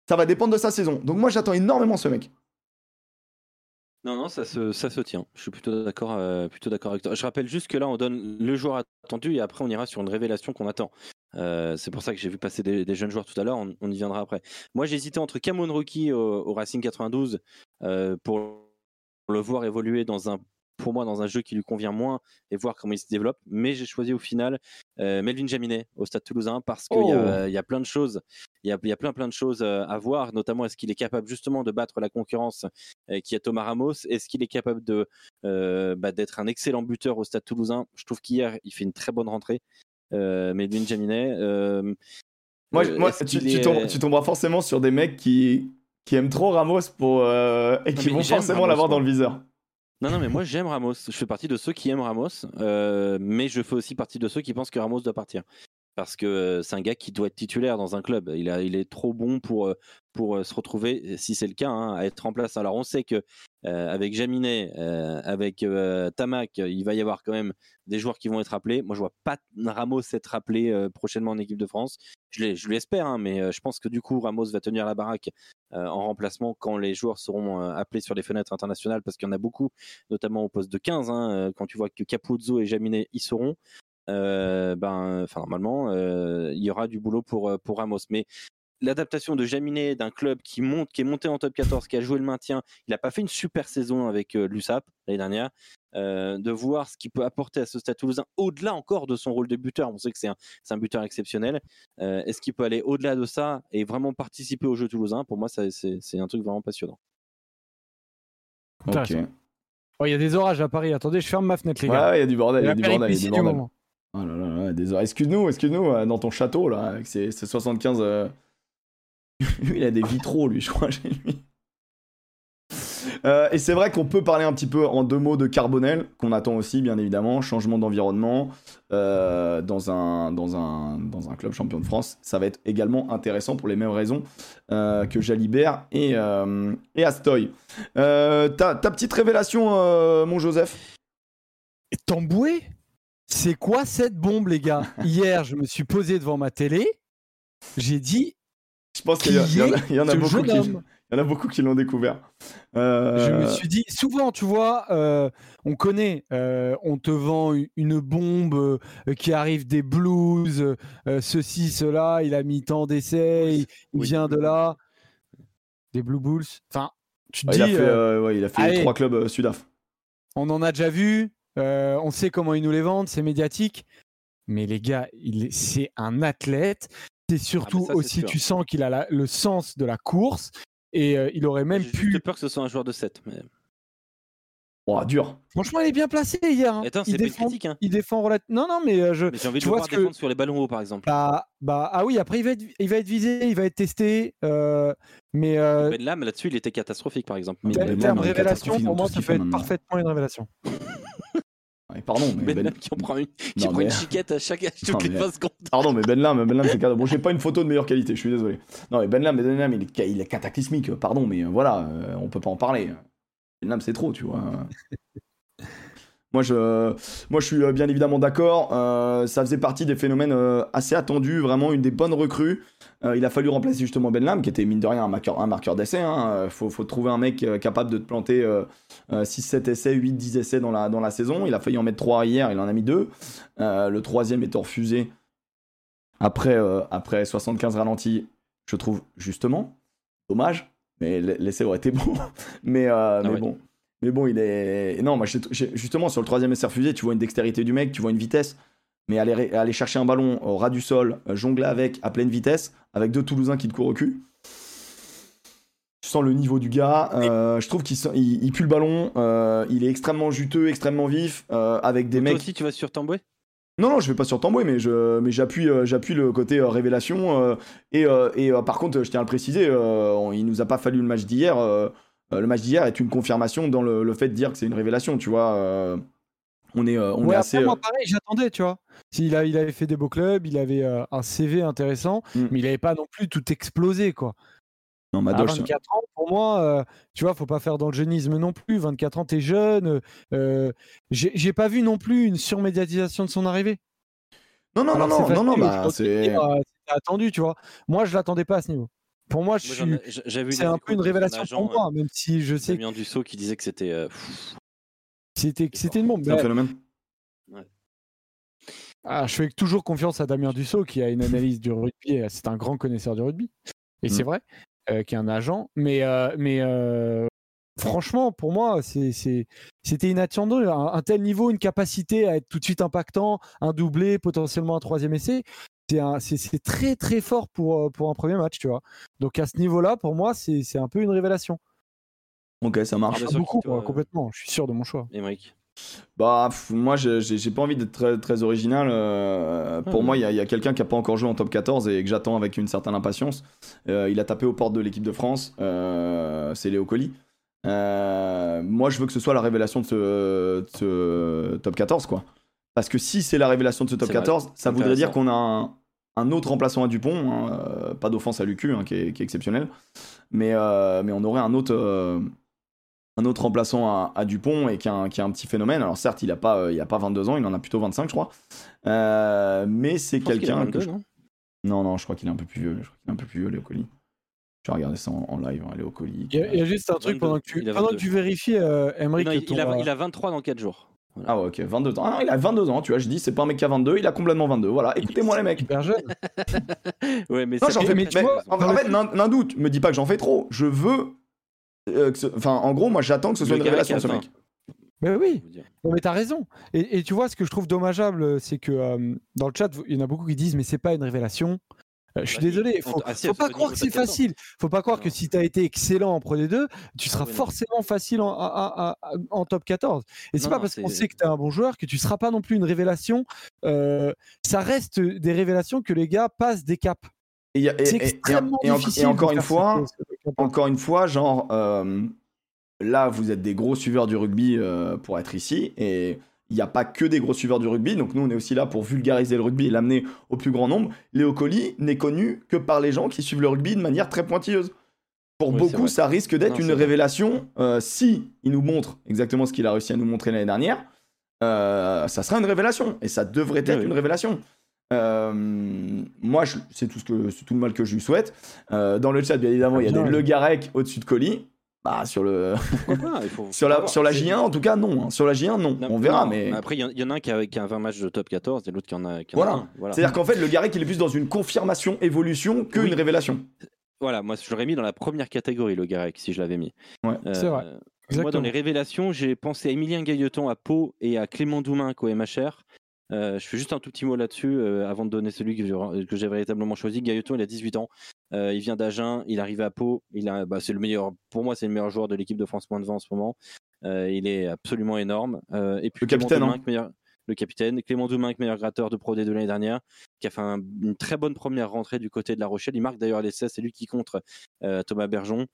Ça va dépendre de sa saison. Donc, moi, j'attends énormément ce mec. Non, non, ça se, ça se tient. Je suis plutôt d'accord, euh, plutôt d'accord avec toi. Je rappelle juste que là, on donne le joueur attendu et après, on ira sur une révélation qu'on attend. Euh, c'est pour ça que j'ai vu passer des, jeunes joueurs tout à l'heure. On, y viendra après. Moi, j'hésitais entre Cameron Rookie au, Racing 92 euh, pour le voir évoluer dans un pour moi dans un jeu qui lui convient moins et voir comment il se développe. Mais j'ai choisi au final euh, Melvin Jaminet au Stade Toulousain parce qu'il oh. y, a plein de choses, il y a, y a, plein plein de choses à voir, notamment est-ce qu'il est capable justement de battre la concurrence euh, qui est Thomas Ramos, est-ce qu'il est capable de bah, d'être un excellent buteur au Stade Toulousain? Je trouve qu'hier il fait une très bonne rentrée. Melvin Jaminet. moi, moi tu, tu, tomberas forcément sur des mecs qui, qui aiment trop Ramos pour, et qui vont forcément l'avoir dans le viseur. Non, non, mais moi j'aime Ramos. Je fais partie de ceux qui aiment Ramos, euh, mais je fais aussi partie de ceux qui pensent que Ramos doit partir. Parce que euh, c'est un gars qui doit être titulaire dans un club. Il, est trop bon pour, euh, pour se retrouver, si c'est le cas, hein, à être en place. Alors on sait que avec Jaminet, avec Tamac, il va y avoir quand même des joueurs qui vont être appelés. Moi je vois pas Ramos être appelé prochainement en équipe de France. Je, l'espère, hein, mais je pense que du coup Ramos va tenir la baraque euh, en remplacement quand les joueurs seront euh, appelés sur les fenêtres internationales, parce qu'il y en a beaucoup, notamment au poste de 15. Hein, euh, quand tu vois que Capuzzo et Jaminet y seront, ben, enfin normalement, il y aura du boulot pour pour Ramos. Mais l'adaptation de Jaminet d'un club qui monte, qui est monté en top 14, qui a joué le maintien, il n'a pas fait une super saison avec l'USAP l'année dernière. Euh, de voir ce qu'il peut apporter à ce Stade Toulousain, au-delà encore de son rôle de buteur. On sait que c'est un, buteur exceptionnel. Euh, est-ce qu'il peut aller au-delà de ça et vraiment participer au jeu toulousain? Pour moi, c'est un truc vraiment passionnant. Ok. Oh, il y a des orages à Paris. Attendez, je ferme ma fenêtre, les gars. Ouais, il y a du bordel. Il y a du bordel. Oh là là, là Excuse-nous, excuse-nous, euh, dans ton château, là, avec ses, 75. il a des vitraux, lui, je crois, chez lui. Euh, et c'est vrai qu'on peut parler un petit peu en deux mots de Carbonel, qu'on attend aussi, bien évidemment. Changement d'environnement euh, dans, un, dans, un, dans un club champion de France. Ça va être également intéressant pour les mêmes raisons euh, que Jalibert et, et Astoy. Ta, ta, petite révélation, mon Joseph? Tamboué? C'est quoi cette bombe, les gars? Hier, je me suis posé devant ma télé. J'ai dit. Je pense qu'il y, y, en a beaucoup qui. Il y en a beaucoup qui l'ont découvert. Euh, je me suis dit, souvent, tu vois, euh, on connaît, euh, on te vend une bombe qui arrive des blues, ceci, cela, il a mis tant d'essais, il, vient de là. Des Blue Bulls. Enfin, tu te dis. Il a fait, il a fait trois clubs Sudaf. On en a déjà vu, on sait comment ils nous les vendent, c'est médiatique. Mais les gars, c'est un athlète. C'est ah, surtout aussi, tu sens qu'il a le sens de la course. Et euh, il aurait même pu. J'ai peur que ce soit un joueur de 7. Mais... Oh, dur. Franchement, il est bien placé hier. Hein. Attends, il, défend, critique, hein. il défend relativement. Non, non, mais euh, je. Mais j'ai envie de le voir défendre sur les ballons hauts, par exemple. Bah, bah, ah oui, après, il va être, il va être visé, il va être testé. Euh, mais. Ben Lam, là-dessus, il était catastrophique, par exemple. Mais ben terme révélation, pour moi, ça peut être parfaitement une révélation. pardon, mais Ben, ben... qui en prend une, qui prend une chiquette à chaque toutes les 20 secondes. Pardon, mais Ben Lam, ben Lam c'est bon, j'ai pas une photo de meilleure qualité, je suis désolé. Non, mais Ben Lam, ben Lam il, est, il est cataclysmique, pardon, mais voilà, euh, on peut pas en parler. Lam, c'est trop, tu vois. Moi je, moi, je suis euh, bien évidemment d'accord. Euh, ça faisait partie des phénomènes assez attendus, vraiment une des bonnes recrues. il a fallu remplacer justement Ben Lam, qui était mine de rien un marqueur, un marqueur d'essai. Hein. Faut, faut, trouver un mec capable de te planter 6-7 essais, 8-10 essais dans la, dans la saison. Il a failli en mettre 3 hier, il en a mis 2. le troisième étant refusé après, après 75 ralentis, je trouve justement. Dommage, mais l'essai aurait été bon. mais, ah mais bon. Mais bon, il est. Non, moi, justement, sur le troisième essai refusé, tu vois une dextérité du mec, tu vois une vitesse. Mais aller, aller chercher un ballon au ras du sol, euh, jongler avec à pleine vitesse, avec deux Toulousains qui te courent au cul. Tu sens le niveau du gars. Euh, je trouve qu'il il, pue le ballon. Euh, il est extrêmement juteux, extrêmement vif. avec des mecs. Toi aussi, tu vas sur Tamboué? Non, non, je vais pas sur Tamboué, mais je, mais j'appuie, j'appuie le côté révélation. et, et par contre, je tiens à le préciser, il nous a pas fallu le match d'hier euh, le match d'hier est une confirmation dans le, le fait de dire que c'est une révélation, tu vois. euh, on est, euh, on Ouais, est après, assez. moi, euh, pareil, j'attendais, tu vois. S'il a, il avait fait des beaux clubs, il avait euh, un CV intéressant, Mm. mais il n'avait pas non plus tout explosé, quoi. Non, À Madoche, 24 ans, pour moi, euh, tu vois, faut pas faire dans le jeunisme non plus. 24 ans, t'es jeune. euh, j'ai j'ai pas vu non plus une surmédiatisation de son arrivée. Non, non, non, Alors, non, non, non, bah, c'est. euh, attendu, tu vois. Moi, je l'attendais pas à ce niveau. Pour moi, je Moi, suis- c'est un peu une révélation agent, pour moi, même si je euh, sais que Damien Dussault qui disait que c'était. euh, c'était que c'était une bombe. C'est un ah, je fais toujours confiance à Damien Dussault qui a une analyse du rugby. et C'est un grand connaisseur du rugby. Et c'est Mm. vrai, euh, qui est un agent. Mais, euh, mais euh, franchement, pour moi, c'était inattendu. Un, un tel niveau, une capacité à être tout de suite impactant, un doublé, potentiellement un troisième essai. C'est un- C'est c'est très très fort pour, euh, pour un premier match, tu vois. Donc à ce niveau-là, pour moi, c'est c'est un peu une révélation. Ok, ça marche. Ah, sûr beaucoup, complètement. Je suis sûr de mon choix. Émeric. Bah, pff, moi, j'ai pas envie d'être très, très original. euh, pour Ah, moi, ouais. il y a, quelqu'un qui a pas encore joué en top 14 et que j'attends avec une certaine impatience. Euh, il a tapé aux portes de l'équipe de France. euh, c'est Léo Colli. Moi, je veux que ce soit la révélation de ce, de ce top 14, quoi. Parce que si c'est la révélation de ce top C'est vrai. 14, ça voudrait dire qu'on a un, un autre remplaçant à Dupont. hein, pas d'offense à Lucu, hein, qui, est, qui est exceptionnel. Mais, mais on aurait un autre. Un autre remplaçant à, à Dupont et qui a, un, qui a un petit phénomène. Alors certes, il a pas, euh, il a pas 22 ans, il en a plutôt 25, je crois. Euh, mais c'est quelqu'un que 22, je... non? Non, non, je crois qu'il est un peu plus vieux. Je crois qu'il est un peu plus vieux, Léo Colli. Je vais regarder ça en, en live, hein, Léo Colli. Il y, a, il y a juste un truc 22, pendant que tu, pendant que 22. tu vérifies, euh, que il, a, euh, il a 23 dans 4 jours. Voilà. Ah ouais, ok, 22 ans. Ah non, il a 22 ans, tu vois, je dis, c'est pas un mec qui a 22, il a complètement 22. Voilà, écoutez-moi les mecs. hyper jeune. Ouais, mais Non, ça j'en fait- fais, mais mais, tu vois, en, en fait, doute, me dis pas que j'en fais trop. Je veux. Euh, ce- Enfin, en gros, moi, j'attends que ce soit Le une révélation, ce 20. mec. Mais oui, mais t'as raison. Et, et tu vois, ce que je trouve dommageable, c'est que euh, dans le chat, il y en a beaucoup qui disent, mais c'est pas une révélation. Euh, je suis si, désolé, faut, ah si, faut pas croire que c'est 14. facile. Faut pas croire que si tu as été excellent en Pro D2, tu seras oui, forcément facile en, à- à- à- en top 14. Et c'est pas parce qu'on c'est- sait que tu es un bon joueur que tu seras pas non plus une révélation. Euh, ça reste des révélations que les gars passent des caps. Et, il y a- et- en- encore une fois, encore une fois, genre, euh, là, vous êtes des gros suiveurs du rugby euh, pour être ici, et il n'y a pas que des gros suiveurs du rugby, donc nous, on est aussi là pour vulgariser le rugby et l'amener au plus grand nombre. Léo Colli n'est connu que par les gens qui suivent le rugby de manière très pointilleuse. Pour Oui, beaucoup, ça risque d'être une révélation. euh, si il nous montre exactement ce qu'il a réussi à nous montrer l'année dernière, euh, ça sera une révélation, et ça devrait être Oui, oui. une révélation. Euh, moi, c'est tout, ce que, c'est tout le mal que je lui souhaite. Euh, dans le chat, bien évidemment, il y a des ouais. Le Garec au-dessus de Colli. Bah, sur, le... Pourquoi pas, il faut- sur, la, voir. sur la C'est- J1, en tout cas, non. hein. Sur la J1, non. Non, On verra, non, mais. Après, il y en- il y, en a un qui a, qui a 20 matchs de top 14 et l'autre qui en a, qui en a Voilà. un. Voilà. C'est-à-dire qu'en fait, le Garec, il est plus dans une confirmation, évolution, qu'une Oui. révélation. Voilà, moi je l'aurais mis dans la première catégorie, le Garec, si je l'avais mis. Ouais. C'est vrai. Moi, dans Exactement. les révélations, j'ai pensé à Emilien Gailleton à Pau et à Clément Doumain au MHR. Euh, je fais juste un tout petit mot là-dessus euh, avant de donner celui que j'ai- que j'ai véritablement choisi. Gailleton, il a 18 ans. Euh, il vient d'Agen. Il arrive à Pau. Il a, bah, c'est le meilleur, pour moi, c'est le meilleur joueur de l'équipe de France moins de 20 en ce moment. Euh, il est absolument énorme. Euh, et puis Le Clément capitaine, Doumain, hein. meilleur- le capitaine. Clément Doumain, meilleur gratteur de Pro D de l'année dernière, qui a fait un- une très bonne première rentrée du côté de La Rochelle. Il marque d'ailleurs l'essai. C'est lui qui contre euh, Thomas Bergeon.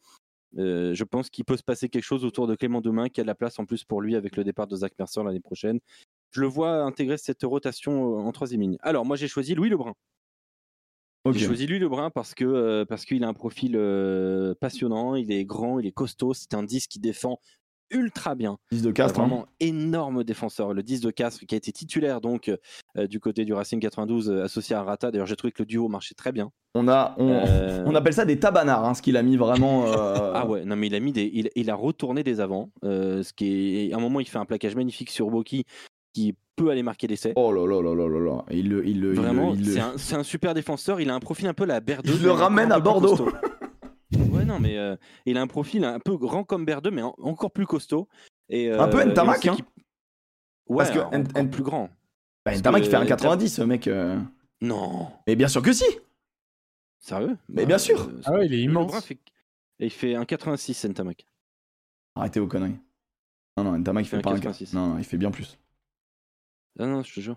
Euh, je pense qu'il peut se passer quelque chose autour de Clément Domain, qui a de la place en plus pour lui avec le départ de Zach Mercer l'année prochaine. Je le vois intégrer cette rotation euh, en troisième ligne. Alors, moi, j'ai choisi Louis Lebrun. J'ai choisi Louis Lebrun parce que euh, parce qu'il a un profil euh, passionnant, il est grand, il est costaud, c'est un 10 qui défend ultra bien. 10 de Castres. hein. Vraiment énorme défenseur. Le 10 de Castres qui a été titulaire donc euh, du côté du Racing 92 euh, associé à Rata. D'ailleurs, j'ai trouvé que le duo marchait très bien. On, a, on, Euh, on appelle ça des tabanards, hein, ce qu'il a mis vraiment. Ah ouais, non mais il a mis des, il, il a retourné des avants, ce qui est, à un moment il fait un plaquage magnifique sur Boki qui peut aller marquer l'essai. Oh là là là là là là. Il le, il le, Vraiment, c'est un, super défenseur. Il a un profil un peu la Berdeux. Il le ramène à Bordeaux. ouais, non, mais euh, il a un profil un peu grand comme Berdeux, mais en- encore plus costaud. Et, Un peu euh, Ntamak, hein. Ouais, Parce que alors, N- encore N- plus grand. Bah, Ntamak, il fait un Ntam- 90, ce mec. euh. Non, Mais bien sûr que si. sérieux? Mais bien sûr. euh, Ah ouais, il est immense. Fait- et il fait un 86 Ntamak. Arrêtez vos conneries. Non, non, Ntamak, il fait Un pas un 86. Non, non, il fait bien plus. Ah non, je te jure.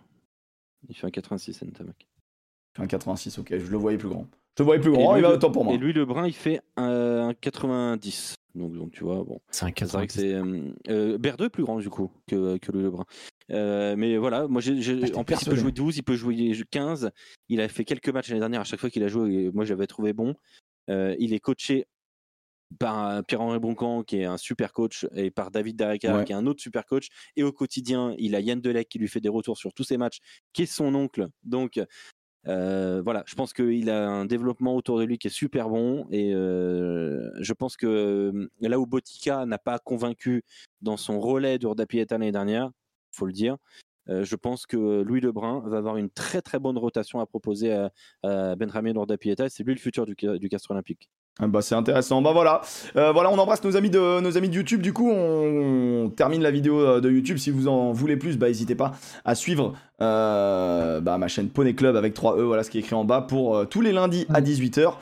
Il fait un 86 Ntamak. Il fait un 86, ok. Je le voyais plus grand. Je le voyais plus grand, lui, il va le- autant pour moi. Et Louis Lebrun, il fait un 90. Donc, donc tu vois, bon. C'est un C'est vrai que c'est. Euh, euh, Berdeux est plus grand du coup que, que Louis Lebrun. Euh, mais voilà, moi j'ai, J'étais en plus il peut jouer 12, il peut jouer 15. Il a fait quelques matchs l'année dernière, à chaque fois qu'il a joué, et moi j'avais trouvé bon. Euh, il est coaché par Pierre-Henri Boncamp, qui est un super coach, et par David Dareka, Ouais. qui est un autre super coach. Et au quotidien, il a Yann Delec qui lui fait des retours sur tous ses matchs, qui est son oncle. Donc euh, voilà, je pense qu'il a un développement autour de lui qui est super bon. Et euh, je pense que euh, là où Botica n'a pas convaincu dans son relais d'Urda Pieta l'année dernière, faut le dire. je pense que Louis Lebrun va avoir une très très bonne rotation à proposer à, à Benjamin Urda Pieta. C'est lui le futur du, du Castre Olympique. Ah bah c'est intéressant. Bah voilà, Euh, voilà, on embrasse nos amis de nos amis de YouTube. Du coup, on, termine la vidéo euh, de YouTube. Si vous en voulez plus, bah n'hésitez pas à suivre euh, bah, ma chaîne Poney Club avec 3 E. Voilà ce qui est écrit en bas pour euh, tous les lundis à 18h.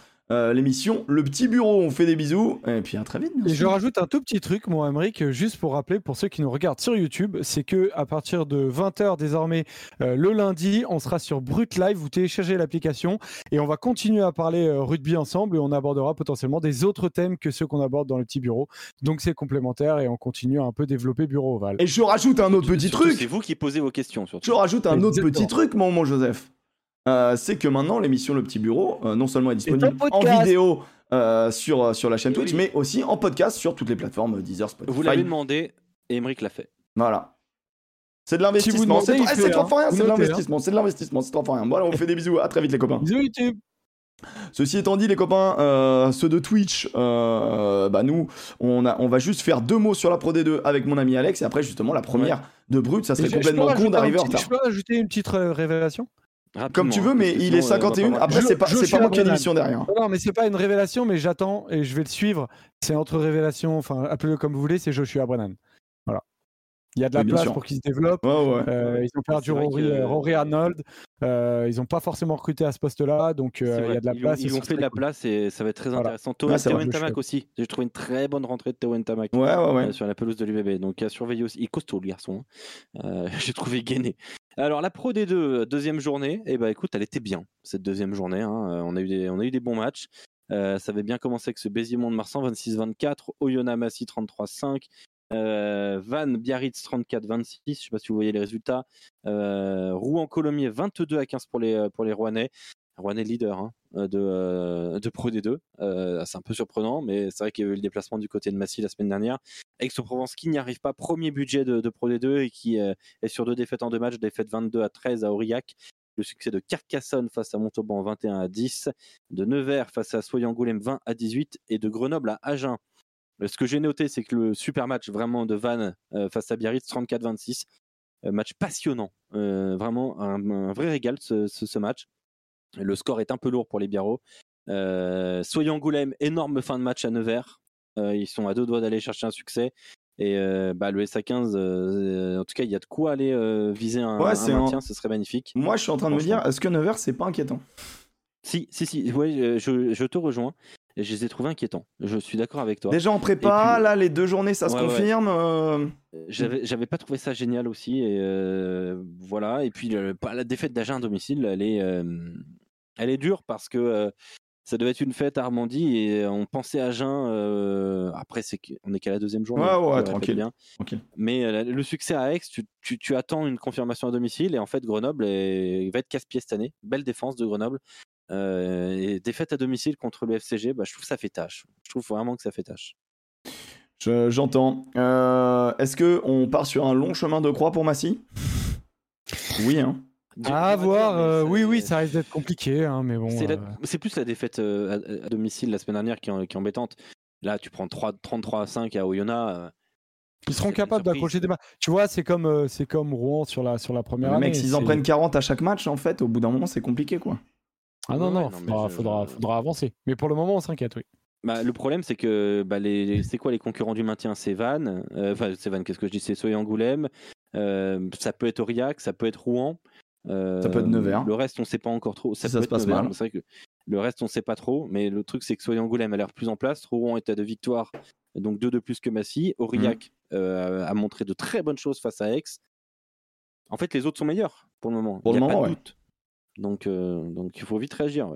L'émission Le Petit Bureau. On fait des bisous et puis à très vite. Et je rajoute un tout petit truc, moi, Emmerich, juste pour rappeler pour ceux qui nous regardent sur YouTube, c'est que à partir de 20h désormais, euh, le lundi, on sera sur Brut Live. Vous téléchargez l'application et on va continuer à parler euh, rugby ensemble et on abordera potentiellement des autres thèmes que ceux qu'on aborde dans le petit bureau. Donc c'est complémentaire et on continue à un peu développer Bureau Oval. Et je rajoute un autre petit Surtout, C'est truc. vous qui posez vos questions. Surtout. Je rajoute un autre petit truc, mon, mon Joseph. Euh, c'est que maintenant l'émission Le Petit Bureau, euh, non seulement est disponible en vidéo euh, sur, sur la chaîne Twitch, oui. mais aussi en podcast sur toutes les plateformes Deezer, Spotify. Vous l'avez demandé et Emmerich l'a fait. Voilà. C'est de Si l'investissement. vous C'est demandez, il c'est fait, trois fois rien, hein. c'est de hein. l'investissement. C'est de l'investissement, c'est trois fois rien. Bon, on fait des bisous. À très vite, les copains. Bisous YouTube Ceci étant dit, les copains, euh, ceux de Twitch, euh, bah nous, on, a, on va juste faire deux mots sur la Pro D2 avec mon ami Alex, et après, justement, la première de Brut, ça serait complètement con d'arriver en retard. Je peux rajouter une petite révélation? Comme tu veux, hein, mais il est sinon, euh, on va pas 51. avoir- Après, c'est pas, je c'est pas moi qui ai l'émission derrière. Non, mais c'est pas une révélation, mais j'attends et je vais le suivre. C'est entre révélations, enfin appelez-le comme vous voulez, c'est Joshua Brennan. Il y a de la Oui, place sûr. pour qu'il se développe. Ouais, ouais. Euh, ils ont perdu Rory, que- euh, Rory Arnold. Euh, ils n'ont pas forcément recruté à ce poste-là, donc euh, il y a de la ils ont- place. et Ils ont fait de la cool. place et ça va être très Voilà. intéressant. Théo Ntamak suis- aussi. J'ai trouvé une très bonne rentrée de Théo Ntamak Ouais, ouais, ouais. euh, sur la pelouse de l'UBB. Donc à surveiller aussi. Il est costaud le garçon. hein. Euh, J'ai trouvé gainé. Alors la Pro D2, euh, deuxième journée. Et bah écoute, elle était bien cette deuxième journée. hein. On, a eu des, on a eu des bons matchs. Euh, ça avait bien commencé avec ce Béziers de Marsan 26-24, Oyonnax Massy 33-5, euh, Van Biarritz 34-26. Je sais pas si vous voyez les résultats. Euh, Rouen Colomiers 22 à 15 pour les euh, pour les Rouennais. Rouennais leader hein, de, euh, de Pro D2. Euh, c'est un peu surprenant, mais c'est vrai qu'il y a eu le déplacement du côté de Massy la semaine dernière. Aix-en-Provence qui n'y arrive pas, premier budget de, de Pro D2 et qui est sur deux défaites en deux matchs, défaite 22 à 13 à Aurillac. Le succès de Carcassonne face à Montauban 21 à 10, de Nevers face à Soyer-Angoulême 20 à 18 et de Grenoble à Agen. Euh, Ce que j'ai noté, c'est que le super match vraiment de Vannes euh, face à Biarritz 34-26, euh, match passionnant, vraiment un, un vrai régal ce, ce- ce match. Le score est un peu lourd pour les Biarros. Euh, Soyer-Angoulême, énorme fin de match à Nevers. Euh, ils sont à deux doigts d'aller chercher un succès. Et euh, bah, le SA15, euh, en tout cas, il y a de quoi aller viser un, Ouais, un maintien, un- ce serait magnifique. Moi, je suis en train de me dire, est-ce que Nevers, c'est pas inquiétant? Si, si, si, ouais, je, je te rejoins. Et je les ai trouvés inquiétants. Je suis d'accord avec toi. Déjà en prépa, puis- là, les deux journées, ça se ouais. confirme. euh, J'avais, j'avais pas trouvé ça génial aussi. Et euh, voilà. Et puis le- la défaite d'Agen à domicile, elle est, euh, elle est dure parce que euh, ça devait être une fête à Armandie et on pensait à Agen. euh, après, c'est qu'on est qu'à la deuxième journée. Ouais, ouais, tranquille, bien. Mais euh, le succès à Aix, tu, tu- tu attends une confirmation à domicile et en fait Grenoble est- il va être casse-pied cette année. Belle défense de Grenoble. Euh, et défaite à domicile contre le FCG, bah, je trouve que ça fait tâche. Je trouve vraiment que ça fait tâche. Je- J'entends. Euh, Est-ce que on part sur un long chemin de croix pour Massy? Oui, hein. À voir, euh, oui, oui, ça risque d'être compliqué, hein, mais bon. C'est euh, c'est plus la défaite euh, à, à domicile la semaine dernière qui, est- qui est embêtante. Là, tu prends 3, 33 à 5 à Oyonnax. euh, Ils seront capables d'accrocher des matchs. Tu vois, c'est comme, euh, c'est comme Rouen sur la, sur la première Les année. mecs, s'ils en prennent 40 à chaque match, en fait, au bout d'un moment, c'est compliqué, quoi. Ah non, Ouais, non, non, faudra, je- faudra, faudra avancer. Mais pour le moment, on s'inquiète, oui. Bah, le problème, c'est que bah, les, les- c'est quoi les concurrents du maintien? C'est Vannes. euh, Enfin, c'est Vannes, qu'est-ce que je dis? C'est Soyer Angoulême. euh, ça peut être Aurillac, ça peut être Rouen. euh, Ça peut être Nevers. Le reste, on ne sait pas encore trop. Ça Si peut ça se être passe Nevers, mal. vrai que le reste, on ne sait pas trop. Mais le truc, c'est que Soyer Angoulême a l'air plus en place. Rouen est à deux victoires, donc deux de plus que Massy. Aurillac Mmh. euh, a montré de très bonnes choses face à Aix. En fait, les autres sont meilleurs pour le moment. Pour Il le a moment, pas de ouais. doute. Donc, euh, donc, il faut vite réagir.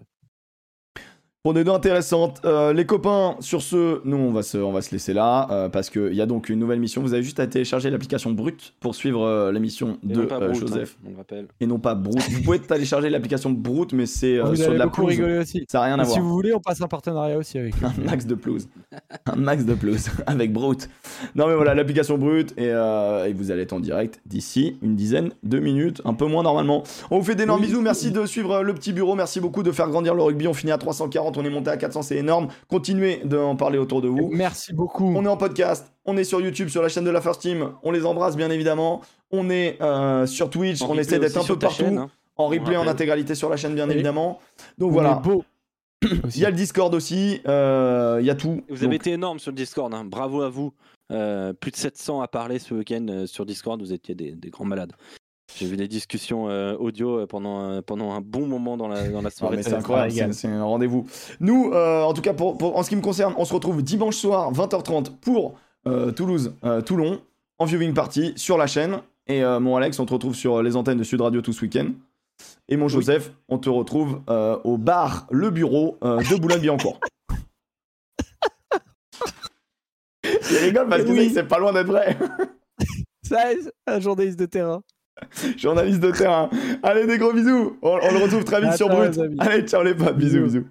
Pour des deux intéressantes. Euh, les copains, sur ce, nous on va se, on va se laisser là euh, parce qu'il y a donc une nouvelle mission. Vous avez juste à télécharger l'application Brut pour suivre euh, l'émission Et de non pas euh, Brut, Joseph hein, on le rappelle. et non pas Brut. vous pouvez télécharger l'application Brut, mais c'est euh, sur de la beaucoup pelouse. rigoler aussi. Ça n'a rien à Et voir. si vous voulez, on passe un partenariat aussi avec. Un max de pelouse. Un max de pelouse avec Brut. Non mais voilà, l'application Brut et, euh, et vous allez être en direct d'ici une dizaine de minutes, un peu moins normalement. On vous fait d'énormes Oui. bisous, merci de suivre euh, le petit bureau, merci beaucoup de faire grandir le rugby. On finit à 340, on est monté à 400, c'est énorme. Continuez d'en parler autour de vous. Merci beaucoup. On est en podcast, on est sur YouTube, sur la chaîne de la First Team, on les embrasse bien évidemment. On est euh, sur Twitch, En on essaie d'être un peu partout, chaîne, hein. en on replay en intégralité sur la chaîne bien évidemment. Donc On voilà, est beau. il y a le Discord aussi, euh, il y a tout. Vous Donc, avez été énorme sur le Discord, hein. bravo à vous. Euh, plus de 700 à parler ce week-end euh, sur Discord, vous étiez des, des grands malades. J'ai vu des discussions euh, audio euh, pendant, un- pendant un bon moment dans la, dans la soirée. c'est incroyable, c'est un rendez-vous. Nous, euh, en tout cas, pour, pour- en ce qui me concerne, on se retrouve dimanche soir, 20h30, pour euh, Toulouse, euh, Toulon, en viewing party sur la chaîne. Et euh, mon Alex, on te retrouve sur les antennes de Sud Radio tout ce week-end. Et mon Joseph, on te retrouve euh, au bar Le Bureau euh, de Boulogne-Billancourt. Il rigole parce que Oui. c'est pas loin d'être vrai. Ça, un journaliste de terrain. Journaliste de terrain. Allez, des gros bisous. On, on le retrouve très vite À sur Brut. Allez, ciao les potes. Bisous, Bisous. bisous.